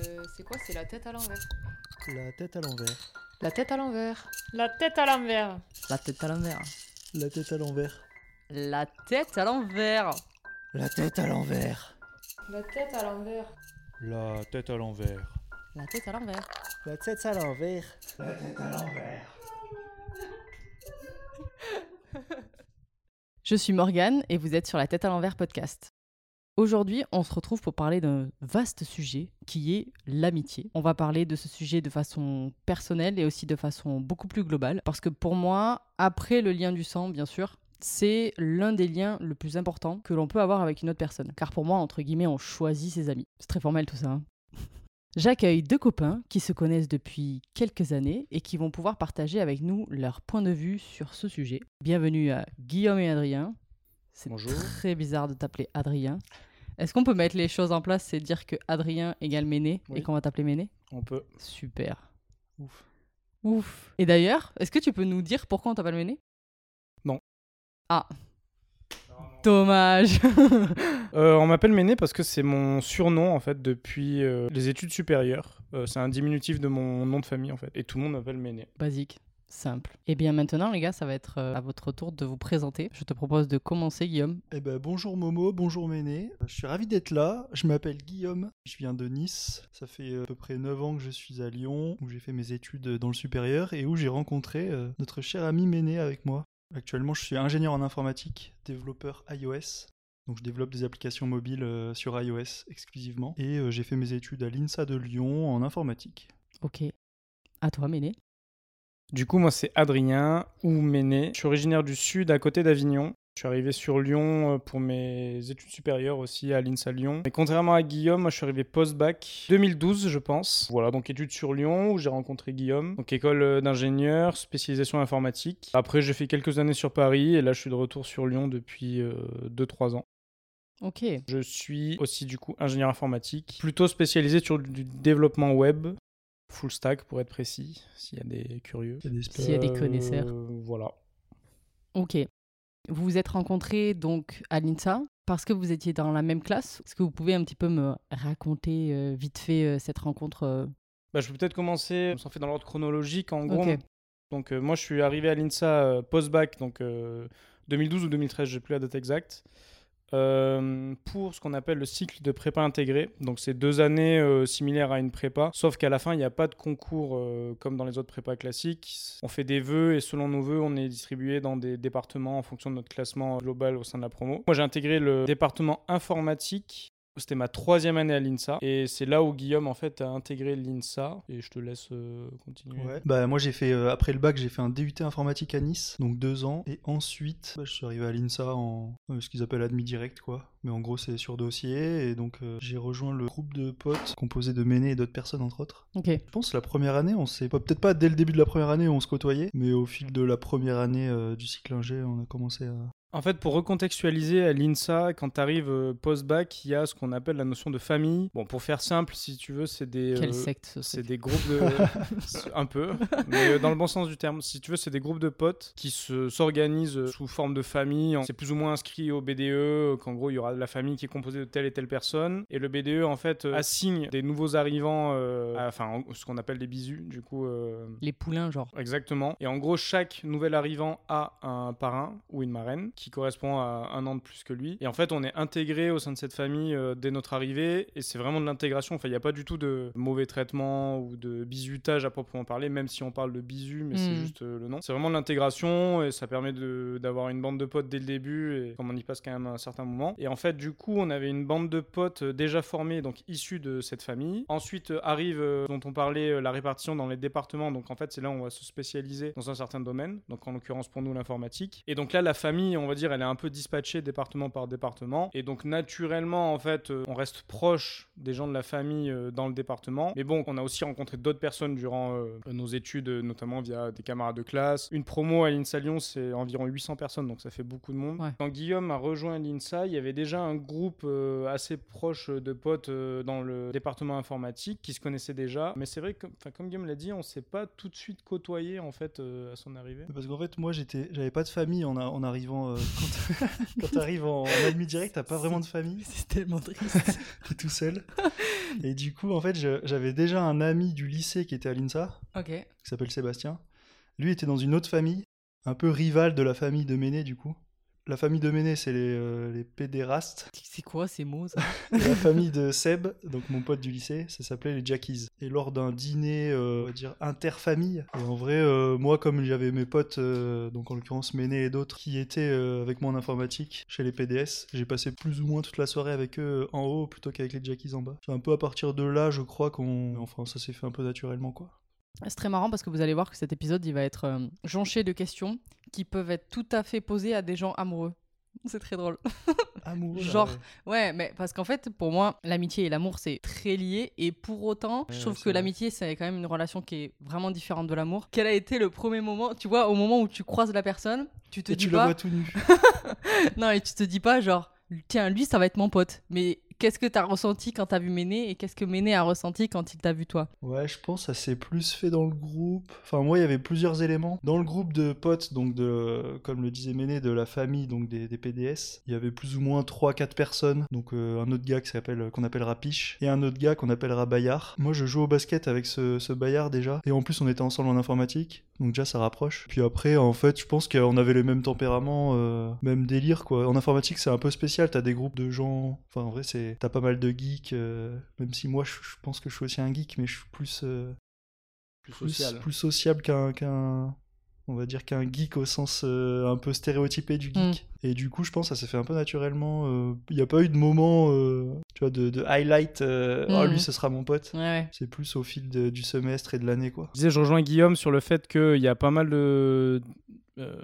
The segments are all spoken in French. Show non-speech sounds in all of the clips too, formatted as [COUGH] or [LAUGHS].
Euh, c'est quoi C'est la tête à l'envers. La tête à l'envers. La tête à l'envers. La tête à l'envers. La tête à l'envers. La tête à l'envers. La tête à l'envers. La tête à l'envers. La tête à l'envers. La tête à l'envers. La tête à l'envers. La tête à l'envers. Je suis Morgane et vous êtes sur la tête à l'envers podcast. Aujourd'hui, on se retrouve pour parler d'un vaste sujet qui est l'amitié. On va parler de ce sujet de façon personnelle et aussi de façon beaucoup plus globale parce que pour moi, après le lien du sang, bien sûr, c'est l'un des liens le plus importants que l'on peut avoir avec une autre personne. Car pour moi, entre guillemets, on choisit ses amis. C'est très formel tout ça. hein. [LAUGHS] J'accueille deux copains qui se connaissent depuis quelques années et qui vont pouvoir partager avec nous leur point de vue sur ce sujet. Bienvenue à Guillaume et Adrien. C'est très bizarre de t'appeler Adrien. Est-ce qu'on peut mettre les choses en place et dire que Adrien égale Méné Oui. et qu'on va t'appeler Méné? On peut. Super. Ouf. Ouf. Et d'ailleurs, est-ce que tu peux nous dire pourquoi on t'appelle Méné? Non. Ah. Dommage. [LAUGHS] Euh, on m'appelle Méné parce que c'est mon surnom en fait depuis euh, les études supérieures. Euh, c'est un diminutif de mon nom de famille en fait. Et tout le monde m'appelle Méné. Basique. Simple. Et bien maintenant, les gars, ça va être euh, à votre tour de vous présenter. Je te propose de commencer, Guillaume. Eh ben, bonjour Momo, bonjour Méné. Je suis ravi d'être là. Je m'appelle Guillaume. Je viens de Nice. Ça fait euh, à peu près 9 ans que je suis à Lyon, où j'ai fait mes études dans le supérieur et où j'ai rencontré euh, notre cher ami Méné avec moi. Actuellement, je suis ingénieur en informatique, développeur iOS. Donc, je développe des applications mobiles sur iOS exclusivement. Et j'ai fait mes études à l'INSA de Lyon en informatique. Ok. À toi, Méné. Du coup, moi c'est Adrien ou Méné. Je suis originaire du sud à côté d'Avignon. Je suis arrivé sur Lyon euh, pour mes études supérieures aussi à l'INSA Lyon. Et contrairement à Guillaume, moi je suis arrivé post-bac 2012 je pense. Voilà, donc études sur Lyon où j'ai rencontré Guillaume. Donc école euh, d'ingénieur, spécialisation informatique. Après j'ai fait quelques années sur Paris et là je suis de retour sur Lyon depuis 2-3 ans. Ok. Je suis aussi du coup ingénieur informatique, plutôt spécialisé sur du développement web, full stack pour être précis, s'il y a des curieux. Il y a des S'il y a des Euh, connaisseurs. Voilà. Ok. Vous vous êtes rencontrés donc à l'INSA parce que vous étiez dans la même classe. Est-ce que vous pouvez un petit peu me raconter euh, vite fait euh, cette rencontre euh, Bah, je peux peut-être commencer, on s'en fait dans l'ordre chronologique en gros. Ok. Donc euh, moi je suis arrivé à l'INSA euh, post-bac, donc euh, 2012 ou 2013, j'ai plus la date exacte, euh, pour ce qu'on appelle le cycle de prépa intégré. Donc c'est deux années euh, similaires à une prépa, sauf qu'à la fin il n'y a pas de concours euh, comme dans les autres prépas classiques. On fait des vœux et selon nos vœux on est distribué dans des départements en fonction de notre classement global au sein de la promo. Moi j'ai intégré le département informatique c'était ma troisième année à l'INSA et c'est là où Guillaume en fait a intégré l'INSA et je te laisse euh, continuer. Ouais. Bah moi j'ai fait euh, après le bac j'ai fait un DUT informatique à Nice donc deux ans et ensuite bah, je suis arrivé à l'INSA en euh, ce qu'ils appellent admis direct quoi mais en gros c'est sur dossier et donc euh, j'ai rejoint le groupe de potes composé de Méné et d'autres personnes entre autres. Ok. Je pense que la première année on s'est pas peut-être pas dès le début de la première année où on se côtoyait mais au fil de la première année euh, du cycle ingé on a commencé à En fait, pour recontextualiser à l'INSA, quand tu arrives post-bac, il y a ce qu'on appelle la notion de famille. Bon, pour faire simple, si tu veux, c'est des. Quelle euh, secte ce C'est des groupes de. [LAUGHS] un peu, mais euh, dans le bon sens du terme. Si tu veux, c'est des groupes de potes qui se- s'organisent euh, sous forme de famille. C'est plus ou moins inscrit au BDE, euh, qu'en gros, il y aura la famille qui est composée de telle et telle personne. Et le BDE, en fait, euh, assigne des nouveaux arrivants, euh, à- enfin, en- ce qu'on appelle des bisus, du coup. euh, Les poulains, genre. Exactement. Et en gros, chaque nouvel arrivant a un parrain ou une marraine qui correspond à un an de plus que lui. Et en fait, on est intégré au sein de cette famille euh, dès notre arrivée. Et c'est vraiment de l'intégration. Enfin, il n'y a pas du tout de mauvais traitement ou de bisutage à proprement parler, même si on parle de bisu, mais c'est Mm. juste euh, le nom. C'est vraiment de l'intégration et ça permet d'avoir une bande de potes dès le début. Et comme on y passe quand même un certain moment. Et en fait, du coup, on avait une bande de potes euh, déjà formée, donc issus de cette famille. Ensuite arrive, euh, dont on parlait, la répartition dans les départements. Donc en fait, c'est là où on va se spécialiser dans un certain domaine. Donc en l'occurrence pour nous, l'informatique. Et donc là, la famille, on va dire, elle est un peu dispatchée département par département. Et donc naturellement, en fait, euh, on reste proche des gens de la famille euh, dans le département. Mais bon, on a aussi rencontré d'autres personnes durant euh, nos études, notamment via des camarades de classe. Une promo à l'INSA Lyon, c'est environ 800 personnes, donc ça fait beaucoup de monde. Ouais. Quand Guillaume a rejoint l'INSA, il y avait déjà un groupe euh, assez proche de potes euh, dans le département informatique qui se connaissaient déjà. Mais c'est vrai que, enfin, comme Guillaume l'a dit, on s'est pas tout de suite côtoyé en fait euh, à son arrivée. Parce qu'en fait, moi, j'étais, j'avais pas de famille en, a- en arrivant. Euh, quand [LAUGHS] quand t'arrives en, en admis direct, t'as pas vraiment de famille. C'est tellement triste. [LAUGHS] T'es tout seul. Et du coup, en fait, j'avais déjà un ami du lycée qui était à l'INSA, Ok. qui s'appelle Sébastien. Lui était dans une autre famille, un peu rivale de la famille de Méné, du coup. La famille de Méné, c'est les, euh, les pédérastes. C'est quoi ces mots ça [LAUGHS] la famille de Seb, donc mon pote du lycée, ça s'appelait les Jackies. Et lors d'un dîner, euh, on va dire, interfamille, et en vrai, euh, moi, comme j'avais mes potes, euh, donc en l'occurrence Méné et d'autres, qui étaient euh, avec moi en informatique chez les PDS, j'ai passé plus ou moins toute la soirée avec eux en haut plutôt qu'avec les Jackies en bas. C'est un peu à partir de là, je crois qu'on. Enfin, ça s'est fait un peu naturellement, quoi. C'est très marrant parce que vous allez voir que cet épisode, il va être euh, jonché de questions qui peuvent être tout à fait posées à des gens amoureux. C'est très drôle. [LAUGHS] Amoureux. là, Genre, ouais. Ouais, mais parce qu'en fait, pour moi, l'amitié et l'amour, c'est très lié. Et pour autant, je trouve que l'amitié, c'est quand même une relation qui est vraiment différente de l'amour. Quel a été le premier moment, tu vois, au moment où tu croises la personne, tu te Et dis tu le pas. vois tout nu. [LAUGHS] non, et tu te dis pas, genre, tiens, lui, ça va être mon pote. Mais qu'est-ce que t'as ressenti quand t'as vu Méné et qu'est-ce que Méné a ressenti quand il t'a vu toi? Ouais, je pense que ça s'est plus fait dans le groupe. Enfin, moi, il y avait plusieurs éléments. Dans le groupe de potes, donc de, comme le disait Méné, de la famille, donc des, des PDS, il y avait plus ou moins 3-4 personnes. Donc euh, un autre gars qui s'appelle, qu'on appellera Piche et un autre gars qu'on appellera Bayard. Moi, je joue au basket avec ce, ce Bayard déjà. Et en plus, on était ensemble en informatique. Donc déjà, ça rapproche. Puis après, en fait, je pense qu'on avait les mêmes tempéraments, euh, même délire, quoi. En informatique, c'est un peu spécial. T'as des groupes de gens... Enfin, en vrai, c'est t'as pas mal de geeks. euh, Même si moi, je, je pense que je suis aussi un geek, mais je suis plus... euh, Plus plus, social. plus sociable qu'un qu'un on va dire qu'un geek au sens euh, un peu stéréotypé du geek et du coup je pense que ça s'est fait un peu naturellement euh, il n'y a pas eu de moment euh, tu vois de, de highlight euh, oh Mhm. lui ce sera mon pote Ouais, ouais. c'est plus au fil de- du semestre et de l'année quoi Je disais, je rejoins Guillaume sur le fait qu'il y a pas mal de euh,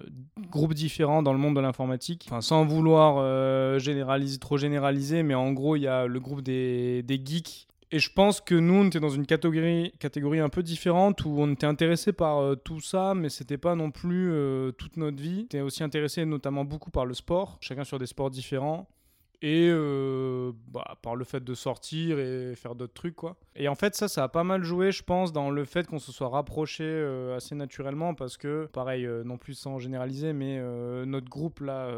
groupes différents dans le monde de l'informatique. Enfin, sans vouloir euh, généraliser, trop généraliser, mais en gros, il y a le groupe des, des geeks. Et je pense que nous, on était dans une catégorie, catégorie un peu différente où on était intéressé par euh, tout ça, mais c'était pas non plus euh, toute notre vie. On était aussi intéressé notamment beaucoup par le sport, chacun sur des sports différents et euh, bah, par le fait de sortir et faire d'autres trucs quoi. Et en fait ça ça a pas mal joué je pense dans le fait qu'on se soit rapproché assez naturellement parce que pareil non plus sans généraliser mais notre groupe là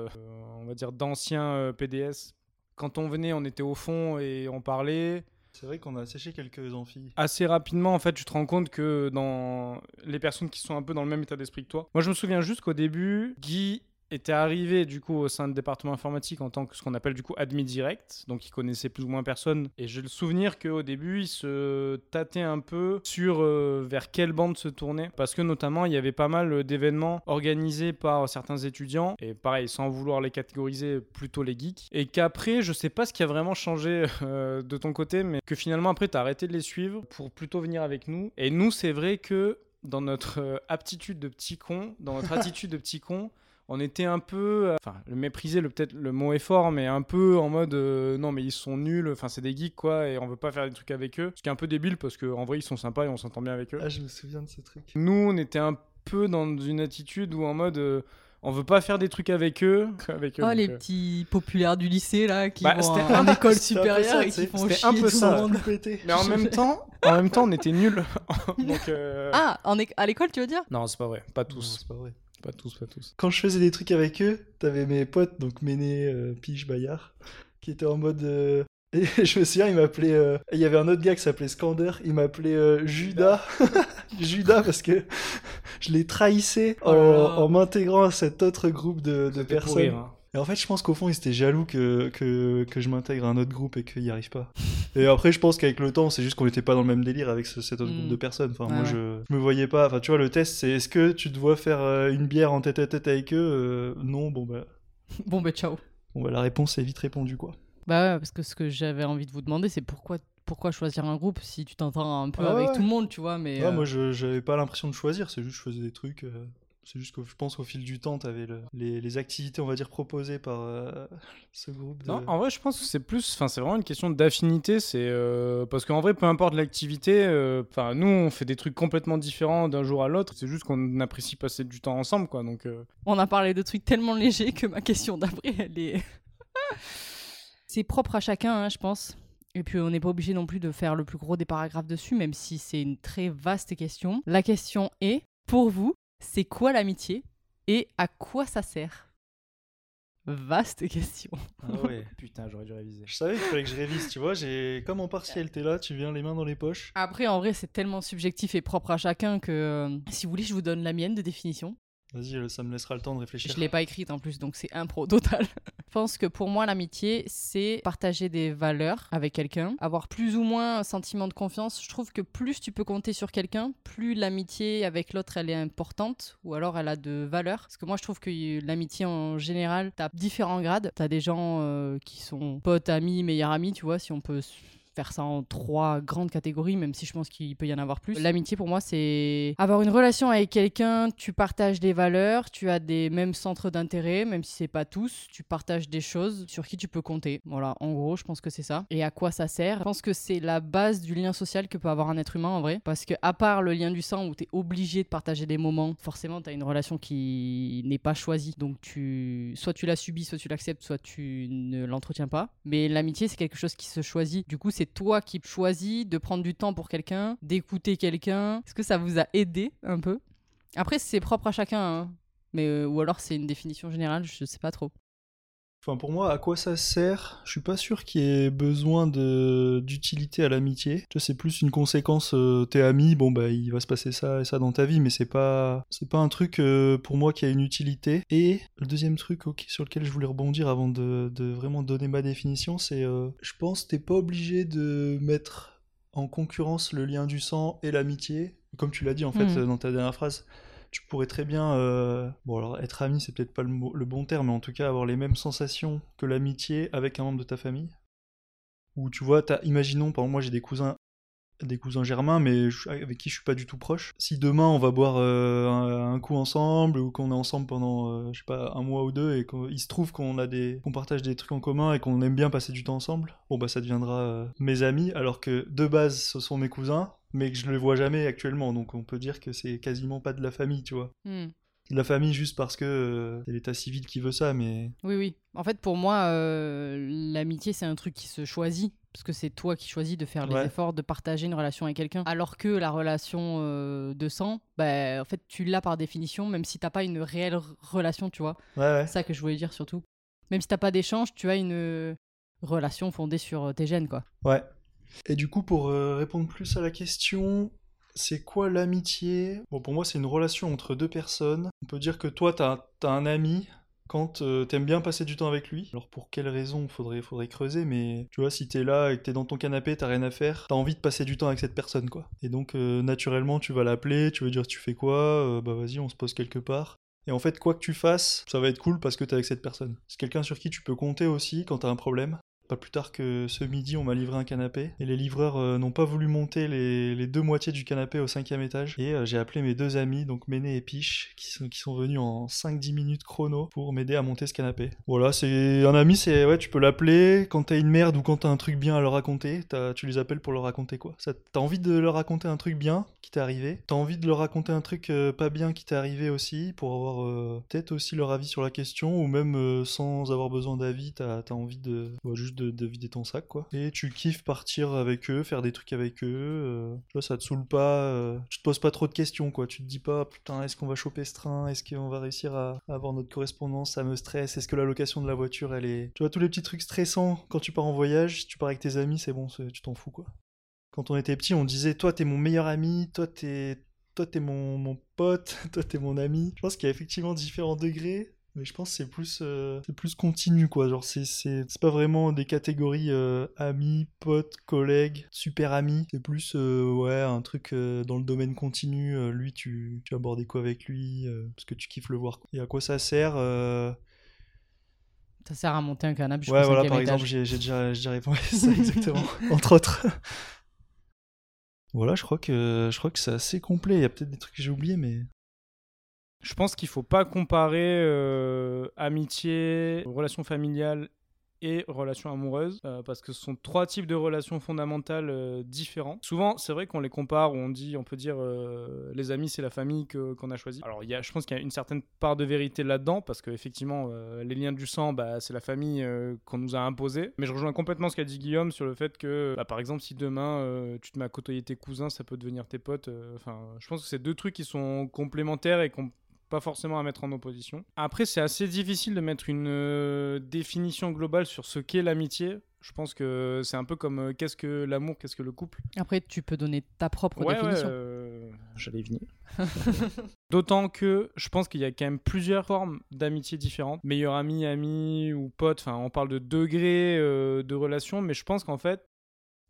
on va dire d'anciens PDS quand on venait on était au fond et on parlait c'est vrai qu'on a séché quelques amphis assez rapidement, en fait, tu te rends compte que dans les personnes qui sont un peu dans le même état d'esprit que toi. Moi, je me souviens juste qu'au début, Guy était arrivé du coup au sein du département informatique en tant que ce qu'on appelle du coup admin direct, donc il connaissait plus ou moins personne. Et j'ai le souvenir qu'au début, il se tâtait un peu sur euh, vers quelle bande se tourner, parce que notamment il y avait pas mal d'événements organisés par certains étudiants, et pareil, sans vouloir les catégoriser, plutôt les geeks, et qu'après, je sais pas ce qui a vraiment changé euh, de ton côté, mais que finalement après, tu as arrêté de les suivre pour plutôt venir avec nous. Et nous, c'est vrai que dans notre euh, aptitude de petit con, dans notre [LAUGHS] attitude de petit con, on était un peu, euh, enfin, le mépriser, le peut-être le mot est fort, mais un peu en mode euh, non mais ils sont nuls, enfin c'est des geeks quoi, et on veut pas faire des trucs avec eux. Ce qui est un peu débile parce qu'en vrai ils sont sympas et on s'entend bien avec eux. ah je me souviens de ce truc Nous on était un peu dans une attitude où en mode euh, on veut pas faire des trucs avec eux, [LAUGHS] avec eux. Oh, les euh, petits populaires du lycée là qui Bah, vont c'était en, un école supérieure ça, et qui font chier un peu tout ça. le monde. Mais en même temps, en même temps on était nuls. [LAUGHS] donc euh, Ah, en é- à l'école tu veux dire? Non c'est pas vrai, pas Non, tous, c'est pas vrai pas tous, pas tous. quand je faisais des trucs avec eux, t'avais mes potes, donc Méné, euh, Pige, Bayard, qui étaient en mode. euh, [LAUGHS] Et je me souviens, il m'appelait. euh, Il y avait un autre gars qui s'appelait Skander, il m'appelait euh, Judas. Judas, [LAUGHS] parce que [LAUGHS] je les trahissais en, Oh en m'intégrant à cet autre groupe de, personnes. hein. Et en fait, je pense qu'au fond, ils étaient jaloux que, que, que je m'intègre à un autre groupe et qu'il n'y arrive pas. [LAUGHS] Et après, je pense qu'avec le temps, c'est juste qu'on n'était pas dans le même délire avec ce- cet autre Mm. groupe de personnes. Enfin, Ouais, moi, ouais. je, je me voyais pas. Enfin, tu vois, le test, c'est est-ce que tu te vois faire euh, une bière en tête à tête avec eux Euh, Non, bon, bah, [LAUGHS] Bon bah ciao. bon, bah, la réponse est vite répondue, quoi. Bah ouais, parce que ce que j'avais envie de vous demander, c'est pourquoi, pourquoi choisir un groupe si tu t'entends un peu Ah avec tout le monde, tu vois. Mais Ouais, euh, Moi, je j'avais pas l'impression de choisir, c'est juste que je faisais des trucs. euh, C'est juste que je pense qu'au fil du temps, t'avais le, les, les activités, on va dire, proposées par euh, [LAUGHS] ce groupe. De... Non, en vrai, je pense que c'est plus, enfin, c'est vraiment une question d'affinité. C'est euh, parce qu'en vrai, peu importe l'activité, euh, enfin, nous, on fait des trucs complètement différents d'un jour à l'autre. C'est juste qu'on apprécie passer du temps ensemble, quoi. Donc, euh, on a parlé de trucs tellement légers que ma question d'après, elle est. [LAUGHS] c'est propre à chacun, hein, je pense. Et puis on n'est pas obligé non plus de faire le plus gros des paragraphes dessus, même si c'est une très vaste question. La question est, pour vous, c'est quoi l'amitié et à quoi ça sert? Vaste [LAUGHS] question. Ah ouais. [LAUGHS] Putain, j'aurais dû réviser. Je savais qu'il fallait que je révise, tu vois. J'ai comme en partiel, t'es là, tu viens les mains dans les poches. Après, en vrai, c'est tellement subjectif et propre à chacun que euh, si vous voulez, je vous donne la mienne de définition. Vas-y, euh, ça me laissera le temps de réfléchir. Je l'ai pas écrite en plus, donc c'est impro total. [LAUGHS] je pense que pour moi, l'amitié, c'est partager des valeurs avec quelqu'un, avoir plus ou moins un sentiment de confiance. Je trouve que plus tu peux compter sur quelqu'un, plus l'amitié avec l'autre, elle est importante, ou alors elle a de valeur. Parce que moi, je trouve que l'amitié en général, t'as différents grades. T'as des gens euh, qui sont potes, amis, meilleurs amis, tu vois, si on peut faire ça en trois grandes catégories, même si je pense qu'il peut y en avoir plus. L'amitié, pour moi, c'est avoir une relation avec quelqu'un, tu partages des valeurs, tu as des mêmes centres d'intérêt, même si c'est pas tous, tu partages des choses sur qui tu peux compter. Voilà, en gros, je pense que c'est ça. Et à quoi ça sert? Je pense que c'est la base du lien social que peut avoir un être humain en vrai. Parce que, à part le lien du sang où tu es obligé de partager des moments, forcément, tu as une relation qui n'est pas choisie. Donc, tu soit tu la subis, soit tu l'acceptes, soit tu ne l'entretiens pas. Mais l'amitié, c'est quelque chose qui se choisit. Du coup, c'est toi qui choisis de prendre du temps pour quelqu'un, d'écouter quelqu'un. Est-ce que ça vous a aidé un peu? Après, c'est propre à chacun, hein. mais euh, ou alors c'est une définition générale, je sais pas trop. Enfin, pour moi, à quoi ça sert? Je suis pas sûr qu'il y ait besoin de d'utilité à l'amitié. Tu c'est plus une conséquence. Euh, t'es ami, bon bah il va se passer ça et ça dans ta vie, mais c'est pas c'est pas un truc euh, pour moi qui a une utilité. Et le deuxième truc sur lequel je voulais rebondir avant de, de vraiment donner ma définition, c'est euh, je pense t'es pas obligé de mettre en concurrence le lien du sang et l'amitié, comme tu l'as dit en fait Mhm. dans ta dernière phrase tu pourrais très bien, euh, bon alors être ami c'est peut-être pas le, bon terme, mais en tout cas avoir les mêmes sensations que l'amitié avec un membre de ta famille? Ou tu vois, t'as, imaginons, par moi j'ai des cousins, des cousins germains, mais avec qui je suis pas du tout proche. Si demain on va boire euh, un, coup ensemble ou qu'on est ensemble pendant, euh, je sais pas, un mois ou deux et qu'il se trouve qu'on a des, qu'on partage des trucs en commun et qu'on aime bien passer du temps ensemble, bon bah ça deviendra mes amis, alors que de base ce sont mes cousins, mais que je les vois jamais actuellement, donc on peut dire que c'est quasiment pas de la famille, tu vois. Hmm. De la famille juste parce que euh, c'est l'état civil qui veut ça, mais Oui, oui. En fait, pour moi, euh, l'amitié, c'est un truc qui se choisit. Parce que c'est toi qui choisis de faire les efforts de partager une relation avec quelqu'un. Alors que la relation euh, de sang, bah, en fait, tu l'as par définition, même si t'as pas une réelle relation, tu vois. ouais, ouais. C'est ça que je voulais dire surtout. Même si t'as pas d'échange, tu as une relation fondée sur tes gènes, quoi. Ouais. Et du coup, pour euh, répondre plus à la question, c'est quoi l'amitié? Bon, pour moi, c'est une relation entre deux personnes. On peut dire que toi, t'as as un ami quand euh, t'aimes bien passer du temps avec lui. Alors, pour quelle raison? Faudrait, faudrait creuser, mais tu vois, si t'es là et que t'es dans ton canapé, t'as rien à faire, t'as envie de passer du temps avec cette personne, quoi. Et donc, euh, naturellement, tu vas l'appeler, tu vas dire tu fais quoi? Bah, vas-y, on se pose quelque part. Et en fait, quoi que tu fasses, ça va être cool parce que t'es avec cette personne. C'est quelqu'un sur qui tu peux compter aussi quand t'as un problème. Pas plus tard que ce midi, on m'a livré un canapé. Et les livreurs euh, n'ont pas voulu monter les, les deux moitiés du canapé au cinquième étage. Et euh, j'ai appelé mes deux amis, donc Méné et Piche, qui sont, qui sont venus en 5-10 minutes chrono pour m'aider à monter ce canapé. Voilà, c'est un ami, c'est ouais, tu peux l'appeler quand t'as une merde ou quand t'as un truc bien à leur raconter. tu les appelles pour leur raconter quoi. T'as envie de leur raconter un truc bien qui t'est arrivé? T'as envie de leur raconter un truc euh, pas bien qui t'est arrivé aussi pour avoir peut-être aussi leur avis sur la question ou même sans avoir besoin d'avis, t'as as envie de bah, juste de, de vider ton sac quoi. Et tu kiffes partir avec eux, faire des trucs avec eux. euh, tu vois, ça te saoule pas. euh, tu te poses pas trop de questions quoi. Tu te dis pas putain est-ce qu'on va choper ce train, est-ce qu'on va réussir à, avoir notre correspondance, ça me stresse. Est-ce que la location de la voiture elle est. Tu vois tous les petits trucs stressants quand tu pars en voyage. Si tu pars avec tes amis, c'est bon, tu t'en fous quoi. Quand on était petit, on disait toi t'es mon meilleur ami, toi t'es toi t'es mon, mon pote, [LAUGHS] toi t'es mon ami. Je pense qu'il y a effectivement différents degrés, mais je pense que c'est plus euh, c'est plus continu quoi. Genre c'est c'est c'est pas vraiment des catégories euh, amis, potes, collègues, super amis. C'est plus euh, ouais un truc dans le domaine continu. Lui tu tu abordé quoi avec lui parce que tu kiffes le voir. quoi. Et à quoi ça sert Ça sert à monter un canapé Ouais voilà par exemple j'ai j'ai déjà j'ai déjà [LAUGHS] répondu à ça exactement entre autres. [LAUGHS] Voilà, je crois que je crois que c'est assez complet. Il y a peut-être des trucs que j'ai oubliés, mais Je pense qu'il faut pas comparer euh, amitié, relation familiale et relation amoureuse, euh, parce que ce sont trois types de relations fondamentales euh, différents. Souvent, c'est vrai qu'on les compare, on dit, on peut dire, les amis, c'est la famille qu'on a choisie. Alors, y a, je pense qu'il y a une certaine part de vérité là-dedans, parce qu'effectivement, les liens du sang, bah, c'est la famille qu'on nous a imposée. Mais je rejoins complètement ce qu'a dit Guillaume sur le fait que, bah, par exemple, si demain tu te mets à côtoyer tes cousins, ça peut devenir tes potes. Enfin, je pense que c'est deux trucs qui sont complémentaires et qu'on pas forcément à mettre en opposition. Après, c'est assez difficile de mettre une euh, définition globale sur ce qu'est l'amitié. Je pense que c'est un peu comme euh, qu'est-ce que l'amour, qu'est-ce que le couple. Après, tu peux donner ta propre Ouais, ouais, définition. euh, j'allais venir. [LAUGHS] D'autant que je pense qu'il y a quand même plusieurs formes d'amitié différentes. Meilleur ami, ami ou pote, enfin on parle de degrés euh, de relation, mais je pense qu'en fait,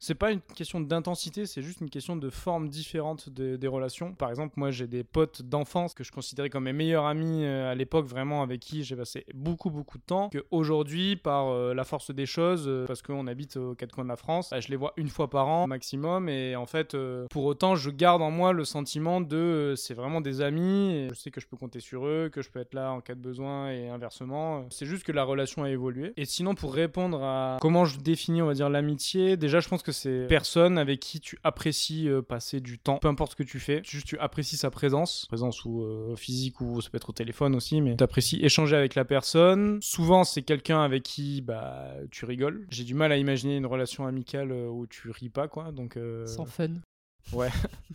c'est pas une question d'intensité, c'est juste une question de forme différente de- des relations. Par exemple, moi j'ai des potes d'enfance que je considérais comme mes meilleurs amis euh, à l'époque, vraiment avec qui j'ai passé beaucoup beaucoup de temps. Que aujourd'hui, par euh, la force des choses, euh, parce qu'on habite aux quatre coins de la France, bah, je les vois une fois par an maximum. Et en fait, pour autant, je garde en moi le sentiment de c'est vraiment des amis. Je sais que je peux compter sur eux, que je peux être là en cas de besoin et inversement. C'est juste que la relation a évolué. Et sinon, pour répondre à comment je définis, on va dire, l'amitié, déjà, je pense que c'est personne avec qui tu apprécies euh, passer du temps, peu importe ce que tu fais, juste tu apprécies sa présence, présence ou euh, physique ou ça peut être au téléphone aussi, mais tu apprécies échanger avec la personne. Souvent, c'est quelqu'un avec qui bah tu rigoles. J'ai du mal à imaginer une relation amicale euh, où tu ris pas, quoi. Donc euh, Sans fun. [LAUGHS]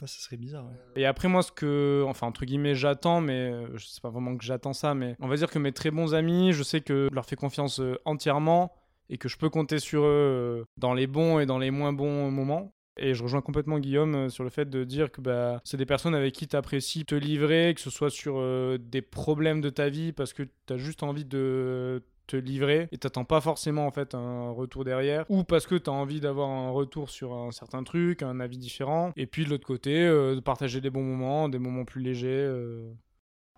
Ah, ça serait bizarre. ouais. et après, moi, ce que, enfin, entre guillemets, j'attends, mais euh, je sais pas vraiment que j'attends ça, mais on va dire que mes très bons amis, je sais que je leur fais confiance euh, entièrement et que je peux compter sur eux euh, dans les bons et dans les moins bons moments. Et je rejoins complètement Guillaume euh, sur le fait de dire que bah, c'est des personnes avec qui tu apprécies te livrer, que ce soit sur euh, des problèmes de ta vie, parce que tu as juste envie de te livrer et t'attends pas forcément en fait un retour derrière ou parce que tu as envie d'avoir un retour sur un certain truc, un avis différent et puis de l'autre côté de partager des bons moments, des moments plus légers.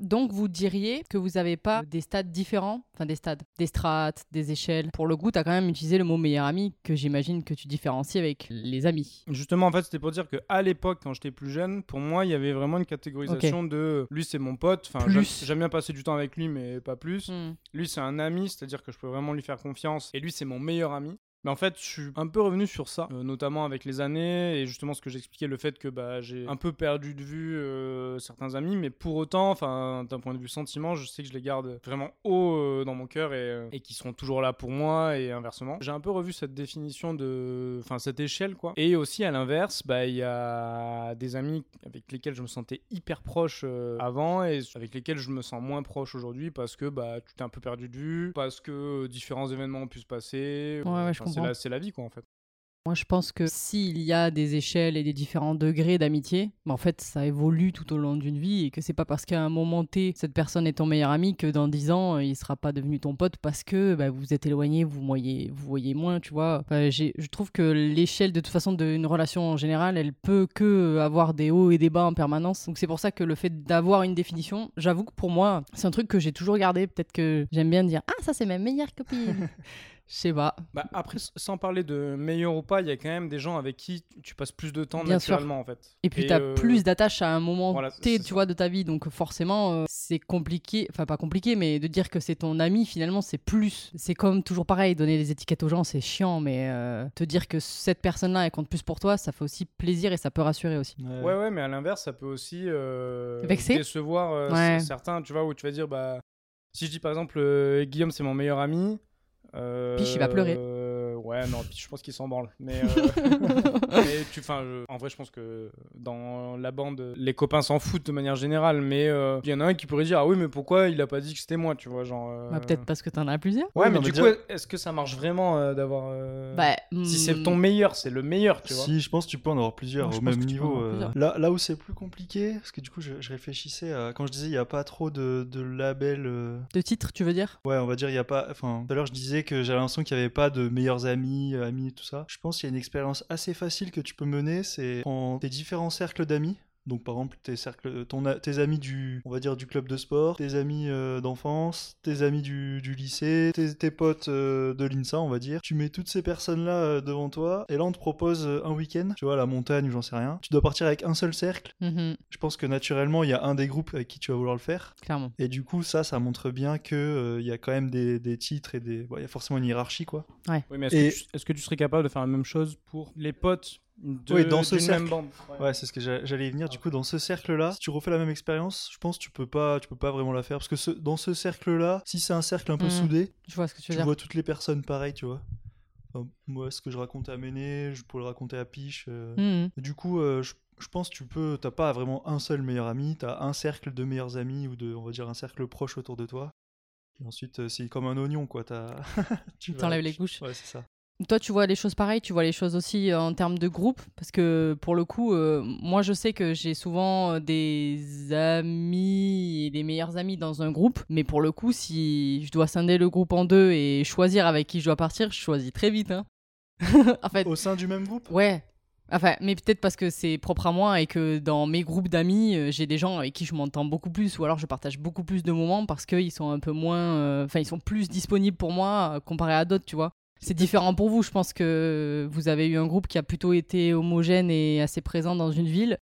Donc, vous diriez que vous n'avez pas des stades différents, enfin des stades, des strates, des échelles. Pour le coup, tu as quand même utilisé le mot meilleur ami que j'imagine que tu différencies avec les amis. Justement, en fait, c'était pour dire que à l'époque, quand j'étais plus jeune, pour moi, il y avait vraiment une catégorisation de lui, c'est mon pote. Enfin, j'aime bien passer du temps avec lui, mais pas plus. Hmm. Lui, c'est un ami, c'est-à-dire que je peux vraiment lui faire confiance. Et lui, c'est mon meilleur ami. Mais en fait, je suis un peu revenu sur ça, euh, notamment avec les années et justement ce que j'expliquais, le fait que bah, j'ai un peu perdu de vue euh, certains amis, mais pour autant, enfin, d'un point de vue sentiment, je sais que je les garde vraiment haut euh, dans mon cœur et, et qu'ils seront toujours là pour moi et inversement. J'ai un peu revu cette définition de, enfin, cette échelle quoi. Et aussi à l'inverse, bah, il y a des amis avec lesquels je me sentais hyper proche avant et avec lesquels je me sens moins proche aujourd'hui parce que bah, tu t'es un peu perdu de vue, parce que différents événements ont pu se passer. Ouais, ouais, je C'est la, vie quoi en fait. Moi, je pense que s'il y a des échelles et des différents degrés d'amitié, bah, en fait, ça évolue tout au long d'une vie et que c'est pas parce qu'à un moment T, cette personne est ton meilleur ami que dans 10 ans, euh, il sera pas devenu ton pote parce que bah, vous êtes éloigné, vous voyez, vous voyez moins, tu vois. Enfin, je trouve que l'échelle, de toute façon, d'une relation en général, elle peut que avoir des hauts et des bas en permanence. Donc c'est pour ça que le fait d'avoir une définition, j'avoue que pour moi, c'est un truc que j'ai toujours gardé. Peut-être que j'aime bien dire Ah, ça, c'est ma meilleure copine. [LAUGHS] Je sais pas. Bah, après, sans parler de meilleur ou pas, il y a quand même des gens avec qui tu passes plus de temps Bien sûr. naturellement en fait. Et puis tu as euh, plus d'attache à un moment voilà, T, tu ça. vois, de ta vie. Donc forcément, euh, c'est compliqué. Enfin, pas compliqué, mais de dire que c'est ton ami, finalement, c'est plus. C'est comme toujours pareil, donner des étiquettes aux gens, c'est chiant. Mais euh, te dire que cette personne-là, elle compte plus pour toi, ça fait aussi plaisir et ça peut rassurer aussi. Ouais, ouais, mais à l'inverse, ça peut aussi euh, Vexer décevoir euh, Ouais. certains, tu vois, où tu vas dire, bah, si je dis par exemple, euh, Guillaume, c'est mon meilleur ami. Euh, Piche, il va pleurer. Ouais, non, je pense qu'il s'en branle. Mais, euh, [LAUGHS] mais tu, enfin, je- en vrai, je pense que dans la bande, les copains s'en foutent de manière générale. Mais euh, il y en a un qui pourrait dire, ah oui, mais pourquoi il a pas dit que c'était moi, tu vois, genre. euh, Bah, Peut-être parce que t'en as plusieurs. Ouais, Ouais, mais du coup, est-ce que ça marche vraiment euh, d'avoir. euh, Bah, Si c'est hmm, ton meilleur, c'est le meilleur, tu vois? Si, je pense que tu peux en avoir plusieurs Non, au même niveau. euh. Là, là où c'est plus compliqué, parce que du coup, je, je réfléchissais à. Quand je disais, il n'y a pas trop de, de labels. euh, De titre, tu veux dire? Ouais, on va dire, il y a pas. Enfin, tout à l'heure, je disais que j'avais l'impression qu'il n'y avait pas de meilleurs amis, euh, amis, tout ça. Je pense qu'il y a une expérience assez facile que tu peux mener, c'est en tes différents cercles d'amis. Donc par exemple tes cercles, ton, a- tes amis du, on va dire du club de sport, tes amis euh, d'enfance, tes amis du, du lycée, tes, tes potes euh, de l'INSA, on va dire. Tu mets toutes ces personnes-là euh, devant toi et là on te propose un week-end, tu vois, à la montagne ou j'en sais rien. Tu dois partir avec un seul cercle. Mhm, Je pense que naturellement il y a un des groupes avec qui tu vas vouloir le faire. Clairement. Et du coup, ça, ça montre bien que euh, il y a quand même des, des titres et des. bon, Il y a forcément une hiérarchie, quoi. Oui, mais est-ce, Et- que tu, est-ce que tu serais capable de faire la même chose pour les potes de, Oui, dans ce cercle. même bande Ouais, c'est ce que j'a- j'allais y venir. Du coup, dans ce cercle-là, si tu refais la même expérience, je pense que tu peux pas, tu peux pas vraiment la faire parce que ce- dans ce cercle-là, si c'est un cercle un peu Mhm. soudé, Je vois ce que tu tu veux dire. vois toutes les personnes pareilles, tu vois. Enfin, moi, ce que je racontais à Méné, je pourrais le raconter à Piche. euh. Mhm. Du coup, euh, je, je pense que tu peux. T'as pas vraiment un seul meilleur ami, t'as un cercle de meilleurs amis ou de, on va dire, un cercle proche autour de toi. Et ensuite, euh, c'est comme un oignon, quoi. T'as. [LAUGHS] tu T'enlèves les couches. Ouais, c'est ça. Toi, tu vois les choses pareilles, tu vois les choses aussi euh, en termes de groupe Parce que pour le coup, euh, moi je sais que j'ai souvent euh, des amis et des meilleurs amis dans un groupe, mais pour le coup, si je dois scinder le groupe en deux et choisir avec qui je dois partir, je choisis très vite. hein. [LAUGHS] en fait, Au sein du même groupe? Ouais. Enfin, mais peut-être parce que c'est propre à moi et que dans mes groupes d'amis, j'ai des gens avec qui je m'entends beaucoup plus ou alors je partage beaucoup plus de moments parce qu'ils sont un peu moins. euh, Enfin, ils sont plus disponibles pour moi comparé à d'autres, tu vois. C'est différent pour vous. Je pense que vous avez eu un groupe qui a plutôt été homogène et assez présent dans une ville.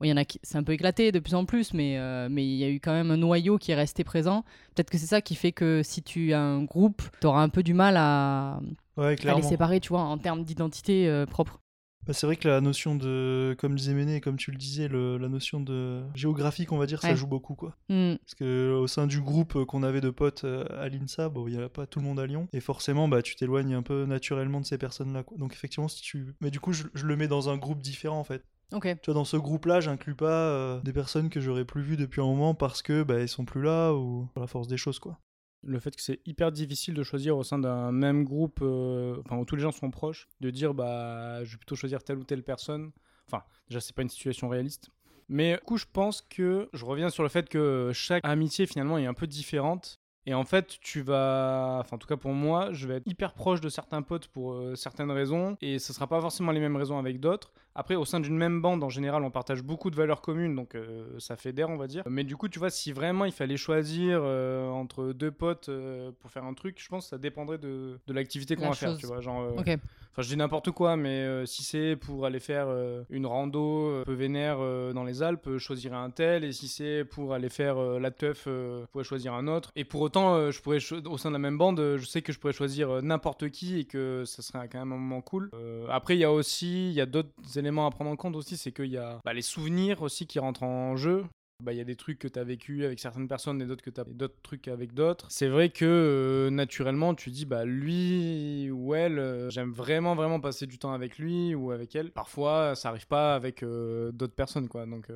Bon, il y en a qui c'est un peu éclaté de plus en plus, mais euh, mais il y a eu quand même un noyau qui est resté présent. Peut-être que c'est ça qui fait que si tu as un groupe, tu auras un peu du mal à, Ouais, à les séparer, tu vois, en termes d'identité euh, propre. Bah, c'est vrai que la notion de, comme disait Méné, comme tu le disais, le- la notion de géographique, on va dire, ça joue beaucoup, quoi. Hmm. Parce que au sein du groupe euh, qu'on avait de potes euh, à l'INSA, bon, il n'y a pas tout le monde à Lyon. Et forcément, bah, tu t'éloignes un peu naturellement de ces personnes-là. quoi. Donc effectivement, si tu... Mais du coup, je, je le mets dans un groupe différent, en fait. Ok. Tu vois, dans ce groupe-là, j'inclus pas euh, des personnes que j'aurais plus vues depuis un moment parce que bah, ils sont plus là ou par la force des choses, quoi. Le fait que c'est hyper difficile de choisir au sein d'un même groupe, euh, enfin où tous les gens sont proches, de dire bah je vais plutôt choisir telle ou telle personne. Enfin, déjà c'est pas une situation réaliste. Mais du coup, je pense que je reviens sur le fait que chaque amitié finalement est un peu différente. Et en fait, tu vas, enfin en tout cas pour moi, je vais être hyper proche de certains potes pour euh, certaines raisons, et ce sera pas forcément les mêmes raisons avec d'autres. Après, au sein d'une même bande, en général, on partage beaucoup de valeurs communes, donc euh, ça fédère, on va dire. Mais du coup, tu vois, si vraiment il fallait choisir euh, entre deux potes euh, pour faire un truc, je pense que ça dépendrait de, de l'activité qu'on La va faire, tu vois. Genre, euh, Ok. Enfin, je dis n'importe quoi, mais si c'est pour aller faire une rando un peu vénère dans les Alpes, je choisirais un tel. Et si c'est pour aller faire la teuf, je pourrais choisir un autre. Et pour autant, je pourrais au sein de la même bande, je sais que je pourrais choisir n'importe qui et que ça serait quand même un moment cool. Après, il y a aussi, il y a d'autres à prendre en compte aussi, c'est qu'il y a bah, les souvenirs aussi qui rentrent en jeu. Bah, il y a des trucs que tu as vécu avec certaines personnes et d'autres que tu as d'autres trucs avec d'autres. C'est vrai que euh, naturellement, tu dis, bah lui ou elle, euh, j'aime vraiment, vraiment passer du temps avec lui ou avec elle. Parfois, ça arrive pas avec euh, d'autres personnes, quoi. Donc,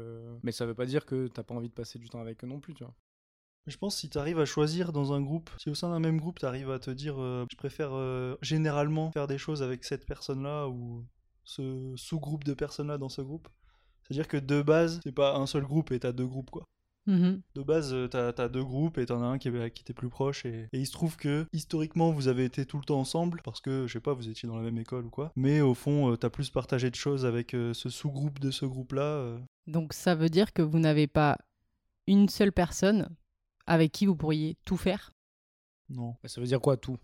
Mais ça veut pas dire que t'as pas envie de passer du temps avec eux non plus, tu vois. Je pense si tu arrives à choisir dans un groupe, si au sein d'un même groupe tu arrives à te dire je préfère généralement faire des choses avec cette personne-là ou ce sous-groupe de personnes-là dans ce groupe, c'est-à-dire que de base, c'est pas un seul groupe et t'as deux groupes quoi. Mhm. De base, euh, t'as as deux groupes et t'en as un qui, est- qui t'est plus proche et, et il se trouve que historiquement vous avez été tout le temps ensemble parce que je sais pas, vous étiez dans la même école ou quoi. Mais au fond, euh, t'as plus partagé de choses avec euh, ce sous-groupe de ce groupe-là. Donc ça veut dire que vous n'avez pas une seule personne avec qui vous pourriez tout faire? Non. Mais ça veut dire quoi, tout?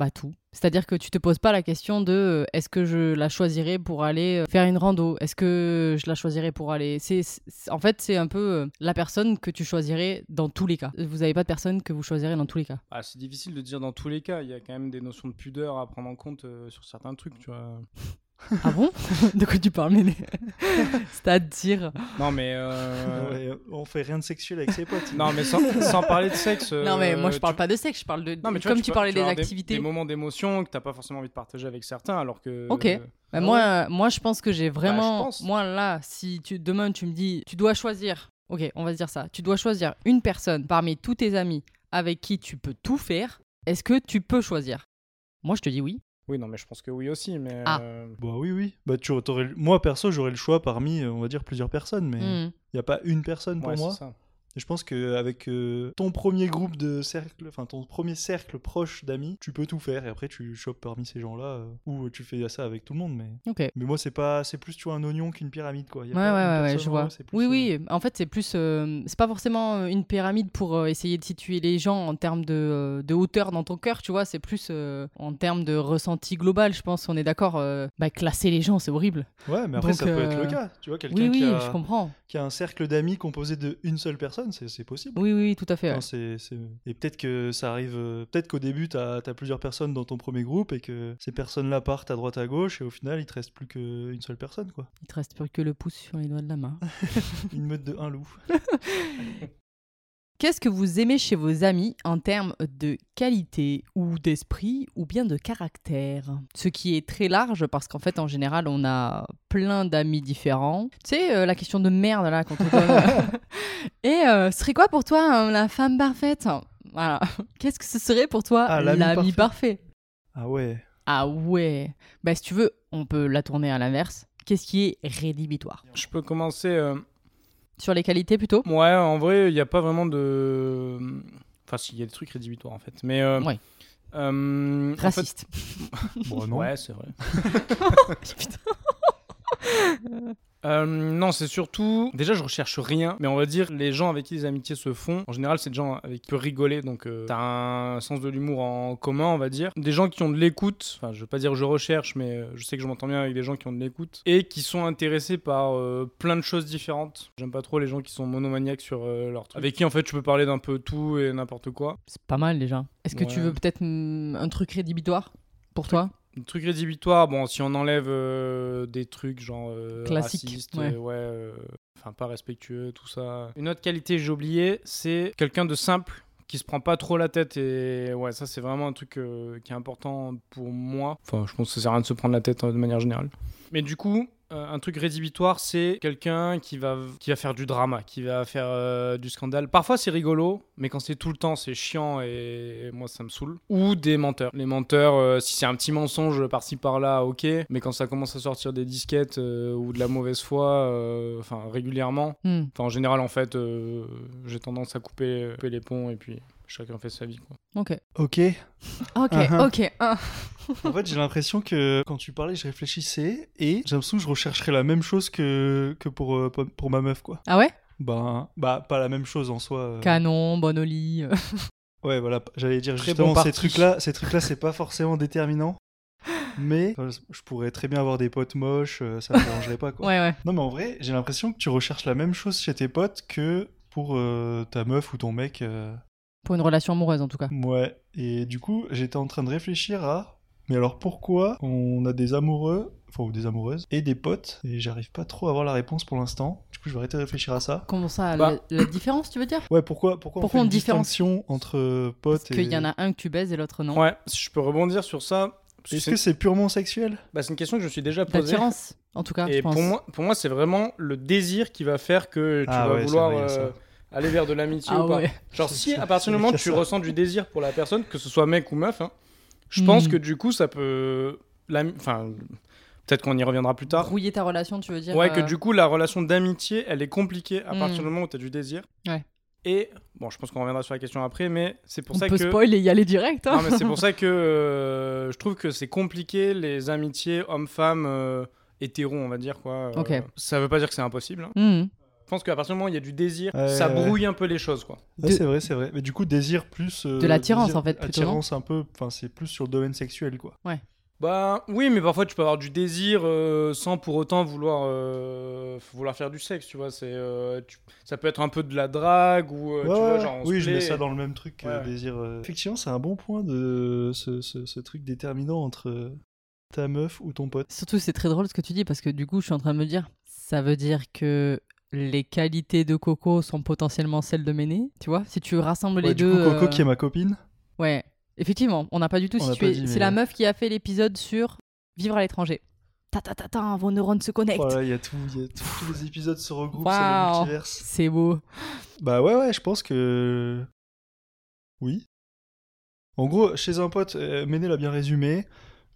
Bah tout. C'est-à-dire que tu te poses pas la question de euh, est-ce que je la choisirais pour aller euh, faire une rando? Est-ce que je la choisirais pour aller? C'est en fait c'est un peu euh, la personne que tu choisirais dans tous les cas. Vous avez pas de personne que vous choisirez dans tous les cas. ah, C'est difficile de dire dans tous les cas. Il y a quand même des notions de pudeur à prendre en compte sur certains trucs, tu vois. Ah bon? [LAUGHS] De quoi tu parles Méné? C'est-à-dire? Non, mais. euh, [LAUGHS] Ouais, on fait rien de sexuel avec ses potes. Non, mais sans, sans parler de sexe. [LAUGHS] Non mais moi euh, je parle tu- pas de sexe, je parle de Non, mais tu comme vois, tu, parlais des activités. Des, moments d'émotion que t'as pas forcément envie de partager avec certains, alors que. Ok. euh, Bah, Ah moi, euh, moi, je pense que j'ai vraiment. pense. moi, là, si tu, demain, tu me dis, tu dois choisir. Ok, on va se dire ça. Tu dois choisir une personne parmi tous tes amis avec qui tu peux tout faire. Est-ce que tu peux choisir? Moi, je te dis oui. Oui, non, mais je pense que oui aussi, mais. Ah. euh, Bah oui, oui. Bah, tu, t'aurais le- Moi, perso, j'aurais le choix parmi, on va dire, plusieurs personnes, mais il Hmm. n'y a pas une personne pour ouais, moi. Et je pense qu'avec ton premier groupe de cercle, enfin ton premier cercle proche d'amis, tu peux tout faire. Et après, tu chopes parmi ces gens-là, euh, ou tu fais ça avec tout le monde. Mais, mais moi, c'est pas, c'est plus tu vois un oignon qu'une pyramide, quoi. Y a Ouais, pas ouais, ouais, je vois. plus, Oui, euh, oui. En fait, c'est plus. euh, c'est pas forcément euh, une pyramide pour euh, essayer de situer les gens en termes de, euh, de hauteur dans ton cœur, tu vois. C'est plus euh, en termes de ressenti global, je pense. On est d'accord. euh, bah, classer les gens, c'est horrible. Ouais, mais après, Donc, ça peut être euh, le cas. Tu vois, quelqu'un Oui, qui, oui, a, je comprends. qui a un cercle d'amis composé de une seule personne, c'est c'est possible. Oui, oui, tout à fait. ouais. Et peut-être que ça arrive. euh, Peut-être qu'au début, t'as as plusieurs personnes dans ton premier groupe et que ces personnes-là partent à droite à gauche et au final, il te reste plus qu'une seule personne, quoi. Il te reste plus que le pouce sur les doigts de la main. [LAUGHS] Une meute de un loup. [LAUGHS] Qu'est-ce que vous aimez chez vos amis en termes de qualité ou d'esprit ou bien de caractère? Ce qui est très large parce qu'en fait, en général, on a plein d'amis différents. Tu sais, euh, la question de merde là qu'on te [LAUGHS] donne. Et euh, ce serait quoi pour toi euh, la femme parfaite? Voilà. [LAUGHS] Qu'est-ce que ce serait pour toi Ah, l'ami l'ami parfait. parfait? Ah ouais. Ah ouais. Bah si tu veux, on peut la tourner à l'inverse. Qu'est-ce qui est rédhibitoire? Je peux commencer. euh, Sur les qualités plutôt Ouais, en vrai, il n'y a pas vraiment de. Enfin, si, il y a des trucs rédhibitoires en fait. Mais. euh, Ouais. euh, en fait- Raciste. [LAUGHS] Bon, non. Ouais, c'est vrai. [LAUGHS] [LAUGHS] Putain. Euh, non, c'est surtout. Déjà, je recherche rien, mais on va dire les gens avec qui les amitiés se font. En général, c'est des gens avec qui tu peux rigoler, donc euh, t'as un sens de l'humour en commun, on va dire. Des gens qui ont de l'écoute. Enfin, je veux pas dire je recherche, mais euh, je sais que je m'entends bien avec des gens qui ont de l'écoute et qui sont intéressés par euh, plein de choses différentes. J'aime pas trop les gens qui sont monomaniaques sur euh, leur truc. Avec qui, en fait, tu peux parler d'un peu tout et n'importe quoi. C'est pas mal déjà. Est-ce que tu veux peut-être un truc rédhibitoire pour toi? Truc rédhibitoire, bon, si on enlève euh, des trucs genre euh, Classique, racistes, ouais. euh, ouais, euh, enfin pas respectueux, tout ça. Une autre qualité j'ai oublié, c'est quelqu'un de simple qui se prend pas trop la tête et ouais, ça c'est vraiment un truc qui est important pour moi. Enfin, je pense que ça sert à rien de se prendre la tête euh, de manière générale. Mais du coup, un truc rédhibitoire, c'est quelqu'un qui va, qui va faire du drama, qui va faire euh, du scandale. Parfois c'est rigolo, mais quand c'est tout le temps, c'est chiant et moi ça me saoule. Ou des menteurs. Les menteurs, euh, si c'est un petit mensonge par-ci par-là, ok. Mais quand ça commence à sortir des disquettes euh, ou de la mauvaise foi, euh, enfin régulièrement, Hmm. enfin en général en fait, euh, j'ai tendance à couper, couper les ponts et puis chacun fait sa vie. Quoi. Ok. Ok. Ok, Uh-huh. ok. ah. En fait, j'ai l'impression que quand tu parlais, je réfléchissais et j'ai l'impression que je rechercherais la même chose que, que pour, euh, pour- ma meuf, quoi. Ah ouais? Ben, bah, pas la même chose en soi. euh. Canon, bon au lit. euh. Ouais, voilà, j'allais dire Très justement, bon ces trucs-là, ces trucs-là, c'est pas forcément déterminant. Mais [LAUGHS] enfin, je pourrais très bien avoir des potes moches, ça me dérangerait pas, quoi. Ouais, ouais. Non, mais en vrai, j'ai l'impression que tu recherches la même chose chez tes potes que pour euh, ta meuf ou ton mec. euh. Pour une relation amoureuse en tout cas. Ouais. Et du coup, j'étais en train de réfléchir à. Mais alors pourquoi on a des amoureux, enfin ou des amoureuses, et des potes, et j'arrive pas trop à avoir la réponse pour l'instant. Du coup, je vais arrêter de réfléchir à ça. Comment ça Bah. la, la différence, tu veux dire? Ouais, pourquoi, pourquoi, Pourquoi on fait on une différencie distinction entre potes Parce et. qu'il y en a un que tu baises et l'autre non. Ouais, si je peux rebondir sur ça. Est-ce que c'est purement sexuel? bah, c'est une question que je me suis déjà posée. D'attirance, en tout cas, je Et pense. pour moi, pour moi, c'est vraiment le désir qui va faire que tu Ah vas ouais, c'est vouloir euh, aller vers de l'amitié ah ou pas. ouais. Genre, si à partir du moment où tu ça. ressens du désir pour la personne, que ce soit mec ou meuf, hein, je pense Hmm. que du coup, ça peut. Enfin, peut-être qu'on y reviendra plus tard. Brouiller ta relation, tu veux dire Ouais, que euh, du coup, la relation d'amitié, elle est compliquée à Hmm. partir du moment où tu as du désir. Ouais. Et, bon, je pense qu'on reviendra sur la question après, mais c'est pour On ça peut que. spoil et y aller direct. hein. Non, mais c'est pour ça que euh, je trouve que c'est compliqué les amitiés hommes-femmes euh, hétéros, on va dire quoi. Euh, Ok. Ça veut pas dire que c'est impossible. hein. Hmm. Je pense qu'à partir du moment où il y a du désir, Ouais, ça ouais. brouille un peu les choses quoi. Ouais, De- c'est vrai, c'est vrai. Mais du coup, désir plus. euh, De l'attirance, en fait, plutôt, Attirance un peu. Enfin, c'est plus sur le domaine sexuel, quoi. Bah oui, mais parfois tu peux avoir du désir euh, sans pour autant vouloir euh, vouloir faire du sexe, tu vois. C'est euh, tu- ça peut être un peu de la drague ou euh, Ouais, tu vois ouais, genre on oui, se je mets ça dans le même truc que Ouais. désir. euh. Effectivement, c'est un bon point de ce, ce- ce truc déterminant entre ta meuf ou ton pote. Surtout, c'est très drôle ce que tu dis parce que du coup, je suis en train de me dire, ça veut dire que les qualités de Coco sont potentiellement celles de Méné, tu vois? Si tu rassembles les du deux. coup, Coco euh, qui est ma copine. Ouais, effectivement, on n'a pas du tout On situé. dit, C'est mais- la meuf qui a fait l'épisode sur vivre à l'étranger. Ta ta ta ta, vos neurones se connectent. Voilà, il y a tout, y a tout- tous les épisodes se regroupent, c'est Waouh. le. C'est beau. Bah ouais, ouais, je pense que. Oui. En gros, chez un pote, euh, Méné l'a bien résumé,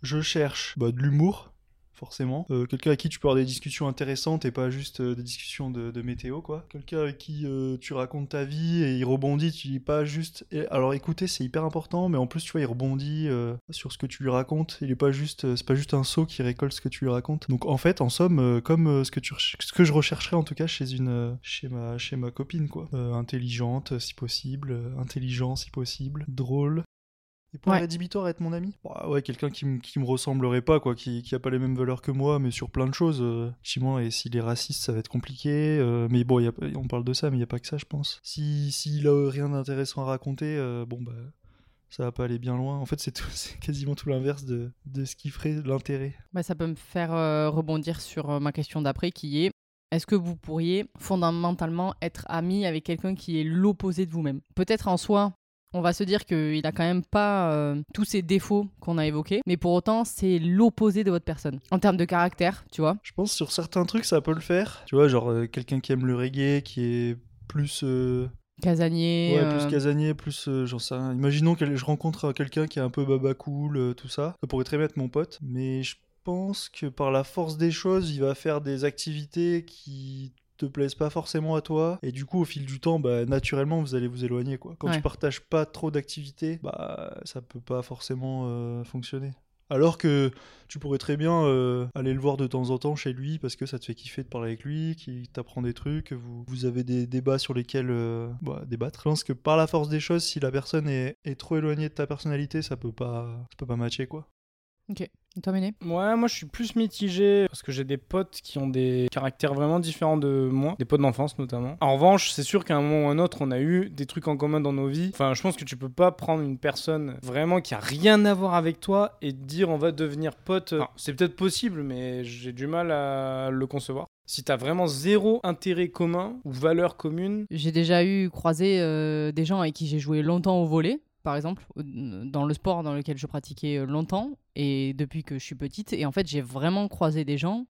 je cherche bah, de l'humour, forcément. Euh, Quelqu'un avec qui tu peux avoir des discussions intéressantes et pas juste euh, des discussions de, météo, quoi. Quelqu'un avec qui euh, tu racontes ta vie et il rebondit, tu dis pas juste. alors écouter, c'est hyper important, mais en plus, tu vois, il rebondit sur ce que tu lui racontes. Il est pas juste. c'est pas juste un seau qui récolte ce que tu lui racontes. Donc en fait, en somme, comme ce, que je rechercherais en tout cas chez une. chez, ma, chez ma copine, quoi. Intelligente, si possible. intelligent, si possible. Drôle. Et pour Ouais. rédhibitoire être mon ami Bah ouais, quelqu'un qui, me- qui me ressemblerait pas, quoi, qui, qui a pas les mêmes valeurs que moi, mais sur plein de choses. Euh, effectivement, et s'il est raciste, ça va être compliqué. euh, mais bon, y a, on parle de ça, mais il y a pas que ça, je pense. Si S'il a rien d'intéressant à raconter, euh, bon, bah, ça va pas aller bien loin. En fait, c'est tout- [LAUGHS] c'est quasiment tout l'inverse de, de ce qui ferait l'intérêt. Bah, ça peut me faire euh, rebondir sur ma question d'après qui est est-ce que vous pourriez fondamentalement être ami avec quelqu'un qui est l'opposé de vous-même? Peut-être en soi, on va se dire qu'il a quand même pas euh, tous ces défauts qu'on a évoqués, mais pour autant, c'est l'opposé de votre personne. En termes de caractère, tu vois. Je pense sur certains trucs, ça peut le faire. Tu vois, genre euh, quelqu'un qui aime le reggae, qui est plus. euh, Casanier. Ouais, plus casanier, plus. j'en sais rien. Imaginons que je rencontre quelqu'un qui est un peu baba cool, tout ça. Ça pourrait très bien être mon pote. Mais je pense que par la force des choses, il va faire des activités qui te plaisent pas forcément à toi et du coup au fil du temps bah naturellement vous allez vous éloigner quoi quand Ouais. tu partages pas trop d'activités bah ça peut pas forcément euh, fonctionner alors que tu pourrais très bien euh, aller le voir de temps en temps chez lui parce que ça te fait kiffer de parler avec lui, qu'il t'apprend des trucs, que vous, vous avez des débats sur lesquels euh, bah, débattre. Je pense que par la force des choses, si la personne est, est trop éloignée de ta personnalité, ça peut pas, ça peut pas matcher quoi. Et Toi, Méné Ouais, moi je suis plus mitigé parce que j'ai des potes qui ont des caractères vraiment différents de moi, des potes d'enfance notamment. En revanche, c'est sûr qu'à un moment ou un autre, on a eu des trucs en commun dans nos vies. Enfin, je pense que tu peux pas prendre une personne vraiment qui a rien à voir avec toi et te dire on va devenir pote. Enfin, c'est peut-être possible, mais j'ai du mal à le concevoir. Si t'as vraiment zéro intérêt commun ou valeur commune, J'ai déjà eu croisé euh, des gens avec qui j'ai joué longtemps au volet, par exemple, dans le sport dans lequel je pratiquais euh, longtemps, et depuis que je suis petite. Et en fait, j'ai vraiment croisé des gens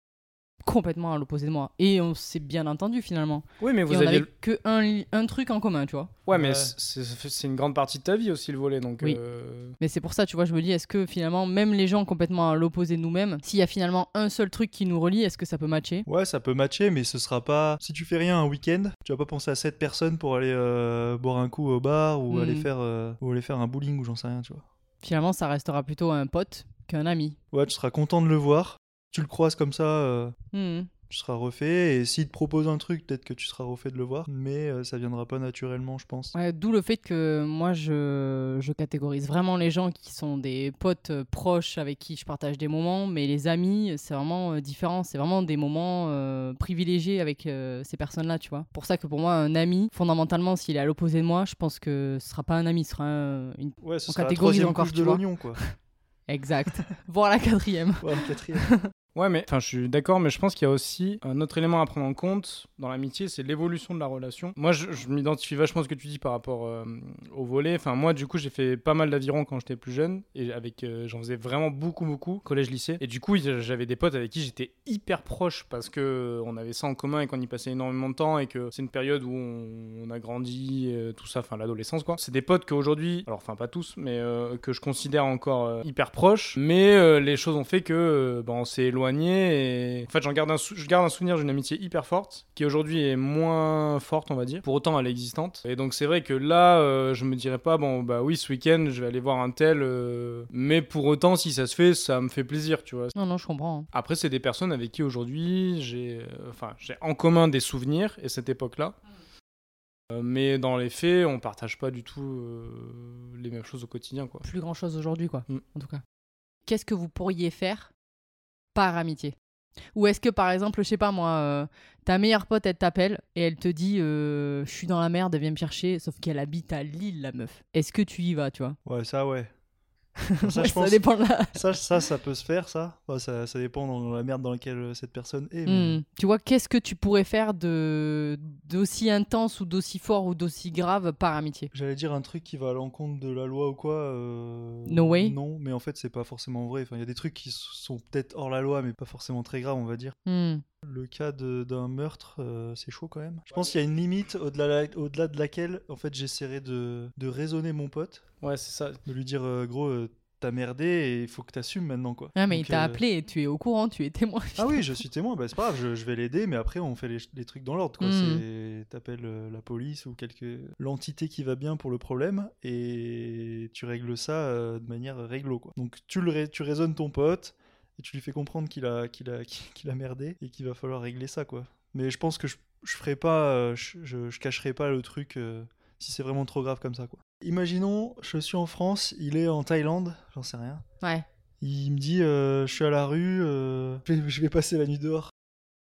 complètement à l'opposé de moi. Et on s'est bien entendu finalement. oui, mais et vous on avez. avait que un, li- un truc en commun, tu vois. Ouais, mais c'est une grande partie de ta vie aussi le volet, donc. Oui. euh, Mais c'est pour ça, tu vois, je me dis, est-ce que finalement, même les gens complètement à l'opposé de nous-mêmes, s'il y a finalement un seul truc qui nous relie, est-ce que ça peut matcher? Ouais, ça peut matcher, mais ce sera pas. Si tu fais rien un week-end, tu vas pas penser à cette personne pour aller euh, boire un coup au bar ou Mhm. aller faire euh, ou aller faire un bowling ou j'en sais rien, tu vois. Finalement, ça restera plutôt un pote qu'un ami. Ouais, tu seras content de le voir. Tu le croises comme ça. euh, Hmm. tu seras refait et s'il te propose un truc peut-être que tu seras refait de le voir mais euh, ça viendra pas naturellement je pense Ouais, D'où le fait que moi, je, je catégorise vraiment les gens qui sont des potes euh, proches avec qui je partage des moments, mais les amis, c'est vraiment différent. C'est vraiment des moments euh, privilégiés avec ces personnes-là, tu vois. Pour ça que pour moi, un ami, fondamentalement, s'il est à l'opposé de moi, je pense que ce sera pas un ami, ce sera un- une... ouais ce On sera la catégorise encore, couche de l'oignon quoi [LAUGHS] Exact. Voire la quatrième. [LAUGHS] ouais, le quatrième [LAUGHS] Ouais, mais enfin, je suis d'accord, mais je pense qu'il y a aussi un autre élément à prendre en compte dans l'amitié, c'est l'évolution de la relation. Moi, je, m'identifie vachement à ce que tu dis par rapport euh, au volet. Enfin, moi, du coup, j'ai fait pas mal d'aviron quand j'étais plus jeune, et avec, euh, j'en faisais vraiment beaucoup, beaucoup, collège, lycée. Et du coup, j'avais des potes avec qui j'étais hyper proche parce que euh, on avait ça en commun et qu'on y passait énormément de temps et que c'est une période où on, a grandi, tout ça, enfin l'adolescence quoi. C'est des potes qu'aujourd'hui, alors enfin pas tous, mais que je considère encore hyper proches. Mais les choses ont fait que bah, on s'est éloigné et en fait j'en garde un, sou- je garde un souvenir d'une amitié hyper forte qui aujourd'hui est moins forte on va dire. Pour autant elle est existante. Et donc c'est vrai que là euh, je me dirais pas bon bah oui ce week-end je vais aller voir un tel, euh, mais pour autant si ça se fait ça me fait plaisir tu vois. Non, non, je comprends. hein. Après, c'est des personnes avec qui aujourd'hui j'ai euh, enfin, j'ai en commun des souvenirs et cette époque-là. Euh, mais dans les faits, on partage pas du tout euh, les mêmes choses au quotidien. Quoi. Plus grand chose aujourd'hui, quoi, Mm. en tout cas. Qu'est-ce que vous pourriez faire par amitié. Ou est-ce que, par exemple, je sais pas moi, euh, ta meilleure pote, elle t'appelle et elle te dit euh, Je suis dans la merde, viens me chercher, sauf qu'elle habite à Lille, la meuf. Est-ce que tu y vas, tu vois? Ouais ça ouais [LAUGHS] ça Ouais, je pense dépend de la. ça, ça ça peut se faire ça ça, ça dépend dans la merde dans laquelle euh, cette personne est mais- Hmm. Tu vois, qu'est-ce que tu pourrais faire de d'aussi intense ou d'aussi fort ou d'aussi grave par amitié? J'allais dire un truc qui va à l'encontre de la loi ou quoi. euh, No way. Non, mais en fait, c'est pas forcément vrai. Enfin, il y a des trucs qui sont peut-être hors la loi, mais pas forcément très graves, on va dire. Hmm. Le cas d'un meurtre, euh, c'est chaud quand même. Je pense qu'il y a une limite au-delà de laquelle, en fait, j'essaierai de, de raisonner mon pote, Ouais, c'est ça. de lui dire, euh, gros, euh, t'as merdé et il faut que t'assumes maintenant, quoi. Ah, mais Donc, il t'a euh, appelé et tu es au courant, tu es témoin. Ah oui, je suis témoin, bah, c'est pas grave, je, je vais l'aider, mais après on fait les, les trucs dans l'ordre. quoi. Mm. T'appelles euh, la police ou quelque l'entité qui va bien pour le problème et tu règles ça euh, de manière réglo. Quoi. Donc tu, le tu raisonnes ton pote et tu lui fais comprendre qu'il a, qu'il a, [LAUGHS] qu'il a merdé et qu'il va falloir régler ça. quoi. Mais je pense que je, je ferai pas, euh, je, je, je cacherai pas le truc euh, si c'est vraiment trop grave comme ça. Quoi. Imaginons, je suis en France, il est en Thaïlande, j'en sais rien. Ouais. Il me dit euh, je suis à la rue, euh, je vais passer la nuit dehors.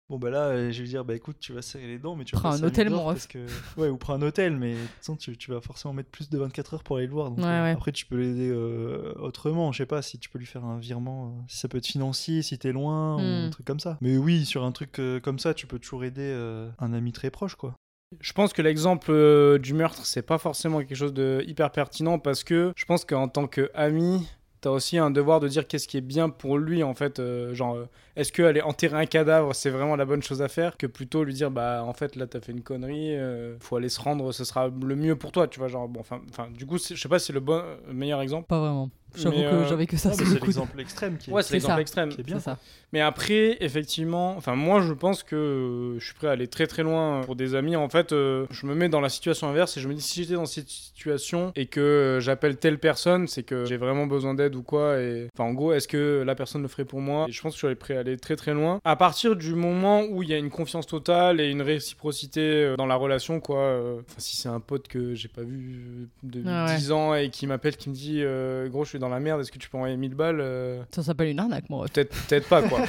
Bon bah là, euh, je vais lui dire bah écoute, tu vas serrer les dents, mais tu vas Prends un hôtel, dehors mon ref. parce que [LAUGHS] ouais ou prends un hôtel, mais de toute façon, tu, tu vas forcément mettre plus de 24 heures pour aller le voir. donc, Ouais, euh, ouais. Après, tu peux l'aider euh, autrement, je sais pas si tu peux lui faire un virement, euh, si ça peut être financier, si t'es loin ou Hmm. un truc comme ça. Mais oui, sur un truc euh, comme ça, tu peux toujours aider euh, un ami très proche quoi. Je pense que l'exemple euh, du meurtre, c'est pas forcément quelque chose de hyper pertinent parce que je pense qu'en tant qu'ami, t'as aussi un devoir de dire qu'est-ce qui est bien pour lui en fait. euh, genre, euh, est-ce que aller enterrer un cadavre, c'est vraiment la bonne chose à faire que plutôt lui dire bah en fait là t'as fait une connerie, euh, faut aller se rendre, ce sera le mieux pour toi, tu vois. Genre, bon, enfin, du coup, je sais pas si c'est le bon, meilleur exemple. Pas vraiment. J'avoue que euh, j'avais que ça c'est l'exemple extrême qui est, Ouais, c'est l'exemple extrême. qui est bien. Ça. Mais après, effectivement, enfin moi je pense que euh, je suis prêt à aller très très loin pour des amis. En fait, euh, je me mets dans la situation inverse et je me dis si j'étais dans cette situation et que j'appelle telle personne, c'est que j'ai vraiment besoin d'aide ou quoi. Et enfin en gros, est-ce que la personne le ferait pour moi? Et je pense que je suis prêt à aller très très loin. À partir du moment où il y a une confiance totale et une réciprocité euh, dans la relation, quoi. euh, Enfin si c'est un pote que j'ai pas vu depuis Ah ouais. 10 ans et qui m'appelle, qui me dit euh, gros je suis dans la merde, est-ce que tu peux envoyer 1000 balles euh, Ça s'appelle une arnaque, ref. Peut-être peut-être pas quoi. [LAUGHS]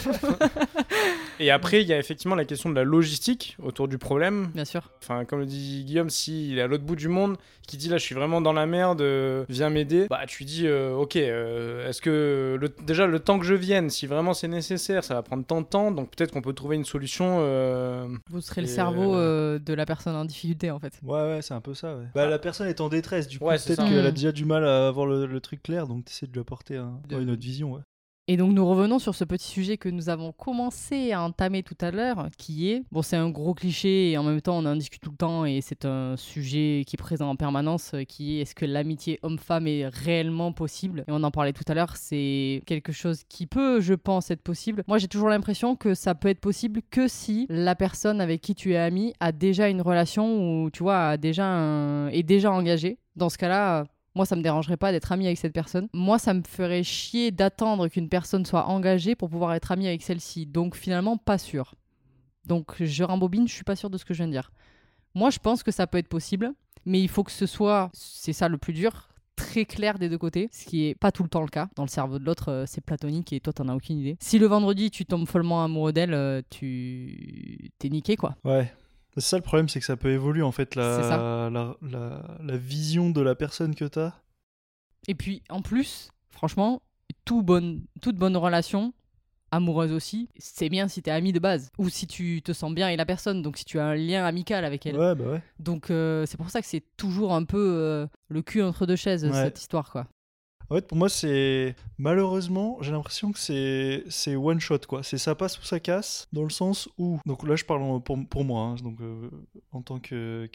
Et après, il y a effectivement la question de la logistique autour du problème. Bien sûr. Enfin, comme le dit Guillaume, s'il est à l'autre bout du monde, qui dit là, je suis vraiment dans la merde, euh, viens m'aider, bah tu dis, euh, ok, euh, est-ce que le- déjà le temps que je vienne, si vraiment c'est nécessaire, ça va prendre tant de temps, donc peut-être qu'on peut trouver une solution. euh, Vous serez le cerveau euh, euh, de la personne en difficulté, en fait. Ouais, ouais, c'est un peu ça. Ouais. Bah, la personne est en détresse, du coup, Ouais, c'est peut-être qu'elle a Mm. déjà du mal à avoir le, le truc clair, donc t'essaies de lui apporter un- De- une autre vision. Ouais. Et donc nous revenons sur ce petit sujet que nous avons commencé à entamer tout à l'heure, qui est, bon c'est un gros cliché et en même temps on en discute tout le temps et c'est un sujet qui est présent en permanence, euh, qui est est-ce que l'amitié homme-femme est réellement possible? Et on en parlait tout à l'heure, c'est quelque chose qui peut, je pense, être possible. Moi j'ai toujours l'impression que ça peut être possible que si la personne avec qui tu es ami a déjà une relation ou tu vois, a déjà un- est déjà engagée. Dans ce cas-là... Moi, ça me dérangerait pas d'être ami avec cette personne. Moi, ça me ferait chier d'attendre qu'une personne soit engagée pour pouvoir être ami avec celle-ci. Donc, finalement, pas sûr. Donc, je rembobine, je suis pas sûr de ce que je viens de dire. Moi, je pense que ça peut être possible, mais il faut que ce soit, c'est ça le plus dur, très clair des deux côtés, ce qui est pas tout le temps le cas. Dans le cerveau de l'autre, euh, c'est platonique et toi, t'en as aucune idée. Si le vendredi, tu tombes follement amoureux d'elle, euh, tu t'es niqué, quoi. Ouais. C'est ça le problème, c'est que ça peut évoluer en fait, la, la, la, la vision de la personne que t'as. Et puis, en plus, franchement, tout bonne, toute bonne relation, amoureuse aussi, c'est bien si t'es ami de base. Ou si tu te sens bien avec la personne, donc si tu as un lien amical avec elle. Ouais, bah ouais. Donc, euh, c'est pour ça que c'est toujours un peu euh, le cul entre deux chaises, Ouais. cette histoire, quoi. En fait, pour moi, c'est. Malheureusement, j'ai l'impression que c'est c'est one shot, quoi. C'est ça passe ou ça casse, dans le sens où. Donc là, je parle pour, pour moi, hein, donc, euh, en tant que,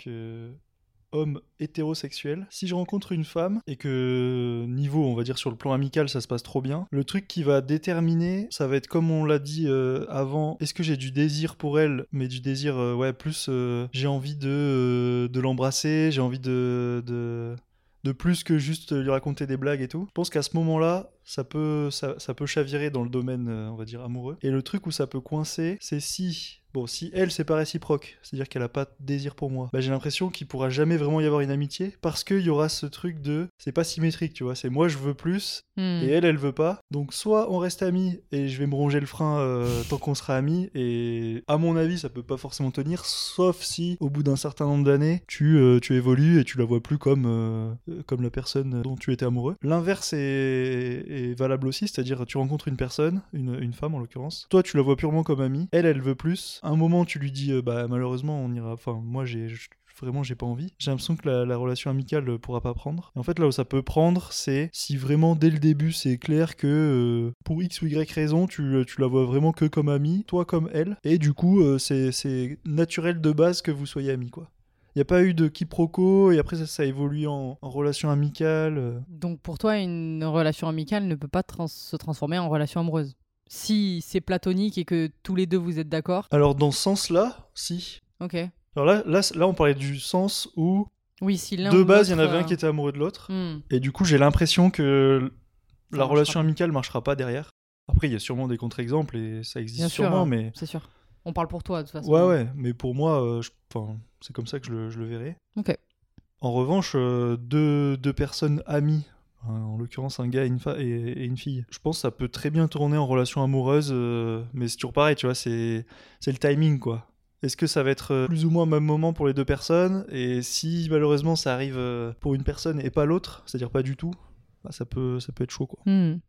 homme hétérosexuel. Si je rencontre une femme et que, niveau, on va dire, sur le plan amical, ça se passe trop bien, le truc qui va déterminer, ça va être comme on l'a dit euh, avant, est-ce que j'ai du désir pour elle, mais du désir, euh, ouais, plus j'ai envie de, de l'embrasser, j'ai envie de. de de plus que juste lui raconter des blagues et tout. Je pense qu'à ce moment-là, ça peut, ça, peut chavirer dans le domaine, euh, on va dire, amoureux. Et le truc où ça peut coincer, c'est si, bon, si elle, c'est pas réciproque, c'est-à-dire qu'elle a pas de désir pour moi, bah, j'ai l'impression qu'il pourra jamais vraiment y avoir une amitié, parce qu'il y aura ce truc de, c'est pas symétrique, tu vois, c'est moi je veux plus, Hmm. et elle, elle veut pas. Donc soit on reste amis et je vais me ronger le frein euh, tant qu'on sera amis. Et à mon avis, ça peut pas forcément tenir, sauf si au bout d'un certain nombre d'années, tu, euh, tu évolues et tu la vois plus comme, euh, euh, comme la personne dont tu étais amoureux. L'inverse est, est valable aussi, c'est-à-dire tu rencontres une personne, une, une femme en l'occurrence. Toi, tu la vois purement comme amie. Elle, elle veut plus. À un moment, tu lui dis, euh, bah malheureusement, on ira. Enfin, moi, j'ai vraiment j'ai pas envie. J'ai l'impression que la, la relation amicale euh, pourra pas prendre. En fait là où ça peut prendre, c'est si vraiment dès le début c'est clair que euh, pour X ou Y raison, tu, tu la vois vraiment que comme amie, toi comme elle, et du coup euh, c'est naturel de base que vous soyez amis quoi. Il n'y a pas eu de quiproquo et après ça, ça évolue en, relation amicale. Donc, pour toi, une relation amicale ne peut pas se transformer en relation amoureuse? Si c'est platonique et que tous les deux vous êtes d'accord, Alors dans ce sens-là, si. ok. Alors là, là, là on parlait du sens où Oui, si de base il y en avait un euh, qui était amoureux de l'autre. hmm. Et du coup, j'ai l'impression que la marchera relation pas. amicale marchera pas derrière. Après, il y a sûrement des contre-exemples et ça existe Bien sûr, sûrement, hein, mais c'est sûr. On parle pour toi, de toute façon. ouais, ouais. Mais pour moi, euh, je- enfin, c'est comme ça que je le, je le verrai. Ok. En revanche, euh, deux, deux personnes amies, En l'occurrence, un gars et une, et, et une fille. Je pense que ça peut très bien tourner en relation amoureuse, euh, mais c'est toujours pareil, tu vois, c'est le timing, quoi. Est-ce que ça va être euh, plus ou moins au même moment pour les deux personnes? Et si malheureusement ça arrive euh, pour une personne et pas l'autre, c'est-à-dire pas du tout, bah, ça, peut, ça peut être chaud, quoi. Hmm.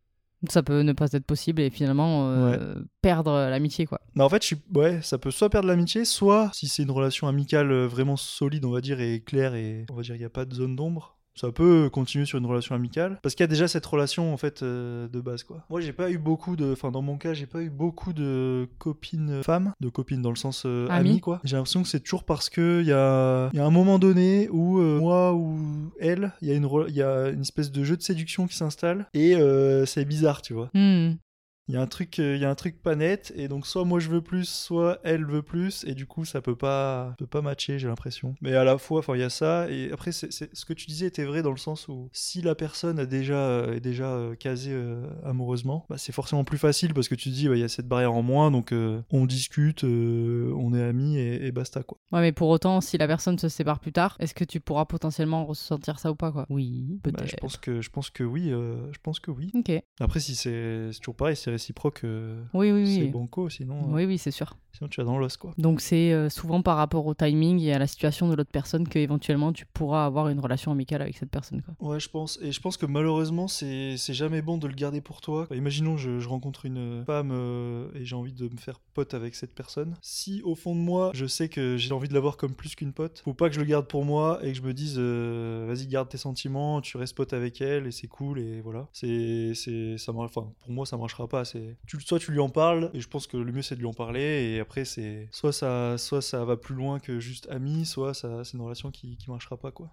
Ça peut ne pas être possible et finalement euh, perdre l'amitié, quoi. Non, en fait, je suis... ouais, ça peut soit perdre l'amitié, soit si c'est une relation amicale vraiment solide, on va dire, et claire, et on va dire il n'y a pas de zone d'ombre, ça peut continuer sur une relation amicale. Parce qu'il y a déjà cette relation, en fait, euh, de base, quoi. Moi, j'ai pas eu beaucoup de. Enfin, dans mon cas, j'ai pas eu beaucoup de copines femmes, de copines dans le sens euh, Amies. quoi. J'ai l'impression que c'est toujours parce que il y a... il y a un moment donné où euh, moi ou elle, il y, a une re- il y a une espèce de jeu de séduction qui s'installe, et euh, c'est bizarre, tu vois. Hmm. Il y a un truc, euh, il y a un truc pas net, et donc soit moi je veux plus, soit elle veut plus, et du coup ça peut pas, peut pas matcher, j'ai l'impression. Mais à la fois, enfin il y a ça, et après c'est, c'est- ce que tu disais était vrai dans le sens où si la personne a déjà, euh, est déjà euh, casée euh, amoureusement, bah, c'est forcément plus facile parce que tu te dis bah, il y a cette barrière en moins, donc euh, on discute, euh, on est amis et, et basta quoi. Ouais, mais pour autant, si la personne se sépare plus tard, est-ce que tu pourras potentiellement ressentir ça ou pas, quoi? Oui, Bah, peut-être. je pense que, je pense que oui, euh, je pense que oui. Ok. Après si c'est, c'est toujours pareil, c'est réciproque, euh, Oui, oui, c'est oui. banco, sinon, euh, Oui, oui, c'est sûr. sinon tu vas dans l'os quoi. Donc c'est euh, souvent par rapport au timing et à la situation de l'autre personne que éventuellement tu pourras avoir une relation amicale avec cette personne. Quoi. Ouais, je pense. Et je pense que malheureusement, c'est jamais bon de le garder pour toi. Bah, imaginons, je, je rencontre une femme et j'ai envie de me faire pote avec cette personne. Si au fond de moi, je sais que j'ai envie de l'avoir comme plus qu'une pote, faut pas que je le garde pour moi et que je me dise, vas-y, garde tes sentiments, tu restes pote avec elle et c'est cool et voilà. C'est, c'est, ça. Enfin, pour moi, ça marchera pas. C'est, tu, soit tu lui en parles et je pense que le mieux c'est de lui en parler et après c'est, soit ça, soit ça va plus loin que juste ami, soit ça, c'est une relation qui, qui marchera pas quoi.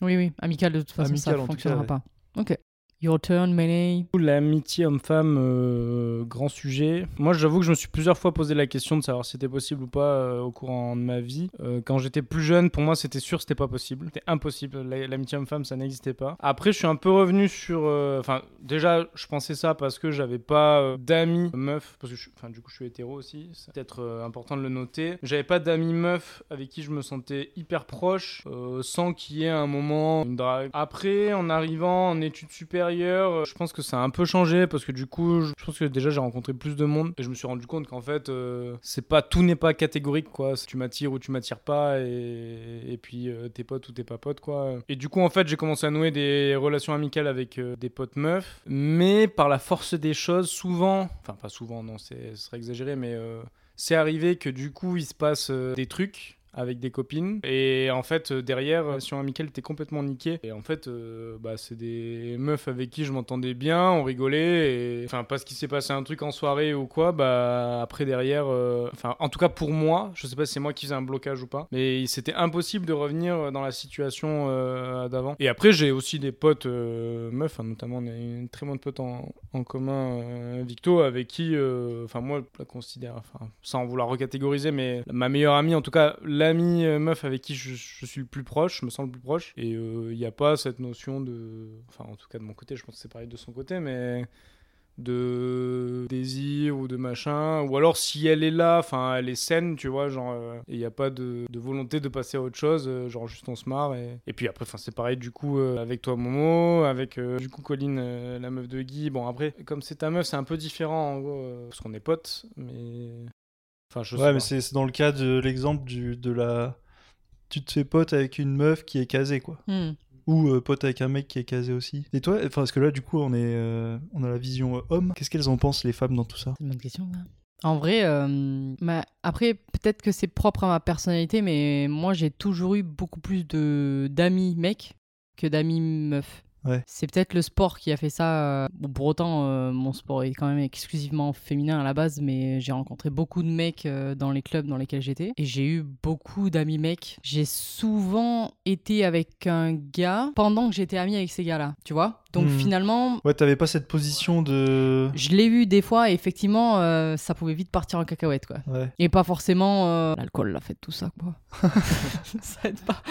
Oui, oui, amical de toute façon, ça tout fonctionnera cas, pas. Ok. Your turn, Mene. L'amitié homme-femme, euh, grand sujet. Moi, j'avoue que je me suis plusieurs fois posé la question de savoir si c'était possible ou pas euh, au courant de ma vie. Euh, quand j'étais plus jeune, pour moi, c'était sûr, c'était pas possible. C'était impossible. La- L'amitié homme-femme, ça n'existait pas. Après, je suis un peu revenu sur. Enfin, déjà, je pensais ça parce que j'avais pas d'amis meufs. Parce que, enfin, du coup, je suis hétéro aussi. C'est peut-être important de le noter. J'avais pas d'amis meufs avec qui je me sentais hyper proche sans qu'il y ait un moment une drague. Après, en arrivant en études supérieures, euh, je pense que ça a un peu changé parce que du coup, je pense que déjà j'ai rencontré plus de monde et je me suis rendu compte qu'en fait, euh, c'est pas tout n'est pas catégorique quoi. Tu m'attires ou tu m'attires pas et, puis euh, t'es pote ou t'es pas pote quoi. Et du coup, en fait, j'ai commencé à nouer des relations amicales avec des potes meufs, mais par la force des choses, souvent, enfin pas souvent, non, c'est ce serait exagéré, mais c'est arrivé que du coup, il se passe des trucs avec des copines. Et en fait euh, derrière la relation amicale était complètement niquée et en fait euh, bah, c'est des meufs avec qui je m'entendais bien on rigolait. Et enfin parce qu'il s'est passé un truc en soirée ou quoi bah après derrière euh, enfin en tout cas pour moi je sais pas si c'est moi qui faisais un blocage ou pas mais c'était impossible de revenir dans la situation euh, d'avant. Et après j'ai aussi des potes euh, meufs hein, notamment on a une très bonne pote en, commun euh, Victo avec qui euh, enfin moi je la considère sans vouloir recatégoriser mais ma meilleure amie en tout cas l'amie euh, meuf avec qui je, suis le plus proche je me sens le plus proche. Et il n'y a pas cette notion de enfin en tout cas de mon côté je pense que c'est pareil de son côté mais de désir ou de machin. Ou alors si elle est là enfin elle est saine tu vois genre euh, et il n'y a pas de, volonté de passer à autre chose euh, genre juste on se marre et, et puis après c'est pareil du coup euh, avec toi Momo avec euh, du coup Colline euh, la meuf de Guy. Bon après comme c'est ta meuf c'est un peu différent en gros euh, parce qu'on est potes mais enfin je sais Ouais, mais c'est c'est dans le cas de l'exemple du- de la. Tu te fais pote avec une meuf qui est casée, quoi. Hmm. Ou euh, pote avec un mec qui est casé aussi. Et toi, enfin, parce que là, du coup, on, est, euh, on a la vision euh, homme. Qu'est-ce qu'elles en pensent, les femmes, dans tout ça? C'est une bonne question. En vrai, euh, ma- après, peut-être que c'est propre à ma personnalité, mais moi, j'ai toujours eu beaucoup plus de d'amis mecs que d'amis meufs. Ouais. C'est peut-être le sport qui a fait ça. euh, Bon, pour autant, euh, mon sport est quand même exclusivement féminin à la base, mais j'ai rencontré beaucoup de mecs euh, dans les clubs dans lesquels j'étais. Et j'ai eu beaucoup d'amis mecs. J'ai souvent été avec un gars pendant que j'étais amie avec ces gars-là, tu vois? Donc Hmm. finalement, Ouais, t'avais pas cette position de. je l'ai vu des fois et effectivement, euh, ça pouvait vite partir en cacahuète, quoi. Ouais. Et pas forcément l'alcool l'a fait tout ça, quoi. [LAUGHS] ça aide pas.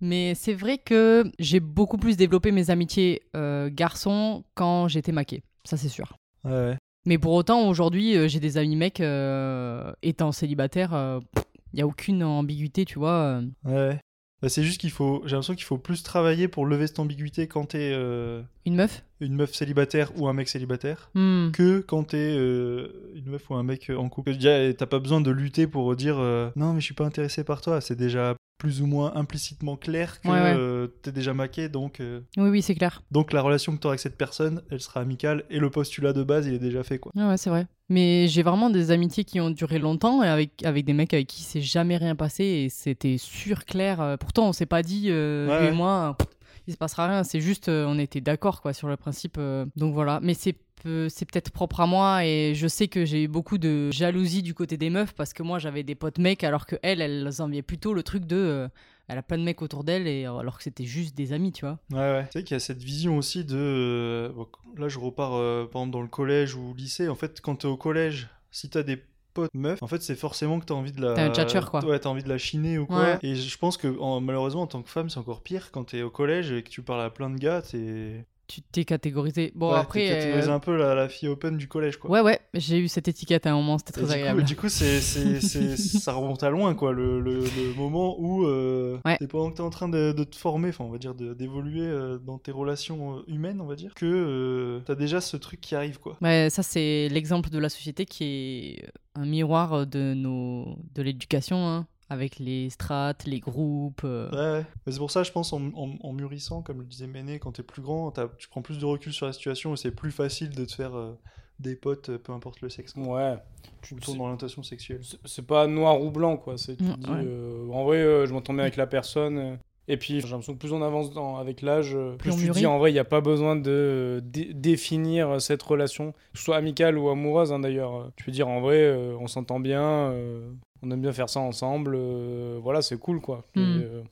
Mais c'est vrai que j'ai beaucoup plus développé mes amitiés euh, garçons quand j'étais maquée. Ça, c'est sûr. Ouais, ouais. Mais pour autant, aujourd'hui, euh, j'ai des amis mecs euh, étant célibataire. Il n'y a aucune ambiguïté, tu vois. Ouais. Bah, c'est juste qu'il faut. J'ai l'impression qu'il faut plus travailler pour lever cette ambiguïté quand t'es Une meuf? Une meuf célibataire ou un mec célibataire. Hmm. Que quand t'es euh, une meuf ou un mec en couple. Déjà, t'as pas besoin de lutter pour dire euh, non, mais je suis pas intéressé par toi. C'est déjà plus ou moins implicitement clair que Ouais, ouais. euh, t'es déjà maqué. Donc, euh, Oui, oui, c'est clair. donc la relation que t'auras avec cette personne, elle sera amicale et le postulat de base, il est déjà fait quoi. Ouais, ouais, c'est vrai. Mais j'ai vraiment des amitiés qui ont duré longtemps et avec, avec des mecs avec qui c'est jamais rien passé et c'était sûr, clair. Pourtant, on s'est pas dit, euh, Ouais, et moi, pff, il se passera rien. C'est juste, euh, on était d'accord quoi sur le principe. euh, donc voilà. Mais c'est c'est peut-être propre à moi et je sais que j'ai eu beaucoup de jalousie du côté des meufs parce que moi j'avais des potes mecs alors que elles, elles enviaient plutôt le truc de. euh, elle a plein de mecs autour d'elle et alors que c'était juste des amis, tu vois. Ouais, ouais. Tu sais qu'il y a cette vision aussi de. là, je repars par exemple dans le collège ou au lycée. En fait, quand t'es au collège, si t'as des meufs, en fait, c'est forcément que t'as envie de la. Un tchatcher, quoi. Ouais, t'as envie de la chiner ou quoi. Ouais. Et je pense que en- malheureusement, en tant que femme, c'est encore pire. Quand t'es au collège et que tu parles à plein de gars, t'es. Tu t'es catégorisé. Bon, ouais, après. t'es catégorisé euh, un peu la, la fille open du collège, quoi. Ouais, ouais, j'ai eu cette étiquette à un moment, c'était très du agréable. coup, du coup, c'est, [LAUGHS] ça remonte à loin, quoi, le, le- le moment où euh, Ouais. pendant que t'es en train de, de te former, enfin, on va dire, d'évoluer euh, dans tes relations euh, humaines, on va dire, que t'as déjà ce truc qui arrive, quoi. Ouais, ça c'est l'exemple de la société qui est un miroir de nos de l'éducation, hein, avec les strates, les groupes. euh. Ouais, ouais. Mais c'est pour ça, je pense, en, en- en mûrissant, comme le disait Méné, quand t'es plus grand, t'as- tu prends plus de recul sur la situation et c'est plus facile de te faire euh, des potes, euh, peu importe le sexe, quoi. Ouais. Tu tournes dans l'orientation sexuelle. C'est- C'est pas noir ou blanc, quoi. C'est tu te dis, ouais. euh, en vrai, euh, je m'entends bien avec la personne. et puis, j'ai l'impression que plus on avance dans, avec l'âge, Plus tu te dis, en vrai, il n'y a pas besoin de dé- définir cette relation, que ce soit amicale ou amoureuse, hein, d'ailleurs. Tu peux dire, en vrai, euh, on s'entend bien, euh, on aime bien faire ça ensemble, euh, voilà, c'est cool, quoi. Et, Mm. euh,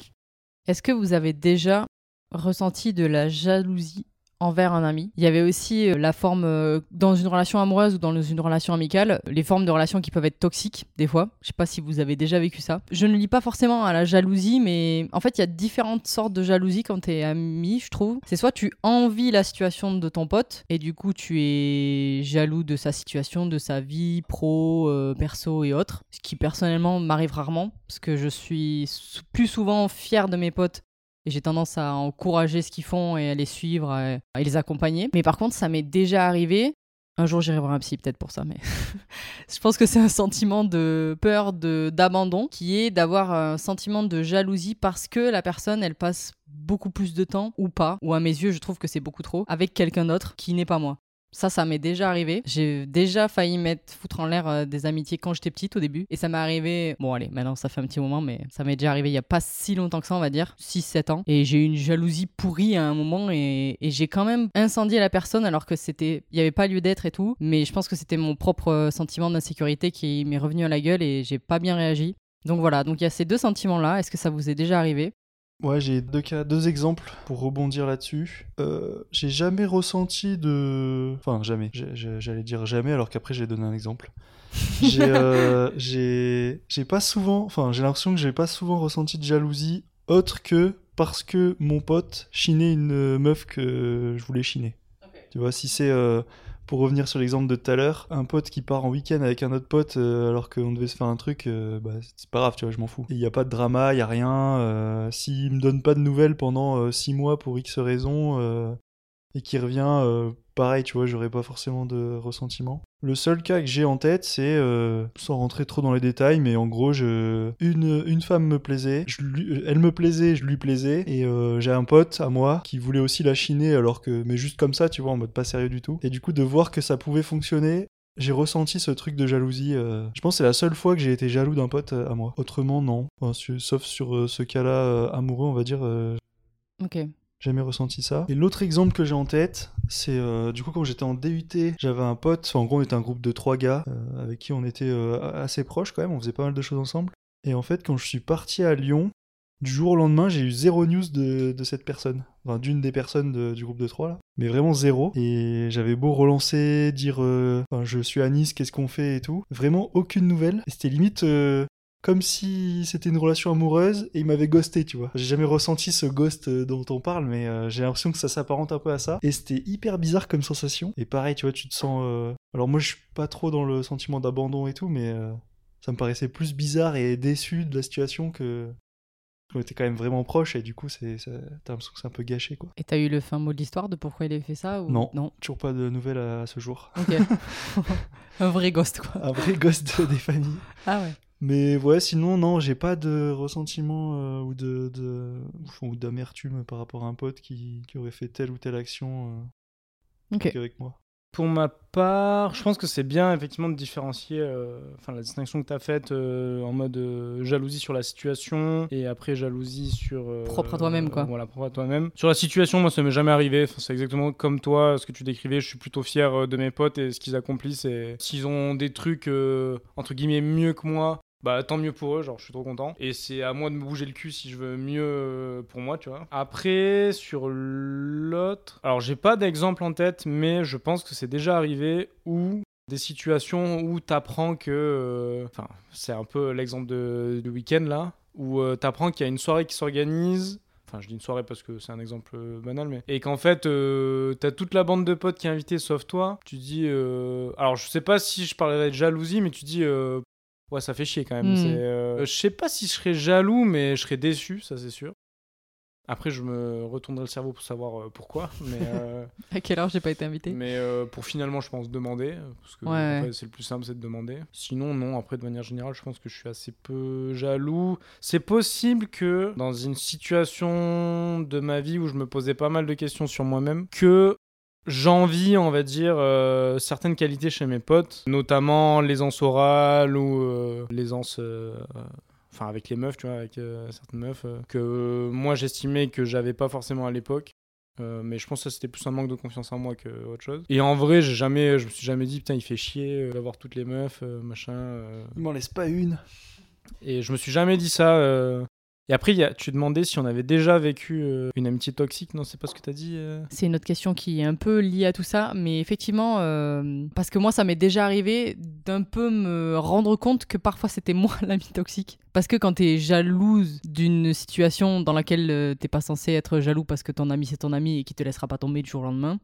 Est-ce que vous avez déjà ressenti de la jalousie envers un ami Il y avait aussi euh, la forme euh, dans une relation amoureuse ou dans une relation amicale, les formes de relations qui peuvent être toxiques des fois. Je sais pas si vous avez déjà vécu ça. Je ne lis pas forcément à la jalousie, mais en fait il y a différentes sortes de jalousie quand t'es ami, je trouve. C'est soit tu envies la situation de ton pote et du coup tu es jaloux de sa situation, de sa vie pro, euh, perso et autres. Ce qui personnellement m'arrive rarement parce que je suis plus souvent fier de mes potes et j'ai tendance à encourager ce qu'ils font et à les suivre à, à les accompagner. Mais par contre, ça m'est déjà arrivé. Un jour, j'irai voir un psy peut-être pour ça, mais [LAUGHS] je pense que c'est un sentiment de peur, de d'abandon, qui est d'avoir un sentiment de jalousie parce que la personne, elle passe beaucoup plus de temps ou pas, ou à mes yeux, je trouve que c'est beaucoup trop, avec quelqu'un d'autre qui n'est pas moi. Ça, ça m'est déjà arrivé. J'ai déjà failli mettre foutre en l'air euh, des amitiés quand j'étais petite au début. Et ça m'est arrivé. Bon, allez, maintenant ça fait un petit moment, mais ça m'est déjà arrivé il y a pas si longtemps que ça, on va dire. 6-7 ans. Et j'ai eu une jalousie pourrie à un moment et, j'ai quand même incendié la personne alors que c'était. Il n'y avait pas lieu d'être et tout. Mais je pense que c'était mon propre euh, sentiment d'insécurité qui m'est revenu à la gueule et j'ai pas bien réagi. Donc voilà, donc il y a ces deux sentiments-là. Est-ce que ça vous est déjà arrivé? Ouais, j'ai deux cas, deux exemples pour rebondir là-dessus. Euh, j'ai jamais ressenti de, enfin jamais. J'allais dire jamais, alors qu'après j'ai donné un exemple. [LAUGHS] J'ai, euh, j'ai, pas souvent, enfin j'ai l'impression que j'ai pas souvent ressenti de jalousie autre que parce que mon pote chinait une meuf que je voulais chiner. Tu vois, si c'est euh, pour revenir sur l'exemple de tout à l'heure, un pote qui part en week-end avec un autre pote euh, alors qu'on devait se faire un truc, euh, bah, c'est pas grave, tu vois, je m'en fous. Il n'y a pas de drama, il n'y a rien. euh, S'il me donne pas de nouvelles pendant 6 mois pour X raisons et qu'il revient, euh, pareil, tu vois, j'aurais pas forcément de ressentiment. Le seul cas que j'ai en tête, c'est, euh, sans rentrer trop dans les détails, mais en gros, une, une femme me plaisait, lui- elle me plaisait, je lui plaisais, et euh, j'ai un pote à moi qui voulait aussi la chiner, alors que, mais juste comme ça, tu vois, en mode pas sérieux du tout. Et du coup, de voir que ça pouvait fonctionner, j'ai ressenti ce truc de jalousie. euh, Je pense que c'est la seule fois que j'ai été jaloux d'un pote euh, à moi. Autrement, non. Sauf sur euh, ce cas-là euh, amoureux, on va dire. euh, Ok. Jamais ressenti ça. Et l'autre exemple que j'ai en tête, c'est euh, du coup quand j'étais en DUT, j'avais un pote, en gros on était un groupe de trois gars euh, avec qui on était euh, assez proches quand même, on faisait pas mal de choses ensemble. Et en fait quand je suis parti à Lyon, du jour au lendemain j'ai eu zéro news de, cette personne, enfin d'une des personnes du groupe de trois là, mais vraiment zéro. Et j'avais beau relancer, dire je suis à Nice, qu'est-ce qu'on fait et tout, vraiment aucune nouvelle. C'était limite... comme si c'était une relation amoureuse et il m'avait ghosté, tu vois. J'ai jamais ressenti ce ghost euh, dont on parle, mais euh, j'ai l'impression que ça s'apparente un peu à ça. Et c'était hyper bizarre comme sensation. Et pareil, tu vois, tu te sens. euh, Alors moi, je suis pas trop dans le sentiment d'abandon et tout, mais euh, ça me paraissait plus bizarre et déçu de la situation que On était quand même vraiment proches et du coup, c'est, ça- t'as l'impression que c'est un peu gâché, quoi. Et t'as eu le fin mot de l'histoire de pourquoi il avait fait ça ou... Non. Non. Toujours pas de nouvelles à, à ce jour. Ok. [LAUGHS] [LAUGHS] un vrai ghost, quoi. Un vrai de- des familles. Ah ouais. Mais ouais, sinon, non, j'ai pas de ressentiment euh, ou de, de- ou d'amertume par rapport à un pote qui, qui aurait fait telle ou telle action euh, Ok. qu'avec moi. Pour ma part, je pense que c'est bien effectivement de différencier euh, enfin, la distinction que tu as faite euh, en mode euh, jalousie sur la situation et après jalousie sur. euh, Propre à toi-même, quoi. Voilà, propre à toi-même. Sur la situation, moi ça m'est jamais arrivé. Enfin, c'est exactement comme toi, ce que tu décrivais. Je suis plutôt fier euh, de mes potes et ce qu'ils accomplissent. Et s'ils ont des trucs euh, entre guillemets mieux que moi. Bah tant mieux pour eux, genre je suis trop content. Et c'est à moi de me bouger le cul si je veux mieux euh, pour moi, tu vois. Après, sur l'autre... Alors j'ai pas d'exemple en tête, mais je pense que c'est déjà arrivé où des situations où t'apprends que... euh, Enfin, c'est un peu l'exemple de, de week-end là, où euh, t'apprends qu'il y a une soirée qui s'organise Enfin, je dis une soirée parce que c'est un exemple banal, mais. Et qu'en fait, t'as toute la bande de potes qui est invitée sauf toi. Tu dis. Alors, je sais pas si je parlerais de jalousie, mais tu dis. Ouais, ça fait chier quand même. Hmm. Euh, Je sais pas si je serais jaloux, mais je serais déçu, ça c'est sûr. Après, je me retournerai le cerveau pour savoir euh, pourquoi, mais, [LAUGHS] euh, À quelle heure j'ai pas été invité? mais euh, pour finalement, je pense demander, parce que Ouais, ouais. c'est le plus simple, c'est de demander. Sinon, non. Après, de manière générale, je pense que je suis assez peu jaloux. C'est possible que dans une situation de ma vie où je me posais pas mal de questions sur moi-même, que j'envie, on va dire, euh, certaines qualités chez mes potes, notamment l'aisance orale ou euh, l'aisance. euh, Enfin, avec les meufs, tu vois, avec euh, certaines meufs, que moi j'estimais que j'avais pas forcément à l'époque. Euh, mais je pense que c'était plus un manque de confiance en moi que autre chose. Et en vrai, j'ai jamais, je me suis jamais dit putain il fait chier d'avoir toutes les meufs, euh, machin. euh. Il m'en laisse pas une. Et je me suis jamais dit ça. Et après, tu demandais si on avait déjà vécu euh, une amitié toxique. Non, c'est pas ce que t'as dit. euh? C'est une autre question qui est un peu liée à tout ça, mais effectivement, euh, parce que moi, ça m'est déjà arrivé d'un peu me rendre compte que parfois c'était moi [LAUGHS] l'ami toxique. Parce que quand t'es jalouse d'une situation dans laquelle t'es pas censé être jaloux parce que ton ami c'est ton ami et qui te laissera pas tomber du jour au lendemain,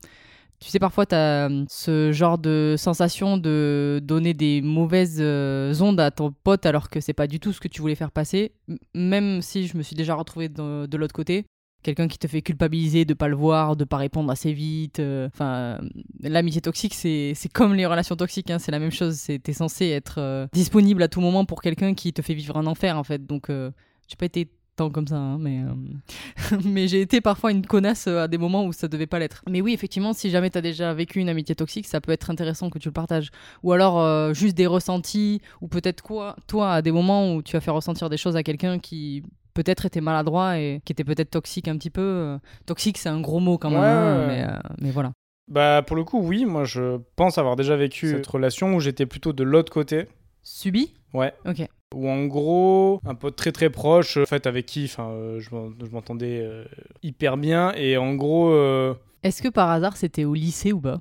tu sais, parfois, tu as ce genre de sensation de donner des mauvaises euh, ondes à ton pote alors que c'est pas du tout ce que tu voulais faire passer. Même si je me suis déjà retrouvée de, l'autre côté, quelqu'un qui te fait culpabiliser de pas le voir, de pas répondre assez vite. euh, Enfin, euh, l'amitié toxique, c'est comme les relations toxiques, hein, c'est la même chose. T'es censé être euh, disponible à tout moment pour quelqu'un qui te fait vivre un enfer, en fait. Donc, euh, j'ai pas été tant comme ça, hein, mais, euh, [LAUGHS] mais j'ai été parfois une connasse euh, à des moments où ça devait pas l'être. Mais oui, effectivement, si jamais t'as déjà vécu une amitié toxique, ça peut être intéressant que tu le partages. Ou alors euh, juste des ressentis, ou peut-être quoi, toi, à des moments où tu as fait ressentir des choses à quelqu'un qui peut-être était maladroit et qui était peut-être toxique un petit peu. Toxique, c'est un gros mot quand même, Ouais, hein, euh, mais voilà. Bah, pour le coup, oui. Moi, je pense avoir déjà vécu cette relation où j'étais plutôt de l'autre côté. Subi? Ouais. Ok. Où en gros, un pote très très proche, en fait, avec qui enfin, euh, je m'en- je m'entendais euh, hyper bien. Et en gros, euh, Est-ce que par hasard c'était au lycée ou pas?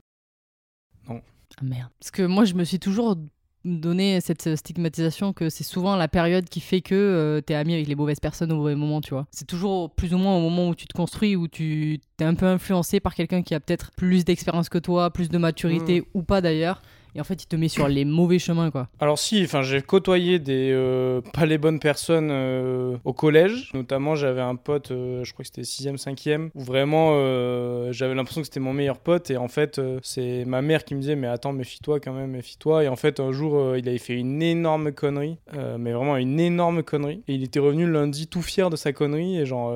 Non. Ah merde. Parce que moi je me suis toujours donné cette stigmatisation que c'est souvent la période qui fait que euh, t'es ami avec les mauvaises personnes au mauvais moment, tu vois. C'est toujours plus ou moins au moment où tu te construis, où tu t'es un peu influencé par quelqu'un qui a peut-être plus d'expérience que toi, plus de maturité ou pas d'ailleurs. Et en fait, il te met sur les mauvais chemins, quoi. Alors si, enfin j'ai côtoyé des euh, pas les bonnes personnes euh, au collège. Notamment j'avais un pote, euh, je crois que c'était 6ème, 5ème, où vraiment j'avais l'impression que c'était mon meilleur pote. Et en fait c'est ma mère qui me disait mais attends méfie-toi quand même, méfie-toi. Et en fait un jour il avait fait une énorme connerie, mais vraiment une énorme connerie. Et il était revenu lundi tout fier de sa connerie et genre...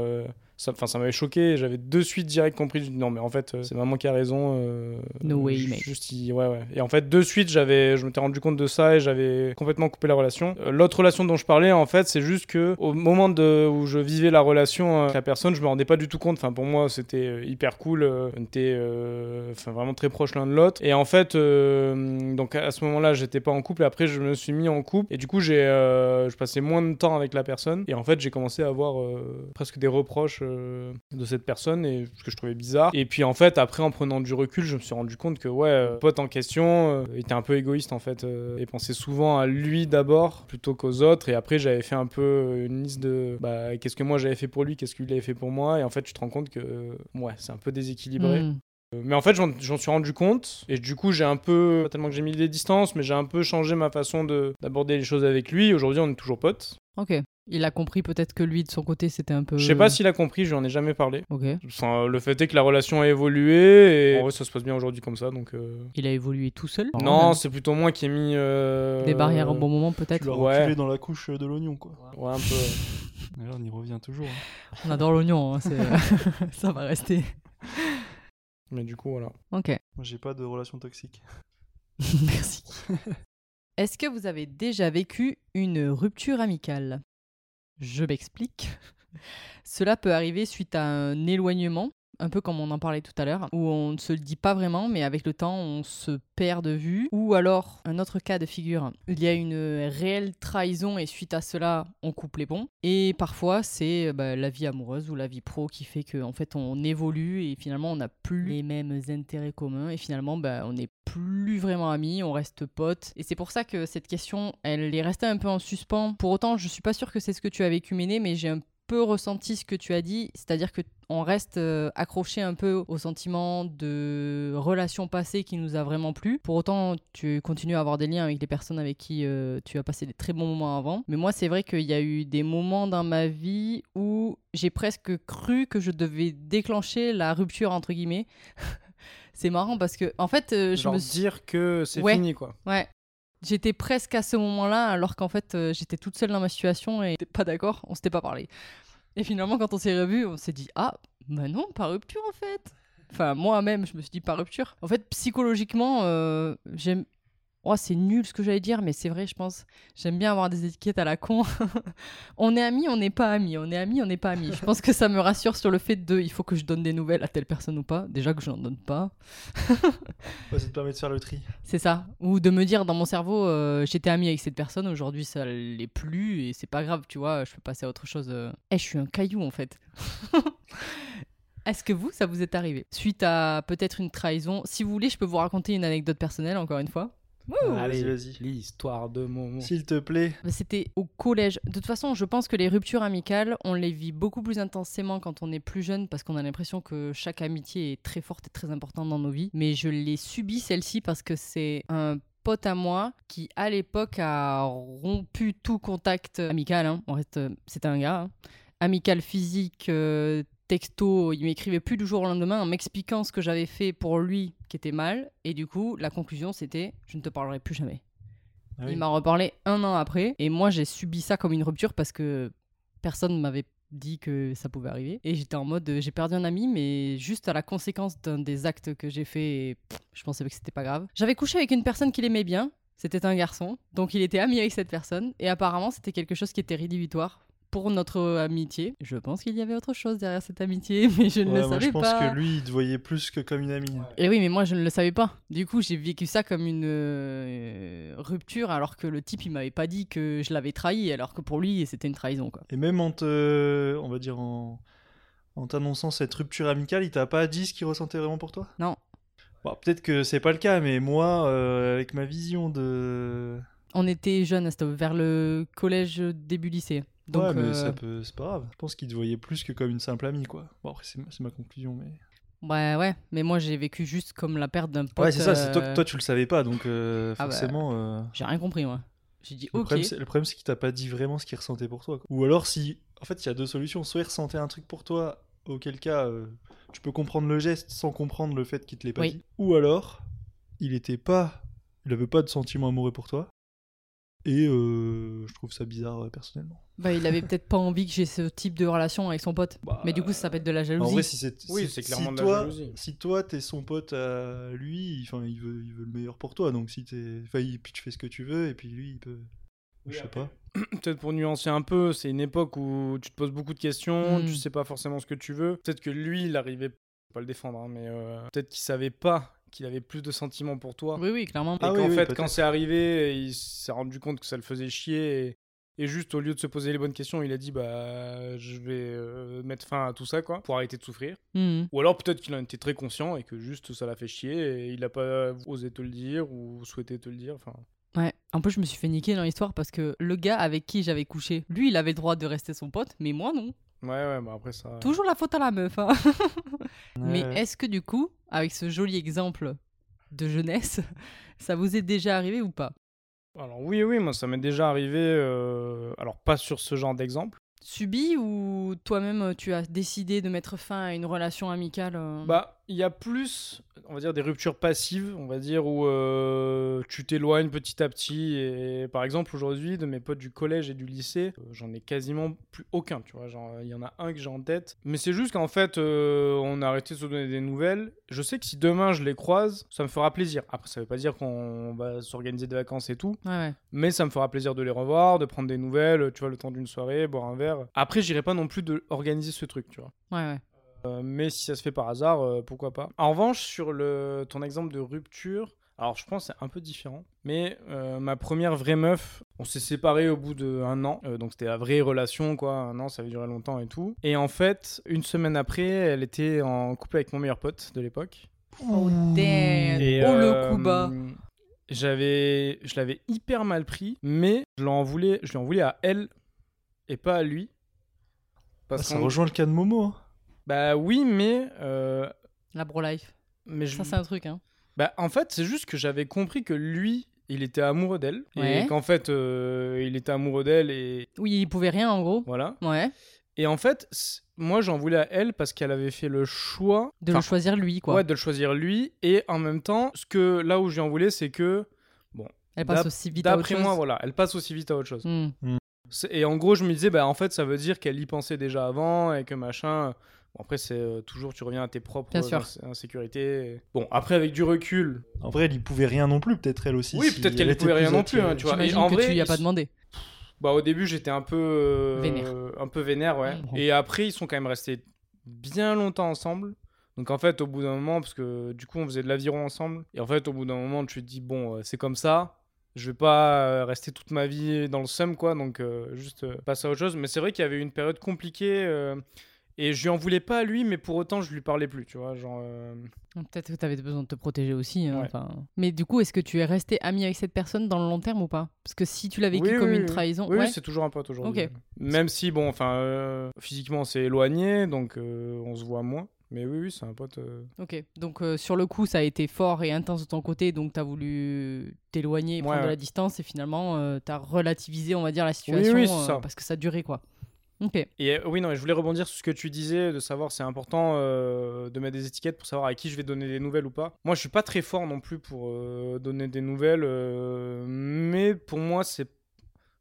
ça, enfin, ça m'avait choqué. J'avais de suite direct compris. Non, mais en fait, euh, c'est maman qui a raison. euh, No way, mate. Juste, il- ouais, ouais. Et en fait, de suite, j'avais, je m'étais rendu compte de ça et j'avais complètement coupé la relation. Euh, L'autre relation dont je parlais, en fait, c'est juste que au moment de, où je vivais la relation euh, avec la personne, je me rendais pas du tout compte. Enfin, pour moi, c'était hyper cool. On était, euh, enfin, vraiment très proches l'un de l'autre. Et en fait, euh, donc à ce moment-là, j'étais pas en couple. Et après, je me suis mis en couple. Et du coup, j'ai, euh, je passais moins de temps avec la personne. Et en fait, j'ai commencé à avoir euh, presque des reproches euh, de cette personne et ce que je trouvais bizarre. Et puis en fait, après, en prenant du recul, je me suis rendu compte que ouais, euh, le pote en question euh, était un peu égoïste en fait euh, et pensait souvent à lui d'abord plutôt qu'aux autres. Et après, j'avais fait un peu une liste de bah, qu'est-ce que moi j'avais fait pour lui, qu'est-ce qu'il avait fait pour moi. Et en fait, tu te rends compte que euh, ouais, c'est un peu déséquilibré. Hmm. Euh, Mais en fait, j'en suis rendu compte et du coup, j'ai un peu, pas tellement que j'ai mis des distances, mais j'ai un peu changé ma façon de- d'aborder les choses avec lui. Aujourd'hui, on est toujours potes. Ok. Il a compris peut-être que lui, de son côté, c'était un peu. Je sais pas s'il a compris, je lui en ai jamais parlé. Ok. Enfin, le fait est que la relation a évolué et en vrai, ça se passe bien aujourd'hui comme ça. Donc, euh, Il a évolué tout seul? Non, c'est plutôt moi qui ai mis euh, Des barrières au bon moment, Tu peut-être. l'as Ouais. reculé dans la couche de l'oignon, quoi. Ouais, un peu. Mais [LAUGHS] là, on y revient toujours. hein. On adore l'oignon, hein, c'est- [LAUGHS] ça va rester. Mais du coup, voilà. Ok. Moi, j'ai pas de relation toxique. [LAUGHS] Merci. Est-ce que vous avez déjà vécu une rupture amicale? Je m'explique. [LAUGHS] Cela peut arriver suite à un éloignement, un peu comme on en parlait tout à l'heure, où on ne se le dit pas vraiment, mais avec le temps, on se perd de vue. Ou alors, un autre cas de figure, il y a une réelle trahison et suite à cela, on coupe les ponts. Et parfois, c'est bah, la vie amoureuse ou la vie pro qui fait qu'en en fait, on évolue et finalement, on n'a plus les mêmes intérêts communs et finalement, bah, on n'est plus vraiment amis, on reste potes. Et c'est pour ça que cette question, elle est restée un peu en suspens. Pour autant, je suis pas sûre que c'est ce que tu as vécu, Méné, mais j'ai un peu ressenti ce que tu as dit, c'est-à-dire que on reste euh, accroché un peu au sentiment de relation passée qui nous a vraiment plu. Pour autant, tu continues à avoir des liens avec les personnes avec qui euh, tu as passé des très bons moments avant. Mais moi, c'est vrai qu'il y a eu des moments dans ma vie où j'ai presque cru que je devais déclencher la rupture entre guillemets. [LAUGHS] c'est marrant parce que en fait, euh, je Genre me suis dire que c'est Ouais. fini, quoi. Ouais. J'étais presque à ce moment-là, alors qu'en fait, euh, j'étais toute seule dans ma situation et pas d'accord, on s'était pas parlé. Et finalement, quand on s'est revus, on s'est dit Ah, bah non, pas rupture en fait. Enfin, moi-même, je me suis dit pas rupture. En fait, psychologiquement, euh, j'aime. Oh, c'est nul ce que j'allais dire, mais c'est vrai, je pense. J'aime bien avoir des étiquettes à la con. [LAUGHS] on est amis, on n'est pas amis. On est amis, on n'est pas amis. Je pense que ça me rassure sur le fait de il faut que je donne des nouvelles à telle personne ou pas. Déjà que je n'en donne pas. [LAUGHS] Ouais, ça te permet de faire le tri. C'est ça. Ou de me dire dans mon cerveau, euh, j'étais ami avec cette personne, aujourd'hui ça l'est plus et c'est pas grave, tu vois, je peux passer à autre chose. euh. Eh, je suis un caillou en fait. [LAUGHS] Est-ce que vous, ça vous est arrivé? Suite à peut-être une trahison. Si vous voulez, je peux vous raconter une anecdote personnelle, encore une fois. Allez, vas-y. L'histoire de Momo. S'il te plaît. C'était au collège. De toute façon, je pense que les ruptures amicales, on les vit beaucoup plus intensément quand on est plus jeune parce qu'on a l'impression que chaque amitié est très forte et très importante dans nos vies. Mais je l'ai subi celle-ci parce que c'est un pote à moi qui, à l'époque, a rompu tout contact amical. hein. On reste, c'était un gars. hein. Amical physique, euh, texto, il m'écrivait plus du jour au lendemain en m'expliquant ce que j'avais fait pour lui qui était mal. Et du coup, la conclusion, c'était je ne te parlerai plus jamais. Ah oui. Il m'a reparlé un an après. Et moi, j'ai subi ça comme une rupture parce que personne ne m'avait dit que ça pouvait arriver. Et j'étais en mode, j'ai perdu un ami, mais juste à la conséquence d'un des actes que j'ai fait, et, pff, je pensais que c'était pas grave. J'avais couché avec une personne qu'il aimait bien. C'était un garçon. Donc il était ami avec cette personne. Et apparemment, c'était quelque chose qui était rédhibitoire pour notre amitié. Je pense qu'il y avait autre chose derrière cette amitié, [LAUGHS] mais je ne Ouais, le moi, savais je pense pas. que lui, il te voyait plus que comme une amie. Et oui, mais moi je ne le savais pas. Du coup, j'ai vécu ça comme une euh, rupture, alors que le type il m'avait pas dit que je l'avais trahi, alors que pour lui c'était une trahison quoi. Et même en te, on va dire en, en t'annonçant cette rupture amicale, il t'a pas dit ce qu'il ressentait vraiment pour toi? Non. Bon, peut-être que c'est pas le cas, mais moi, euh, avec ma vision de, On était jeunes, vers le collège début lycée. Donc, ouais, mais euh, ça peut, c'est pas grave. Je pense qu'il te voyait plus que comme une simple amie, quoi. Bon, après, c'est ma, c'est ma conclusion, mais. ouais, ouais. Mais moi j'ai vécu juste comme la perte d'un pote. Ouais, c'est ça. C'est toi, euh, toi, tu le savais pas, donc euh, Ah bah, forcément. euh, J'ai rien compris moi. J'ai dit Le ok. problème, c'est- le problème, c'est qu'il t'a pas dit vraiment ce qu'il ressentait pour toi. quoi. Ou alors, si. En fait, il y a deux solutions. Soit il ressentait un truc pour toi, auquel cas, tu peux comprendre le geste sans comprendre le fait qu'il te l'ait pas Oui. dit. Ou alors, il était pas. Il avait pas de sentiment amoureux pour toi. Et euh, je trouve ça bizarre, euh, personnellement. Bah, il avait peut-être pas envie que j'ai ce type de relation avec son pote. Bah, Mais du coup ça s'appelle de la En jalousie. vrai, si c'est. Oui, si- c'est si clairement de la toi, jalousie. Si toi, t'es son pote à lui, enfin, il veut, il veut le meilleur pour toi. Donc, si t'es. Enfin, il- puis tu fais ce que tu veux, et puis lui, il peut. je sais pas. [CLEARS THROAT] Peut-être pour nuancer un peu, c'est une époque où tu te poses beaucoup de questions, Mm. tu sais pas forcément ce que tu veux. Peut-être que lui, il arrivait pas le défendre, hein, mais euh, peut-être qu'il savait pas qu'il avait plus de sentiments pour toi. Oui, oui, clairement. Et Ah qu'en oui, fait, quand c'est arrivé, il s'est rendu compte que ça le faisait chier. Et, et juste, au lieu de se poser les bonnes questions, il a dit Bah, je vais euh, mettre fin à tout ça, quoi, pour arrêter de souffrir. Mhm. Ou alors, peut-être qu'il en était très conscient et que juste ça l'a fait chier et il a pas osé te le dire ou souhaité te le dire. Enfin, Ouais, un peu je me suis fait niquer dans l'histoire parce que le gars avec qui j'avais couché, lui il avait le droit de rester son pote, mais moi non. Ouais, ouais, bah après ça. Toujours la faute à la meuf. hein. mais est-ce que du coup, avec ce joli exemple de jeunesse, ça vous est déjà arrivé ou pas? Alors oui, oui, moi ça m'est déjà arrivé, euh, alors pas sur ce genre d'exemple. Subi ou toi-même euh, tu as décidé de mettre fin à une relation amicale euh? Bah, il y a plus, on va dire, des ruptures passives, on va dire, où euh, tu t'éloignes petit à petit. Et par exemple, aujourd'hui, de mes potes du collège et du lycée, euh, j'en ai quasiment plus aucun, tu vois. Genre, il y en a un que j'ai en tête. Mais c'est juste qu'en fait, euh, on a arrêté de se donner des nouvelles. Je sais que si demain je les croise, ça me fera plaisir. Après, ça veut pas dire qu'on va s'organiser des vacances et tout. Ouais, ouais. Mais ça me fera plaisir de les revoir, de prendre des nouvelles, tu vois, le temps d'une soirée, boire un verre. Après, j'irai pas non plus de organiser ce truc, tu vois. Ouais, ouais. Euh, mais si ça se fait par hasard, euh, pourquoi pas. En revanche, sur le, ton exemple de rupture, alors je pense que c'est un peu différent. Mais euh, ma première vraie meuf, on s'est séparés au bout d'un an. Euh, donc c'était la vraie relation, quoi. Un an, ça avait duré longtemps et tout. Et en fait, une semaine après, elle était en couple avec mon meilleur pote de l'époque. Oh damn. Et, oh le coup bas. J'avais, je l'avais hyper mal pris, mais je l'en voulais, je lui en voulais à elle et pas à lui. Ah, ça rejoint le cas de Momo. hein. Bah oui, mais euh, La bro life. mais je, Ça c'est un truc hein. Bah, en fait, c'est juste que j'avais compris que lui, il était amoureux d'elle. Ouais. Et qu'en fait, euh, il était amoureux d'elle et Oui, il pouvait rien en gros. voilà. Ouais. Et en fait, moi, j'en voulais à elle parce qu'elle avait fait le choix. De le choisir lui quoi. Ouais, de le choisir lui. Et en même temps, ce que là où je lui en voulais, c'est que, Elle passe aussi vite à autre d'après chose. moi, voilà, elle passe aussi vite à autre chose. Hmm. Et en gros, je me disais, bah, en fait, ça veut dire qu'elle y pensait déjà avant et que machin. Bon, après, c'est euh, toujours, tu reviens à tes propres Bien sûr. ins- insécurités. Bon, après, avec du recul, En vrai, elle y pouvait rien non plus, peut-être elle aussi. Oui, si peut-être qu'elle était pouvait rien non plus, hein, tu vois. Et en que vrai, tu y as pas demandé. Bah au début j'étais un peu euh, Vénère. un peu vénère ouais. Et après ils sont quand même restés bien longtemps ensemble. Donc en fait au bout d'un moment parce que du coup on faisait de l'aviron ensemble et en fait au bout d'un moment tu te dis bon euh, c'est comme ça. Je vais pas euh, rester toute ma vie dans le seum quoi donc euh, juste euh, passer à autre chose mais c'est vrai qu'il y avait eu une période compliquée euh, et je lui en voulais pas à lui mais pour autant je lui parlais plus tu vois genre euh, Peut-être que tu avais besoin de te protéger aussi. hein, Ouais. Mais du coup, est-ce que tu es resté ami avec cette personne dans le long terme ou pas? Parce que si tu l'as vécu Oui, comme oui, une oui. trahison, Oui, ouais. c'est toujours un pote aujourd'hui. Ok. Même si, bon, enfin, euh, physiquement, on s'est éloigné, donc euh, on se voit moins. Mais oui, oui, c'est un pote. euh. Ok, donc euh, sur le coup, ça a été fort et intense de ton côté, donc tu as voulu t'éloigner et Ouais, prendre de la distance, et finalement, tu as relativisé, on va dire, la situation oui, c'est euh, ça. parce que ça durait, quoi. Ok, Et euh, oui, non, je voulais rebondir sur ce que tu disais, de savoir c'est important euh, de mettre des étiquettes pour savoir à qui je vais donner des nouvelles ou pas. Moi, je suis pas très fort non plus pour euh, donner des nouvelles, mais pour moi, c'est.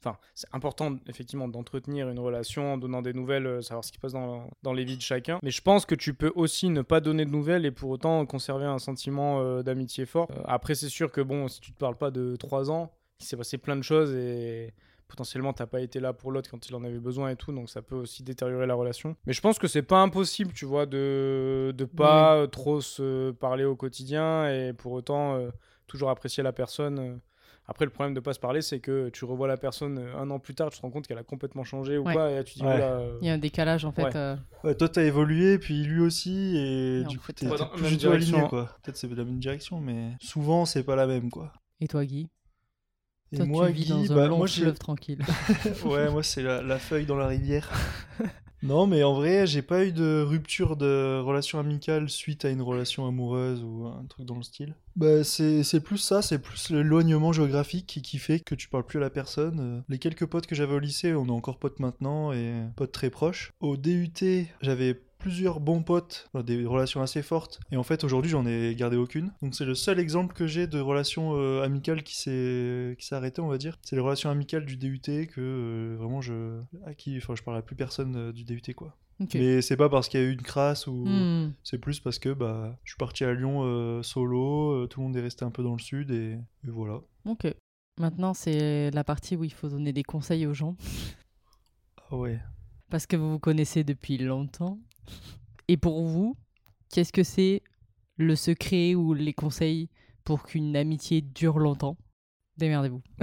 Enfin, c'est important effectivement d'entretenir une relation en donnant des nouvelles, savoir ce qui passe dans, dans les vies de chacun. Mais je pense que tu peux aussi ne pas donner de nouvelles et pour autant conserver un sentiment d'amitié fort. Après, c'est sûr que bon, si tu te parles pas de 3 ans, il s'est passé plein de choses et potentiellement t'as pas été là pour l'autre quand il en avait besoin et tout donc ça peut aussi détériorer la relation mais je pense que c'est pas impossible tu vois de de pas euh, trop se parler au quotidien et pour autant euh, toujours apprécier la personne euh. après le problème de pas se parler c'est que tu revois la personne un an plus tard tu te rends compte qu'elle a complètement changé ou Ouais. pas et là, tu dis Ouais. euh, il y a un décalage en fait. Ouais. euh, Ouais, toi, t'as évolué, puis lui aussi, et du coup, t'es plus même du tout aligné, direction. quoi. Peut-être c'est la même direction, mais souvent, c'est pas la même, quoi. Et toi, Guy? Et Toi, moi, tu vis Guy, dans un bah, moi, j'ai- fleuve tranquille. [LAUGHS] [LAUGHS] ouais, moi, c'est la, la feuille dans la rivière. [LAUGHS] non, mais en vrai, j'ai pas eu de rupture de relation amicale suite à une relation amoureuse ou un truc dans le style. Bah, c'est plus ça, c'est plus l'éloignement géographique qui, qui fait que tu parles plus à la personne. Les quelques potes que j'avais au lycée, on est encore potes maintenant et potes très proches. Au DUT, j'avais plusieurs bons potes, enfin, des relations assez fortes, et en fait aujourd'hui j'en ai gardé aucune. Donc c'est le seul exemple que j'ai de relation euh, amicale qui s'est qui s'est arrêtée, on va dire. C'est les relations amicales du DUT que euh, vraiment je à qui, enfin je parle à plus personne euh, du DUT quoi. Ok. Mais c'est pas parce qu'il y a eu une crasse ou Hmm. c'est plus parce que bah je suis parti à Lyon euh, solo, euh, tout le monde est resté un peu dans le sud et, et voilà. Ok. Maintenant, c'est la partie où il faut donner des conseils aux gens. Ah ouais. Parce que vous vous connaissez depuis longtemps. Et pour vous, qu'est-ce que c'est le secret ou les conseils pour qu'une amitié dure longtemps? Démerdez-vous. [LAUGHS]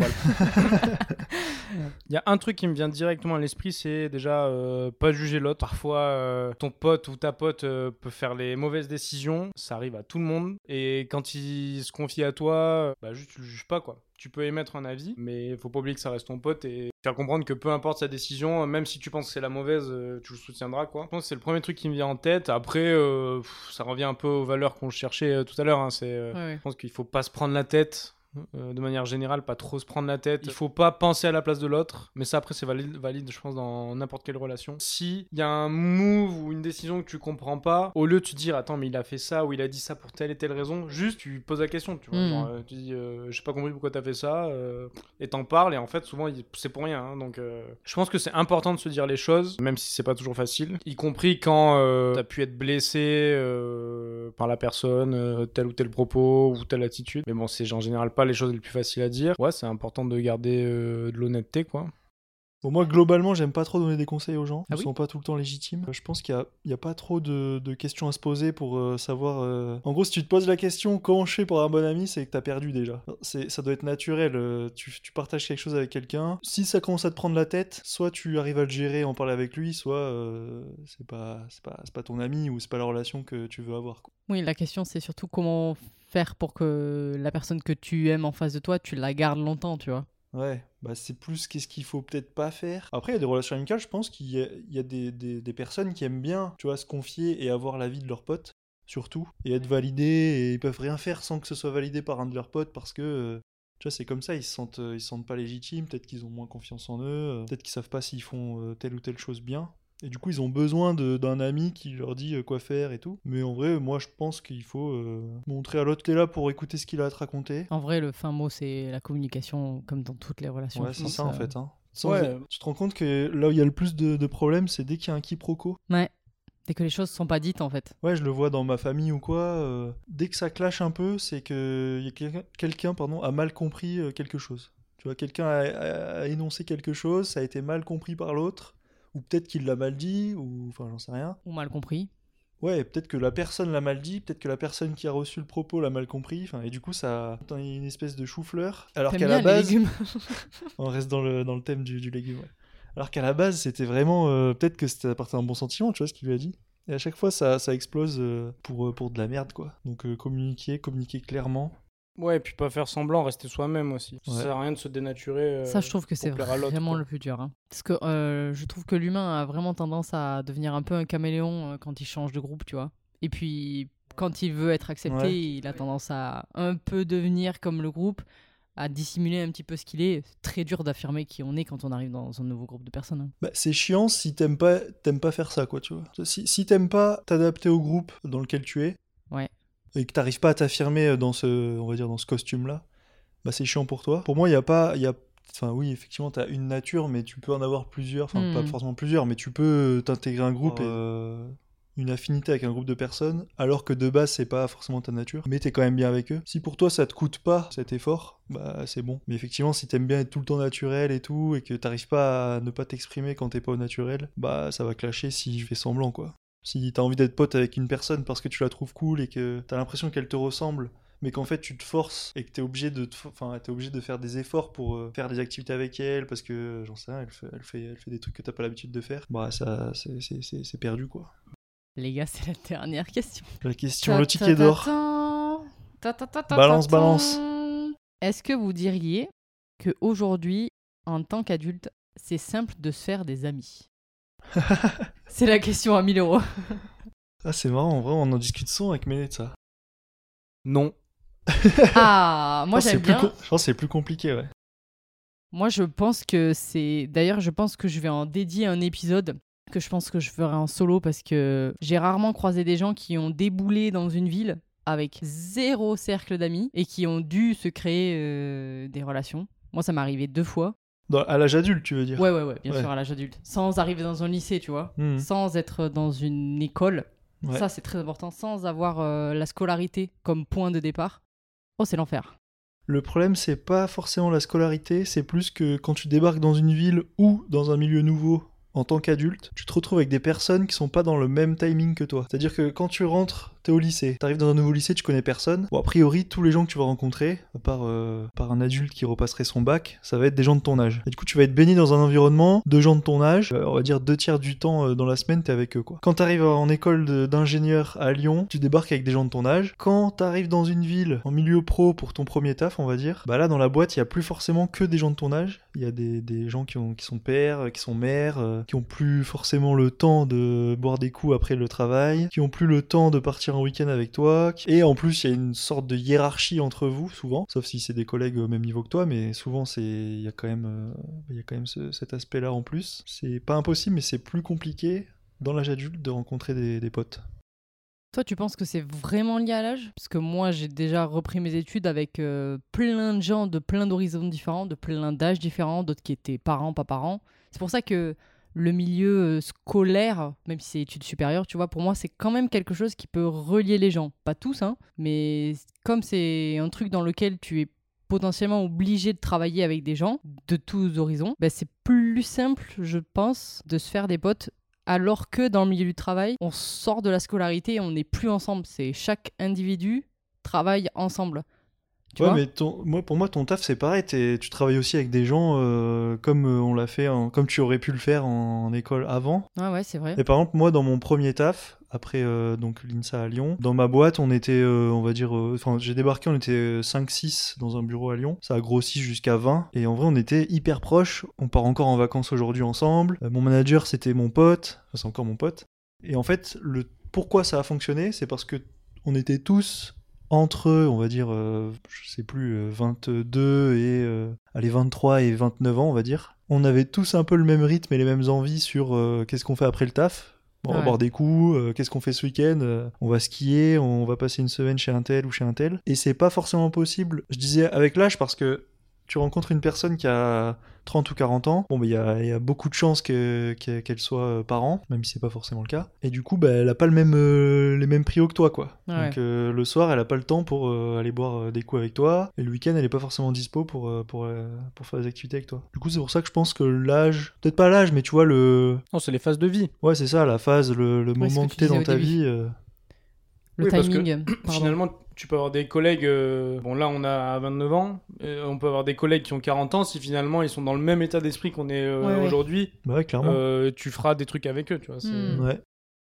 Il y a un truc qui me vient directement à l'esprit, c'est déjà euh, pas juger l'autre. Parfois, euh, ton pote ou ta pote euh, peut faire les mauvaises décisions. Ça arrive à tout le monde. Et quand il se confie à toi, bah juste tu le juges pas quoi. Tu peux émettre un avis, mais faut pas oublier que ça reste ton pote et faire comprendre que peu importe sa décision, même si tu penses que c'est la mauvaise, tu le soutiendras quoi. Je pense que c'est le premier truc qui me vient en tête. Après, euh, ça revient un peu aux valeurs qu'on cherchait tout à l'heure. hein. C'est, euh, ouais. je pense qu'il faut pas se prendre la tête. Euh, de manière générale, pas trop se prendre la tête. Il faut pas penser à la place de l'autre. Mais ça, après, c'est valide, valide, je pense, dans n'importe quelle relation. Si il y a un move ou une décision que tu comprends pas, au lieu de te dire, attends, mais il a fait ça ou il a dit ça pour telle et telle raison, juste tu poses la question. Tu vois, Mm. genre, euh, tu dis, euh, j'ai pas compris pourquoi t'as fait ça, euh, et t'en parles. Et en fait, souvent, c'est pour rien. hein. donc, euh, je pense que c'est important de se dire les choses, même si c'est pas toujours facile. Y compris quand euh, t'as pu être blessé euh, par la personne, euh, tel ou tel propos ou telle attitude. Mais bon, c'est en général pas les choses les plus faciles à dire. Ouais, c'est important de garder euh, de l'honnêteté, quoi. Bon, moi, globalement, j'aime pas trop donner des conseils aux gens. Ils Ah oui sont pas tout le temps légitimes. Je pense qu'il n'y a, pas trop de, de questions à se poser pour euh, savoir. euh, En gros, si tu te poses la question comment je fais pour un bon ami, c'est que t'as perdu déjà. Ça doit être naturel. euh, Tu, tu partages quelque chose avec quelqu'un. Si ça commence à te prendre la tête, soit tu arrives à le gérer, en parler avec lui, soit c'est pas, pas, pas ton ami ou c'est pas la relation que tu veux avoir. quoi. Oui, la question c'est surtout comment faire pour que la personne que tu aimes en face de toi, tu la gardes longtemps, tu vois. Ouais, bah c'est plus qu'est-ce qu'il faut peut-être pas faire. Après, il y a des relations amicales, je pense qu'il y a, des, des- personnes qui aiment bien, tu vois, se confier et avoir l'avis de leurs potes, surtout, et être validés, et ils peuvent rien faire sans que ce soit validé par un de leurs potes parce que, euh, tu vois, c'est comme ça, ils se sentent, euh, ils se sentent pas légitimes, peut-être qu'ils ont moins confiance en eux, euh, peut-être qu'ils savent pas s'ils font telle ou telle chose bien. Et du coup, ils ont besoin de- d'un ami qui leur dit euh, quoi faire et tout. Mais en vrai, moi, je pense qu'il faut euh, montrer à l'autre, t'es là pour écouter ce qu'il a à te raconter. En vrai, le fin mot c'est la communication, comme dans toutes les relations. Ouais, c'est ça en fait. Hein. Sans- Ouais. Tu te rends compte que là où il y a le plus de, de problèmes, c'est dès qu'il y a un quiproquo. Ouais. Dès que les choses sont pas dites en fait. Ouais, je le vois dans ma famille ou quoi. euh, dès que ça clash un peu, c'est que quelqu'un, pardon, a mal compris quelque chose. Tu vois, quelqu'un a, a- a énoncé quelque chose, ça a été mal compris par l'autre, ou peut-être qu'il l'a mal dit, ou enfin, j'en sais rien. Ou mal compris. Ouais, peut-être que la personne l'a mal dit, peut-être que la personne qui a reçu le propos l'a mal compris, enfin, et du coup, ça a une espèce de chou-fleur. Alors qu'à la base. [LAUGHS] On reste dans le, dans le thème du, du légume. ouais. Alors qu'à la base, c'était vraiment. euh, Peut-être que c'était à partir d'un bon sentiment, tu vois ce qu'il lui a dit. Et à chaque fois, ça, ça explose euh, pour, euh, pour de la merde, quoi. Donc euh, communiquer, communiquer clairement. Ouais, et puis pas faire semblant, rester soi-même aussi. Ça Ouais. sert à rien de se dénaturer. euh, Ça, je trouve que c'est vraiment quoi. le plus dur. hein. Parce que euh, je trouve que l'humain a vraiment tendance à devenir un peu un caméléon euh, quand il change de groupe, tu vois. Et puis, quand il veut être accepté, Ouais. il a tendance à un peu devenir comme le groupe, à dissimuler un petit peu ce qu'il est. C'est très dur d'affirmer qui on est quand on arrive dans un nouveau groupe de personnes. hein. Bah, c'est chiant si t'aimes pas, t'aimes pas faire ça, quoi, tu vois. Si, si t'aimes pas t'adapter au groupe dans lequel tu es. Et que t'arrives pas à t'affirmer dans ce, on va dire, dans ce costume-là, bah c'est chiant pour toi. Pour moi, il y a pas, il y a, enfin oui, effectivement, t'as une nature, mais tu peux en avoir plusieurs, enfin Hmm. pas forcément plusieurs, mais tu peux t'intégrer à un groupe et euh, une affinité avec un groupe de personnes, alors que de base c'est pas forcément ta nature, mais t'es quand même bien avec eux. Si pour toi ça te coûte pas cet effort, bah c'est bon. Mais effectivement, si t'aimes bien être tout le temps naturel et tout, et que t'arrives pas à ne pas t'exprimer quand t'es pas au naturel, bah ça va clasher si je fais semblant quoi. Si t'as envie d'être pote avec une personne parce que tu la trouves cool et que t'as l'impression qu'elle te ressemble, mais qu'en fait tu te forces et que t'es obligé de, enfin t'es obligé de faire des efforts pour euh, faire des activités avec elle parce que j'en sais rien, elle fait, elle fait, elle fait des trucs que t'as pas l'habitude de faire, bah ça c'est- c'est c'est- c'est perdu quoi. Les gars, c'est la dernière question. La question, le ticket d'or. d'or. Balance, balance. Est-ce que vous diriez que aujourd'hui, en tant qu'adulte, c'est simple de se faire des amis? [LAUGHS] C'est la question à 1000 euros. [LAUGHS] Ah c'est marrant, en vrai on en discute souvent avec Méné de ça. Non. Ah, [LAUGHS] moi Je pense que j'aime c'est plus bien. Je pense que c'est plus compliqué ouais. Moi je pense que c'est. D'ailleurs, je pense que je vais en dédier un épisode que je pense que je ferai en solo parce que j'ai rarement croisé des gens qui ont déboulé dans une ville avec zéro cercle d'amis et qui ont dû se créer euh, des relations. Moi, ça m'est arrivé deux fois. Dans- à l'âge adulte tu veux dire. Ouais, ouais, ouais, bien Ouais. sûr, à l'âge adulte. Sans arriver dans un lycée, tu vois. Hmm. Sans être dans une école. Ouais. Ça, c'est très important. Sans avoir euh, la scolarité comme point de départ. Oh, c'est l'enfer. Le problème, c'est pas forcément la scolarité, c'est plus que quand tu débarques dans une ville ou dans un milieu nouveau en tant qu'adulte, tu te retrouves avec des personnes qui sont pas dans le même timing que toi. C'est-à-dire que quand tu rentres, t'es au lycée, t'arrives dans un nouveau lycée, tu connais personne. Bon, a priori, tous les gens que tu vas rencontrer, à part, euh, par un adulte qui repasserait son bac, ça va être des gens de ton âge. Et du coup, tu vas être baigné dans un environnement de gens de ton âge. Euh, on va dire deux tiers du temps euh, dans la semaine, t'es avec eux, quoi. Quand t'arrives en école d'ingénieur à Lyon, tu débarques avec des gens de ton âge. Quand t'arrives dans une ville en milieu pro pour ton premier taf, on va dire, bah là, dans la boîte, il y a plus forcément que des gens de ton âge. Il y a des, des gens qui, ont, qui sont pères, qui sont mères, qui ont plus forcément le temps de boire des coups après le travail, qui ont plus le temps de partir en week-end avec toi. Et en plus, il y a une sorte de hiérarchie entre vous, souvent, sauf si c'est des collègues au même niveau que toi, mais souvent, c'est il y a quand même, euh, il y a quand même ce- cet aspect-là en plus. C'est pas impossible, mais c'est plus compliqué dans l'âge adulte de rencontrer des, des potes. Toi, tu penses que c'est vraiment lié à l'âge? Parce que moi, j'ai déjà repris mes études avec euh, plein de gens de plein d'horizons différents, de plein d'âges différents, d'autres qui étaient parents, pas parents. C'est pour ça que le milieu euh, scolaire, même si c'est études supérieures, tu vois, pour moi, c'est quand même quelque chose qui peut relier les gens. Pas tous, hein, mais comme c'est un truc dans lequel tu es potentiellement obligé de travailler avec des gens de tous horizons, ben, c'est plus simple, je pense, de se faire des potes alors que dans le milieu du travail, on sort de la scolarité et on n'est plus ensemble. C'est chaque individu travaille ensemble. Tu ouais, vois mais ton- moi, pour moi, ton taf, c'est pareil. tu travailles aussi avec des gens euh, comme euh, on l'a fait, en- comme tu aurais pu le faire en, en école avant. Ouais, ouais, c'est vrai. Et par exemple, moi, dans mon premier taf, après euh, donc l'INSA à Lyon, dans ma boîte, on était, euh, on va dire, euh, enfin, j'ai débarqué, on était 5-6 dans un bureau à Lyon. Ça a grossi jusqu'à 20. Et en vrai, on était hyper proches. On part encore en vacances aujourd'hui ensemble. Mon manager, c'était mon pote. Enfin, c'est encore mon pote. Et en fait, le pourquoi ça a fonctionné, c'est parce que on était tous entre, on va dire, euh, je sais plus, euh, 22 et euh, allez 23 et 29 ans, on va dire. On avait tous un peu le même rythme et les mêmes envies sur euh, qu'est-ce qu'on fait après le taf? Bon, on va boire des coups, euh, qu'est-ce qu'on fait ce week-end? Euh, On va skier, on va passer une semaine chez un tel ou chez un tel. Et c'est pas forcément possible. Je disais avec l'âge parce que tu rencontres une personne qui a 30 ou 40 ans, bon, bah, il y, a, il y a beaucoup de chances que- que- qu'elle soit euh, parent, même si c'est pas forcément le cas. Et du coup, bah, elle a pas le même, euh, les mêmes prios que toi, quoi. Ouais. Donc euh, le soir, elle a pas le temps pour euh, aller boire des coups avec toi, et le week-end, elle est pas forcément dispo pour, pour, pour faire des activités avec toi. Du coup, c'est pour ça que je pense que l'âge, peut-être pas l'âge, mais tu vois, le. Non, c'est les phases de vie. Ouais, c'est ça, la phase, le, moment que que tu t'es dans ta début. vie. euh, Le Oui, parce que timing. Finalement, tu peux avoir des collègues. euh, bon, là, on a 29 ans. euh, on peut avoir des collègues qui ont 40 ans. Si finalement ils sont dans le même état d'esprit qu'on est euh, Ouais, ouais. aujourd'hui, Bah ouais, clairement. euh, tu feras des trucs avec eux. Tu vois. Hmm. Ouais.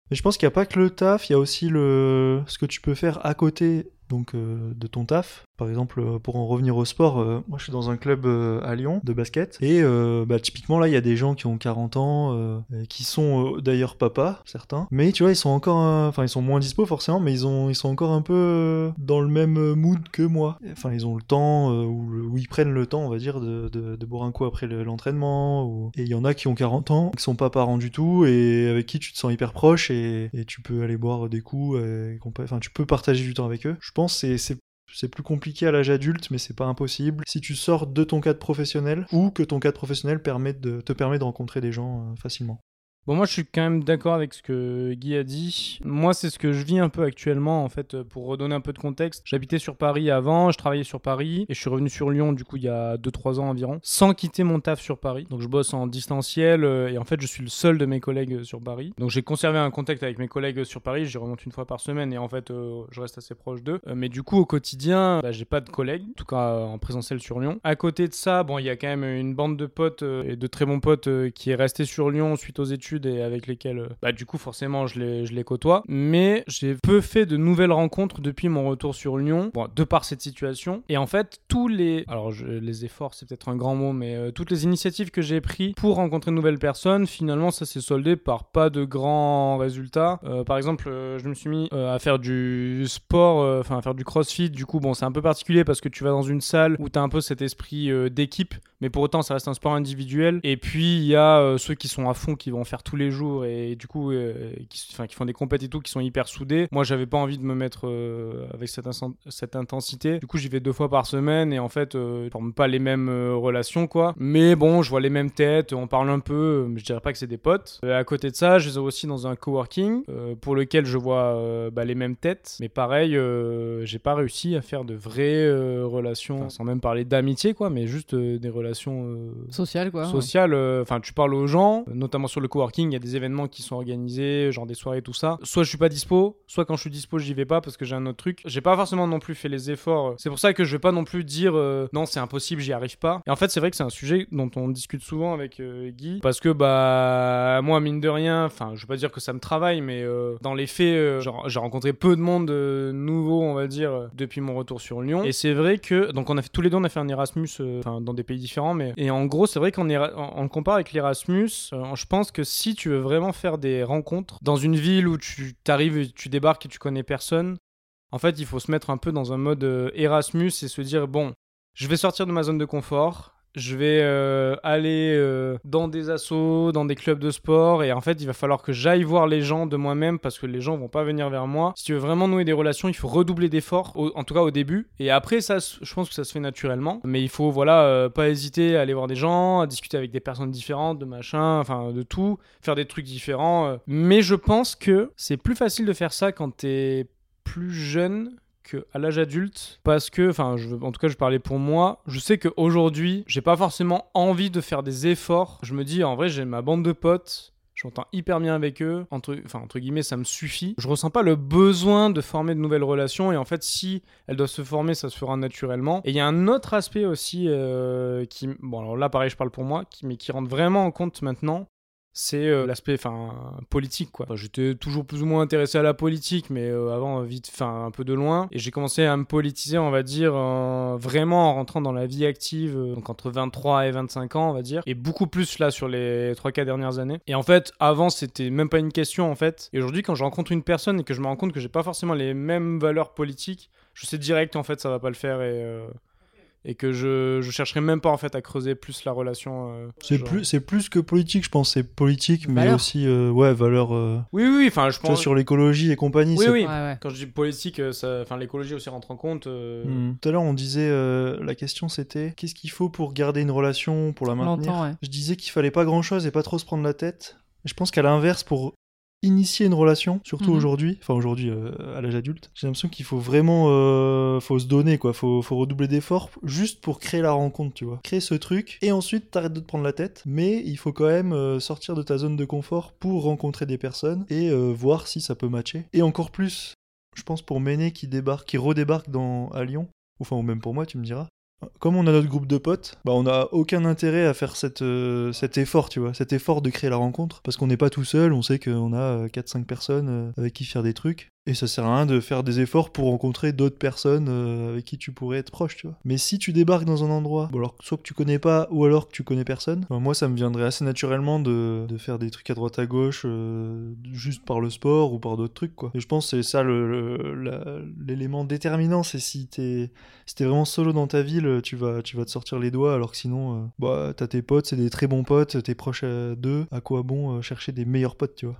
Mais je pense qu'il n'y a pas que le taf, il y a aussi le... ce que tu peux faire à côté donc, euh, de ton taf. Par exemple, euh, pour en revenir au sport, euh, moi je suis dans un club euh, à Lyon de basket. Et bah, typiquement là, il y a des gens qui ont 40 ans, qui sont d'ailleurs papas, certains. Mais tu vois, ils sont encore, enfin ils sont moins dispo forcément, mais ils, ont, ils sont encore un peu dans le même mood que moi. Enfin, ils ont le temps, ou, ils prennent le temps, on va dire, de, boire un coup après le- l'entraînement. Et il y en a qui ont 40 ans, qui sont pas parents du tout, et avec qui tu te sens hyper proche, et, tu peux aller boire des coups, et enfin tu peux partager du temps avec eux. Je pense c'est- c'est plus compliqué à l'âge adulte, mais c'est pas impossible. Si tu sors de ton cadre professionnel ou que ton cadre professionnel te permet de rencontrer des gens euh, facilement. Bon, moi, je suis quand même d'accord avec ce que Guy a dit. Moi, c'est ce que je vis un peu actuellement, en fait, euh, pour redonner un peu de contexte. J'habitais sur Paris avant, je travaillais sur Paris, et je suis revenu sur Lyon, du coup, il y a 2-3 ans environ, sans quitter mon taf sur Paris. Donc, je bosse en distanciel, euh, et en fait, je suis le seul de mes collègues euh, sur Paris. Donc, j'ai conservé un contact avec mes collègues sur Paris, j'y remonte une fois par semaine, et en fait, je reste assez proche d'eux. Mais du coup, au quotidien, bah, j'ai pas de collègues, en tout cas en présentiel sur Lyon. À côté de ça, bon, il y a quand même une bande de potes, et de très bons potes, qui est restée sur Lyon suite aux études, et avec lesquels, euh, bah, du coup, forcément, je les, je les côtoie. Mais j'ai peu fait de nouvelles rencontres depuis mon retour sur Lyon, bon, de par cette situation. Et en fait, tous les. Alors, les efforts, c'est peut-être un grand mot, mais euh, toutes les initiatives que j'ai prises pour rencontrer de nouvelles personnes, finalement, ça s'est soldé par pas de grands résultats. Euh, par exemple, je me suis mis à faire du sport, enfin, à faire du crossfit. Du coup, bon, c'est un peu particulier parce que tu vas dans une salle où tu as un peu cet esprit d'équipe, mais pour autant, ça reste un sport individuel. Et puis, il y a euh, ceux qui sont à fond, qui vont faire tous les jours et du coup, euh, qui, font des compétitions et tout, qui sont hyper soudés. Moi, j'avais pas envie de me mettre euh, avec cette, intensité. Du coup, j'y vais deux fois par semaine et en fait, euh, je forme pas les mêmes relations, quoi. Mais bon, je vois les mêmes têtes, on parle un peu, mais je dirais pas que c'est des potes. À côté de ça, je vais aussi dans un coworking pour lequel je vois bah, les mêmes têtes. Mais pareil, j'ai pas réussi à faire de vraies relations, sans même parler d'amitié, quoi, mais juste des relations euh, Social, quoi. social. euh, Enfin, tu parles aux gens, euh, notamment sur le coworking, il y a des événements qui sont organisés, genre des soirées, tout ça. Soit je suis pas dispo, soit quand je suis dispo, j'y vais pas parce que j'ai un autre truc. J'ai pas forcément non plus fait les efforts. C'est pour ça que je vais pas non plus dire euh, non, c'est impossible, j'y arrive pas. Et en fait, c'est vrai que c'est un sujet dont on discute souvent avec euh, Guy parce que bah moi, mine de rien, enfin, je veux pas dire que ça me travaille, mais euh, dans les faits, euh, genre, j'ai rencontré peu de monde euh, nouveau, on va dire, euh, depuis mon retour sur Lyon. Et c'est vrai que donc on a fait tous les deux, on a fait un Erasmus, euh, enfin, dans des pays différents. Et en gros, c'est vrai qu'on Éra- en- on compare avec l'Erasmus. euh, je pense que si tu veux vraiment faire des rencontres dans une ville où tu t'arrives, tu débarques et tu connais personne, en fait, il faut se mettre un peu dans un mode euh, Erasmus et se dire bon, je vais sortir de ma zone de confort. Je vais euh, aller euh, dans des assos, dans des clubs de sport, et en fait, il va falloir que j'aille voir les gens de moi-même parce que les gens vont pas venir vers moi. Si tu veux vraiment nouer des relations, il faut redoubler d'efforts, en tout cas au début. Et après, ça, je pense que ça se fait naturellement. Mais il faut, voilà, euh, pas hésiter à aller voir des gens, à discuter avec des personnes différentes, de machin, enfin, de tout, faire des trucs différents. euh. Mais je pense que c'est plus facile de faire ça quand t'es plus jeune à l'âge adulte parce que enfin en tout cas je parlais pour moi je sais qu'aujourd'hui j'ai pas forcément envie de faire des efforts. Je me dis en vrai j'ai ma bande de potes je m'entends hyper bien avec eux entre enfin entre guillemets ça me suffit. Je ressens pas le besoin de former de nouvelles relations et en fait si elles doivent se former ça se fera naturellement. Et il y a un autre aspect aussi euh, qui bon alors là pareil je parle pour moi mais qui rentre vraiment en compte maintenant c'est euh, l'aspect enfin politique quoi. J'étais toujours plus ou moins intéressé à la politique mais euh, avant vite enfin un peu de loin et j'ai commencé à me politiser on va dire vraiment en rentrant dans la vie active euh, donc entre 23 et 25 ans on va dire et beaucoup plus là sur les 3 4 dernières années. Et en fait, avant c'était même pas une question en fait. Et aujourd'hui quand je rencontre une personne et que je me rends compte que j'ai pas forcément les mêmes valeurs politiques, je sais direct en fait ça va pas le faire et que je, je chercherai même pas en fait à creuser plus la relation. euh, C'est genre- plus, c'est plus que politique, je pense. C'est politique, mais aussi, euh, ouais, valeur. euh, Oui, oui, oui, enfin, je vois, pense. sur l'écologie et compagnie. Oui, oui. Ouais, ouais. Quand je dis politique, euh, ça... enfin, l'écologie aussi rentre en compte. euh, Hmm. Tout à l'heure, on disait, euh, la question c'était, qu'est-ce qu'il faut pour garder une relation, pour la maintenir? Ouais. Je disais qu'il fallait pas grand-chose et pas trop se prendre la tête. Je pense qu'à l'inverse, pour initier une relation, surtout Mhm. aujourd'hui, enfin aujourd'hui euh, à l'âge adulte, j'ai l'impression qu'il faut vraiment, euh, faut se donner quoi, faut, faut redoubler d'efforts juste pour créer la rencontre, tu vois, créer ce truc et ensuite t'arrêtes de te prendre la tête, mais il faut quand même euh, sortir de ta zone de confort pour rencontrer des personnes et voir si ça peut matcher. Et encore plus, je pense pour Méné qui débarque, qui redébarque dans à Lyon, enfin ou même pour moi, tu me diras. Comme on a notre groupe de potes, bah on n'a aucun intérêt à faire euh, cet effort, tu vois, cet effort de créer la rencontre, parce qu'on n'est pas tout seul, on sait qu'on a euh, 4-5 personnes euh, avec qui faire des trucs, et ça sert à rien de faire des efforts pour rencontrer d'autres personnes euh, avec qui tu pourrais être proche, tu vois. Mais si tu débarques dans un endroit, soit que tu connais pas, ou alors que tu connais personne, moi ça me viendrait assez naturellement de, faire des trucs à droite à gauche, euh, juste par le sport ou par d'autres trucs, quoi. Et je pense que c'est ça l'élément déterminant, c'est si t'es vraiment solo dans ta ville, tu vas, tu vas te sortir les doigts, alors que sinon, euh, bah, t'as tes potes, c'est des très bons potes, t'es proche euh, d'eux, à quoi bon euh, chercher des meilleurs potes, tu vois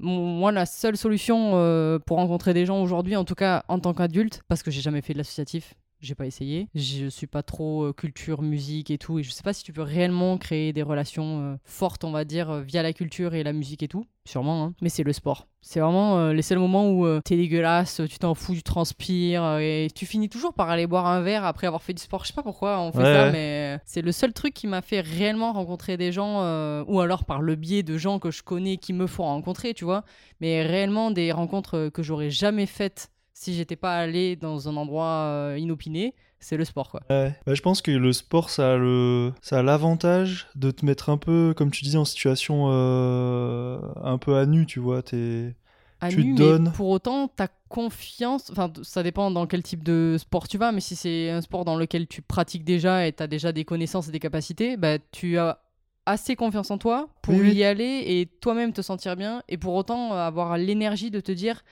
Moi, la seule solution euh, pour rencontrer des gens aujourd'hui, en tout cas en tant qu'adulte, parce que j'ai jamais fait de l'associatif, j'ai pas essayé. Je suis pas trop euh, culture, musique et tout, et je sais pas si tu peux réellement créer des relations euh, fortes, on va dire, euh, via la culture et la musique et tout. Sûrement, hein. mais c'est le sport. C'est vraiment euh, les seuls moments où t'es dégueulasse, tu t'en fous, tu transpires, et tu finis toujours par aller boire un verre après avoir fait du sport. Je sais pas pourquoi on fait Ouais, ça, ouais. mais c'est le seul truc qui m'a fait réellement rencontrer des gens, ou alors par le biais de gens que je connais qui me font rencontrer, tu vois mais réellement des rencontres que j'aurais jamais faites si j'étais pas allé dans un endroit euh, inopiné, c'est le sport quoi. Ouais. Bah, je pense que le sport, ça a le, ça a l'avantage de te mettre un peu, comme tu disais, en situation euh, un peu à nu, tu vois. T'es, À Tu nu, te mais donnes. pour autant, ta confiance, enfin ça dépend dans quel type de sport tu vas, mais si c'est un sport dans lequel tu pratiques déjà et tu as déjà des connaissances et des capacités, bah tu as assez confiance en toi pour Oui, oui. y aller et toi-même te sentir bien et pour autant avoir l'énergie de te dire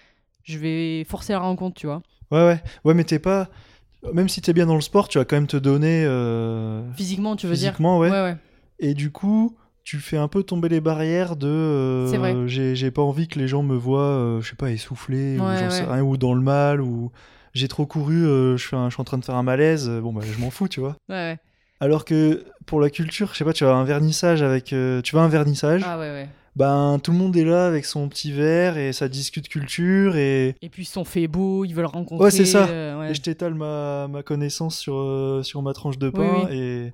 je vais forcer la rencontre, tu vois. ouais, ouais, ouais, mais t'es pas, même si t'es bien dans le sport, tu vas quand même te donner euh, Physiquement, tu veux physiquement, dire ouais. ouais. Et du coup, tu fais un peu tomber les barrières de. euh, C'est vrai. J'ai pas envie que les gens me voient, euh, je sais pas, essoufflé, ou j'en sais rien, ou dans le mal, ou j'ai trop couru, euh, je, fais un- je suis en train de faire un malaise, bon bah je m'en fous, tu vois. Ouais, ouais. Alors que pour la culture, je sais pas, tu vas à un vernissage avec. tu vas à un vernissage, Ah ouais, ouais. Ben tout le monde est là avec son petit verre et ça discute culture et. Et puis ils sont fait beaux, ils veulent rencontrer. Ouais, c'est ça. euh, ouais. Et je t'étale ma, ma connaissance sur, euh, sur ma tranche de pain Oui, et.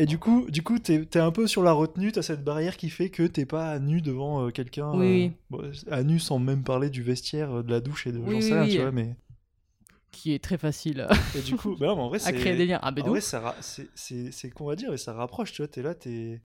Et du coup, du coup, t'es t'es un peu sur la retenue, t'as cette barrière qui fait que t'es pas à nu devant euh, quelqu'un. Oui, bon, à nu sans même parler du vestiaire, de la douche et de j'en sais rien, tu vois, mais. Qui est très facile Et du coup, bah non, mais en vrai, [LAUGHS] à créer des liens. Ah, mais En vrai, ça ra- c'est- qu'on va dire, et ça rapproche, tu vois, t'es là, t'es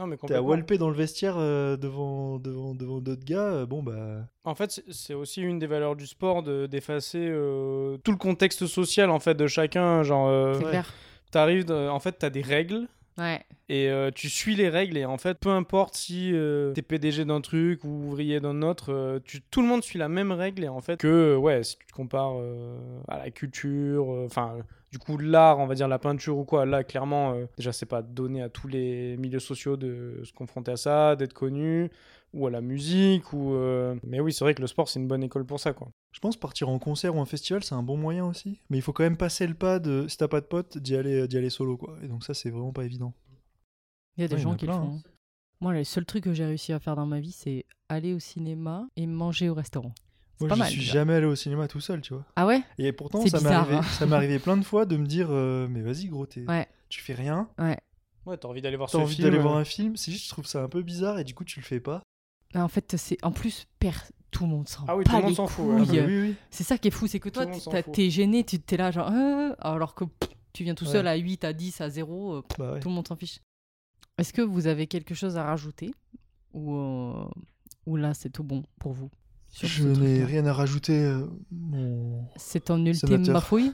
Non, mais t'es à walper dans le vestiaire euh, devant devant devant d'autres gars, euh, bon bah. En fait, c'est- aussi une des valeurs du sport de d'effacer euh, tout le contexte social en fait de chacun. Genre, euh, C'est Ouais. clair. t'arrives, de- en fait, t'as des règles Ouais. et euh, tu suis les règles et en fait, peu importe si euh, t'es PDG d'un truc ou ouvrier d'un autre, euh, tu, tout le monde suit la même règle et en fait que ouais, si tu te compares euh, à la culture, euh, enfin. Du coup, l'art, on va dire la peinture ou quoi, là, clairement, euh, déjà, c'est pas donné à tous les milieux sociaux de se confronter à ça, d'être connu, ou à la musique, ou. euh, Mais oui, c'est vrai que le sport, c'est une bonne école pour ça, quoi. Je pense partir en concert ou en festival, c'est un bon moyen aussi. Mais il faut quand même passer le pas de, si t'as pas de potes, d'y aller, d'y aller solo, quoi. Et donc ça, c'est vraiment pas évident. Il y a des Ouais, gens a qui le font. hein. Moi, le seul truc que j'ai réussi à faire dans ma vie, c'est aller au cinéma et manger au restaurant. Moi, pas je mal. suis déjà. jamais allé au cinéma tout seul, tu vois. Ah ouais? Et pourtant, C'est ça m'est arrivé, hein. ça m'est arrivé plein de [LAUGHS] fois de me dire, euh, mais vas-y, gros, t'es- Ouais. tu fais rien. Ouais. Ouais, t'as envie d'aller voir T'as ce envie film. d'aller voir euh, un film, c'est juste, je trouve ça un peu bizarre et du coup, tu le fais pas. En fait, c'est en plus per... tout le monde s'en Ah oui, tout le monde s'en fout, ouais. Ah bah oui, oui. C'est ça qui est fou, c'est que toi, fout. t'es gêné, tu t'es là genre euh, alors que pff, tu viens tout Ouais. seul à 8, à 10, à 0, euh, pff, Bah ouais. tout le monde s'en fiche. Est-ce que vous avez quelque chose à rajouter? Ou, euh, ou là c'est tout bon pour vous? Je n'ai rien à rajouter. euh, mon... C'est ton ultime Sénateur. bafouille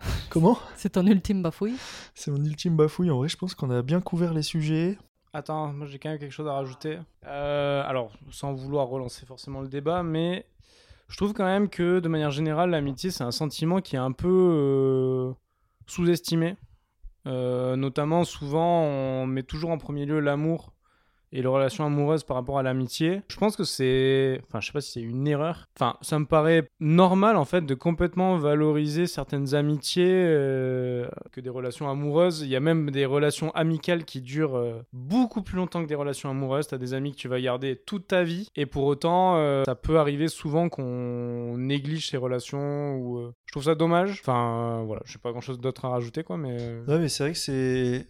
[LAUGHS] Comment? C'est ton ultime bafouille C'est mon ultime bafouille. En vrai, je pense qu'on a bien couvert les sujets. Attends, moi j'ai quand même quelque chose à rajouter. Euh, alors, sans vouloir relancer forcément le débat, mais je trouve quand même que de manière générale, l'amitié c'est un sentiment qui est un peu euh, sous-estimé. Euh, notamment, souvent, on met toujours en premier lieu l'amour et les relations amoureuses par rapport à l'amitié. Je pense que c'est. Enfin, je sais pas si c'est une erreur. Enfin, ça me paraît normal en fait de complètement valoriser certaines amitiés euh, que des relations amoureuses. Il y a même des relations amicales qui durent euh, beaucoup plus longtemps que des relations amoureuses. T'as des amis que tu vas garder toute ta vie et pour autant, euh, ça peut arriver souvent qu'on néglige ces relations Je trouve ça dommage. Enfin, voilà, je sais pas grand chose d'autre à rajouter quoi, mais. Ouais, mais c'est vrai que c'est.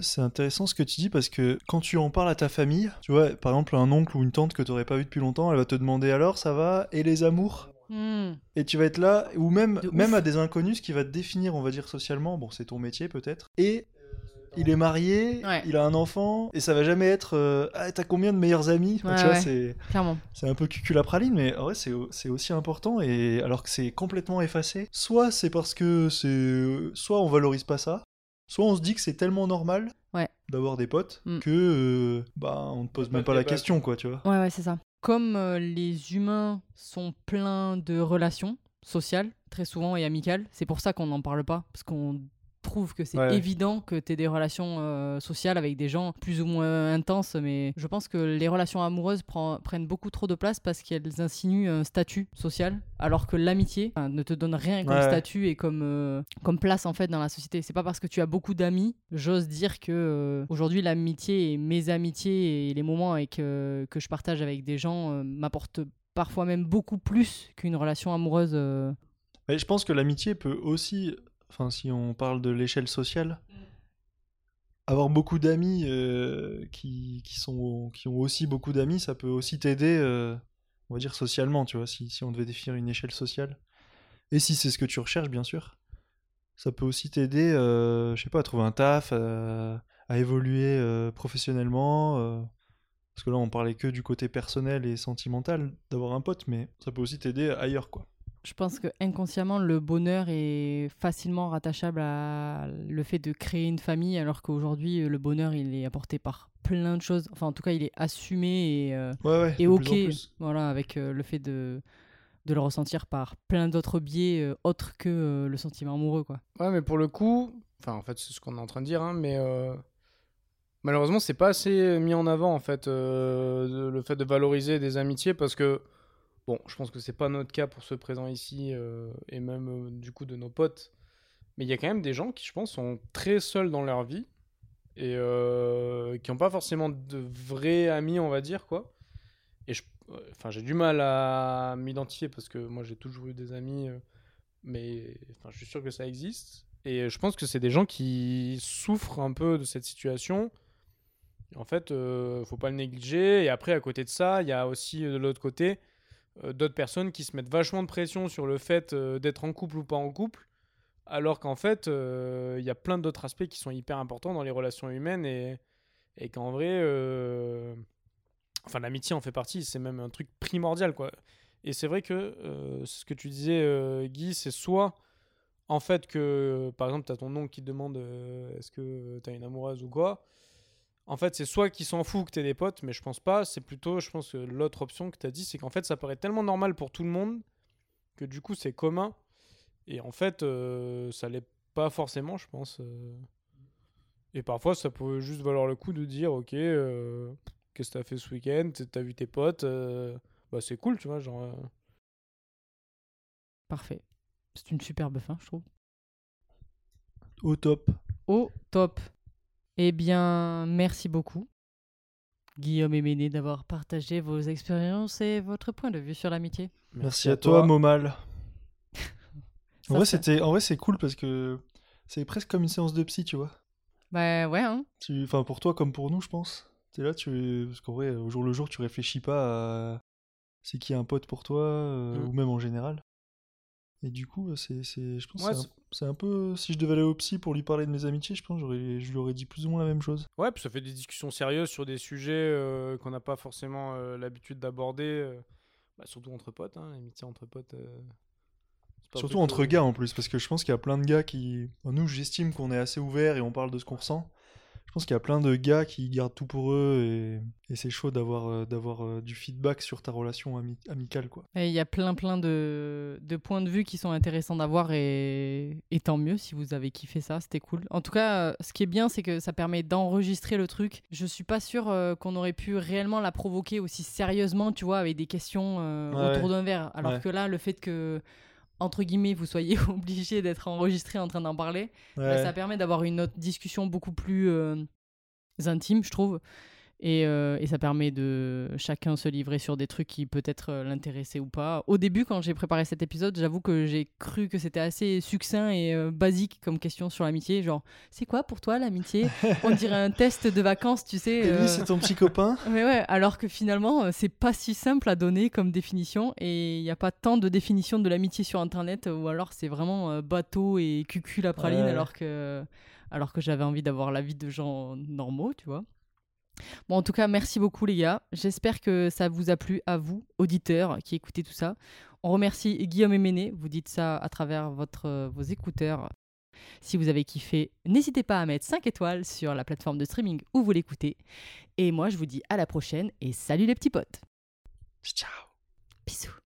C'est intéressant ce que tu dis parce que quand tu en parles à ta famille, tu vois, par exemple, un oncle ou une tante que tu n'aurais pas vu depuis longtemps, elle va te demander alors, ça va Et les amours Hmm. Et tu vas être là, ou même, même à des inconnus, ce qui va te définir, on va dire, socialement. Bon, c'est ton métier peut-être. Et il est marié, Ouais. il a un enfant, et ça va jamais être euh, Ah, t'as combien de meilleurs amis? Ouais, Tu vois, ouais. c'est. C'est un peu cucul à praline, mais c'est, c'est aussi important, et alors que c'est complètement effacé. Soit c'est parce que c'est. Soit on valorise pas ça, soit on se dit que c'est tellement normal Ouais. d'avoir des potes Mm. que. euh, bah, on ne pose pas même de pas la débat, question, quoi. quoi, tu vois. Ouais, ouais, c'est ça. Comme euh, les humains sont pleins de relations sociales, très souvent, et amicales, c'est pour ça qu'on n'en parle pas, parce qu'on trouve que c'est Ouais. évident que tu aies des relations euh, sociales avec des gens plus ou moins intenses, mais je pense que les relations amoureuses prend- prennent beaucoup trop de place parce qu'elles insinuent un statut social, alors que l'amitié enfin, ne te donne rien comme Ouais. statut et comme, euh, comme place en fait dans la société. C'est pas parce que tu as beaucoup d'amis, j'ose dire que euh, aujourd'hui l'amitié et mes amitiés et les moments avec, euh, que je partage avec des gens euh, m'apportent parfois même beaucoup plus qu'une relation amoureuse. euh. Mais je pense que l'amitié peut aussi, enfin si on parle de l'échelle sociale, avoir beaucoup d'amis euh, qui, qui, sont, qui ont aussi beaucoup d'amis, ça peut aussi t'aider, euh, on va dire socialement, tu vois, si, si on devait définir une échelle sociale. Et si c'est ce que tu recherches, bien sûr, ça peut aussi t'aider, euh, je sais pas, à trouver un taf, à, à évoluer professionnellement. parce que là, on parlait que du côté personnel et sentimental d'avoir un pote, mais ça peut aussi t'aider ailleurs, quoi. Je pense que inconsciemment le bonheur est facilement rattachable à le fait de créer une famille, alors qu'aujourd'hui le bonheur il est apporté par plein de choses. Enfin en tout cas il est assumé et, euh, Ouais, ouais. et de ok, voilà, avec euh, le fait de de le ressentir par plein d'autres biais euh, autres que le sentiment amoureux quoi. Ouais, mais pour le coup, enfin, en fait, c'est ce qu'on est en train de dire, hein, mais malheureusement, c'est pas assez mis en avant, en fait, le fait de valoriser des amitiés, parce que, bon, je pense que c'est pas notre cas pour ceux présents ici, euh, et même, euh, du coup, de nos potes, mais il y a quand même des gens qui, je pense, sont très seuls dans leur vie, et euh, qui n'ont pas forcément de vrais amis, on va dire, quoi. Et je, enfin, j'ai du mal à m'identifier, parce que moi, j'ai toujours eu des amis... mais enfin, je suis sûr que ça existe. Et je pense que c'est des gens qui souffrent un peu de cette situation. En fait, faut pas le négliger. Et après, à côté de ça, il y a aussi de l'autre côté d'autres personnes qui se mettent vachement de pression sur le fait euh, d'être en couple ou pas en couple, alors qu'en fait, euh, il y a plein d'autres aspects qui sont hyper importants dans les relations humaines et, et qu'en vrai, euh, enfin, l'amitié en fait partie. C'est même un truc primordial, quoi. Et c'est vrai que euh, ce que tu disais, euh, Guy, c'est soit en fait que, par exemple, tu as ton oncle qui te demande euh, est-ce que tu as une amoureuse ou quoi. En fait, c'est soit qu'il s'en fout que t'aies des potes, mais je pense pas. C'est plutôt, je pense que l'autre option que tu as dit, c'est qu'en fait, ça paraît tellement normal pour tout le monde que du coup, c'est commun. Et en fait, euh, ça l'est pas forcément, je pense. euh. Et parfois, ça peut juste valoir le coup de dire Ok, euh, qu'est-ce que t'as fait ce week-end? T'as vu tes potes euh, Bah, c'est cool, tu vois. Genre, euh. Parfait. C'est une superbe fin, je trouve. Au top. Au top. Eh bien, merci beaucoup, Guillaume et Méné, d'avoir partagé vos expériences et votre point de vue sur l'amitié. Merci, à toi, Momal. [LAUGHS] En vrai, c'était, en vrai, c'est cool parce que c'est presque comme une séance de psy, tu vois. Bah ouais, hein. Tu, enfin, pour toi comme pour nous, je pense. T'es là, tu, parce qu'en vrai, au jour le jour, tu réfléchis pas à c'est qui un pote pour toi euh, Mm. ou même en général. Et du coup, c'est, c'est, je pense, Ouais, c'est, un, peu, si je devais aller au psy pour lui parler de mes amitiés, je pense, que je lui aurais dit plus ou moins la même chose. Ouais, puis ça fait des discussions sérieuses sur des sujets euh, qu'on n'a pas forcément euh, l'habitude d'aborder. euh, bah, surtout entre potes, hein, l'amitié entre potes. Surtout entre gars en plus, parce que je pense qu'il y a plein de gars qui. Nous, j'estime qu'on est assez ouvert et on parle de ce qu'on ressent. Je pense qu'il y a plein de gars qui gardent tout pour eux et, et c'est chaud d'avoir, euh, d'avoir euh, du feedback sur ta relation ami- amicale, quoi. Et il y a plein plein de, de points de vue qui sont intéressants d'avoir et... et tant mieux si vous avez kiffé ça, c'était cool. En tout cas, euh, ce qui est bien, c'est que ça permet d'enregistrer le truc. Je suis pas sûre euh, qu'on aurait pu réellement la provoquer aussi sérieusement, tu vois, avec des questions euh, Ouais. autour d'un verre. Alors Ouais. que là, le fait que, entre guillemets, vous soyez [LAUGHS] obligé d'être enregistré en train d'en parler, bah, ça permet d'avoir une autre discussion beaucoup plus euh, intime, je trouve. Et, euh, et ça permet de chacun se livrer sur des trucs qui peut-être euh, l'intéressaient ou pas. Au début, quand j'ai préparé cet épisode, j'avoue que j'ai cru que c'était assez succinct et euh, basique comme question sur l'amitié. Genre, c'est quoi pour toi l'amitié? [LAUGHS] On dirait un test de vacances, tu sais. Euh, c'est ton petit copain? [LAUGHS] Mais ouais, alors que finalement, c'est pas si simple à donner comme définition et il n'y a pas tant de définitions de l'amitié sur internet ou alors c'est vraiment bateau et cucul à praline Ouais. alors que, alors que j'avais envie d'avoir l'avis de gens normaux, tu vois. Bon, en tout cas, merci beaucoup les gars. J'espère que ça vous a plu à vous, auditeurs qui écoutez tout ça. On remercie Guillaume et Méné, vous dites ça à travers votre, euh, vos écouteurs. Si vous avez kiffé, n'hésitez pas à mettre 5 étoiles sur la plateforme de streaming où vous l'écoutez. Et moi, je vous dis à la prochaine et salut les petits potes. Ciao Bisous.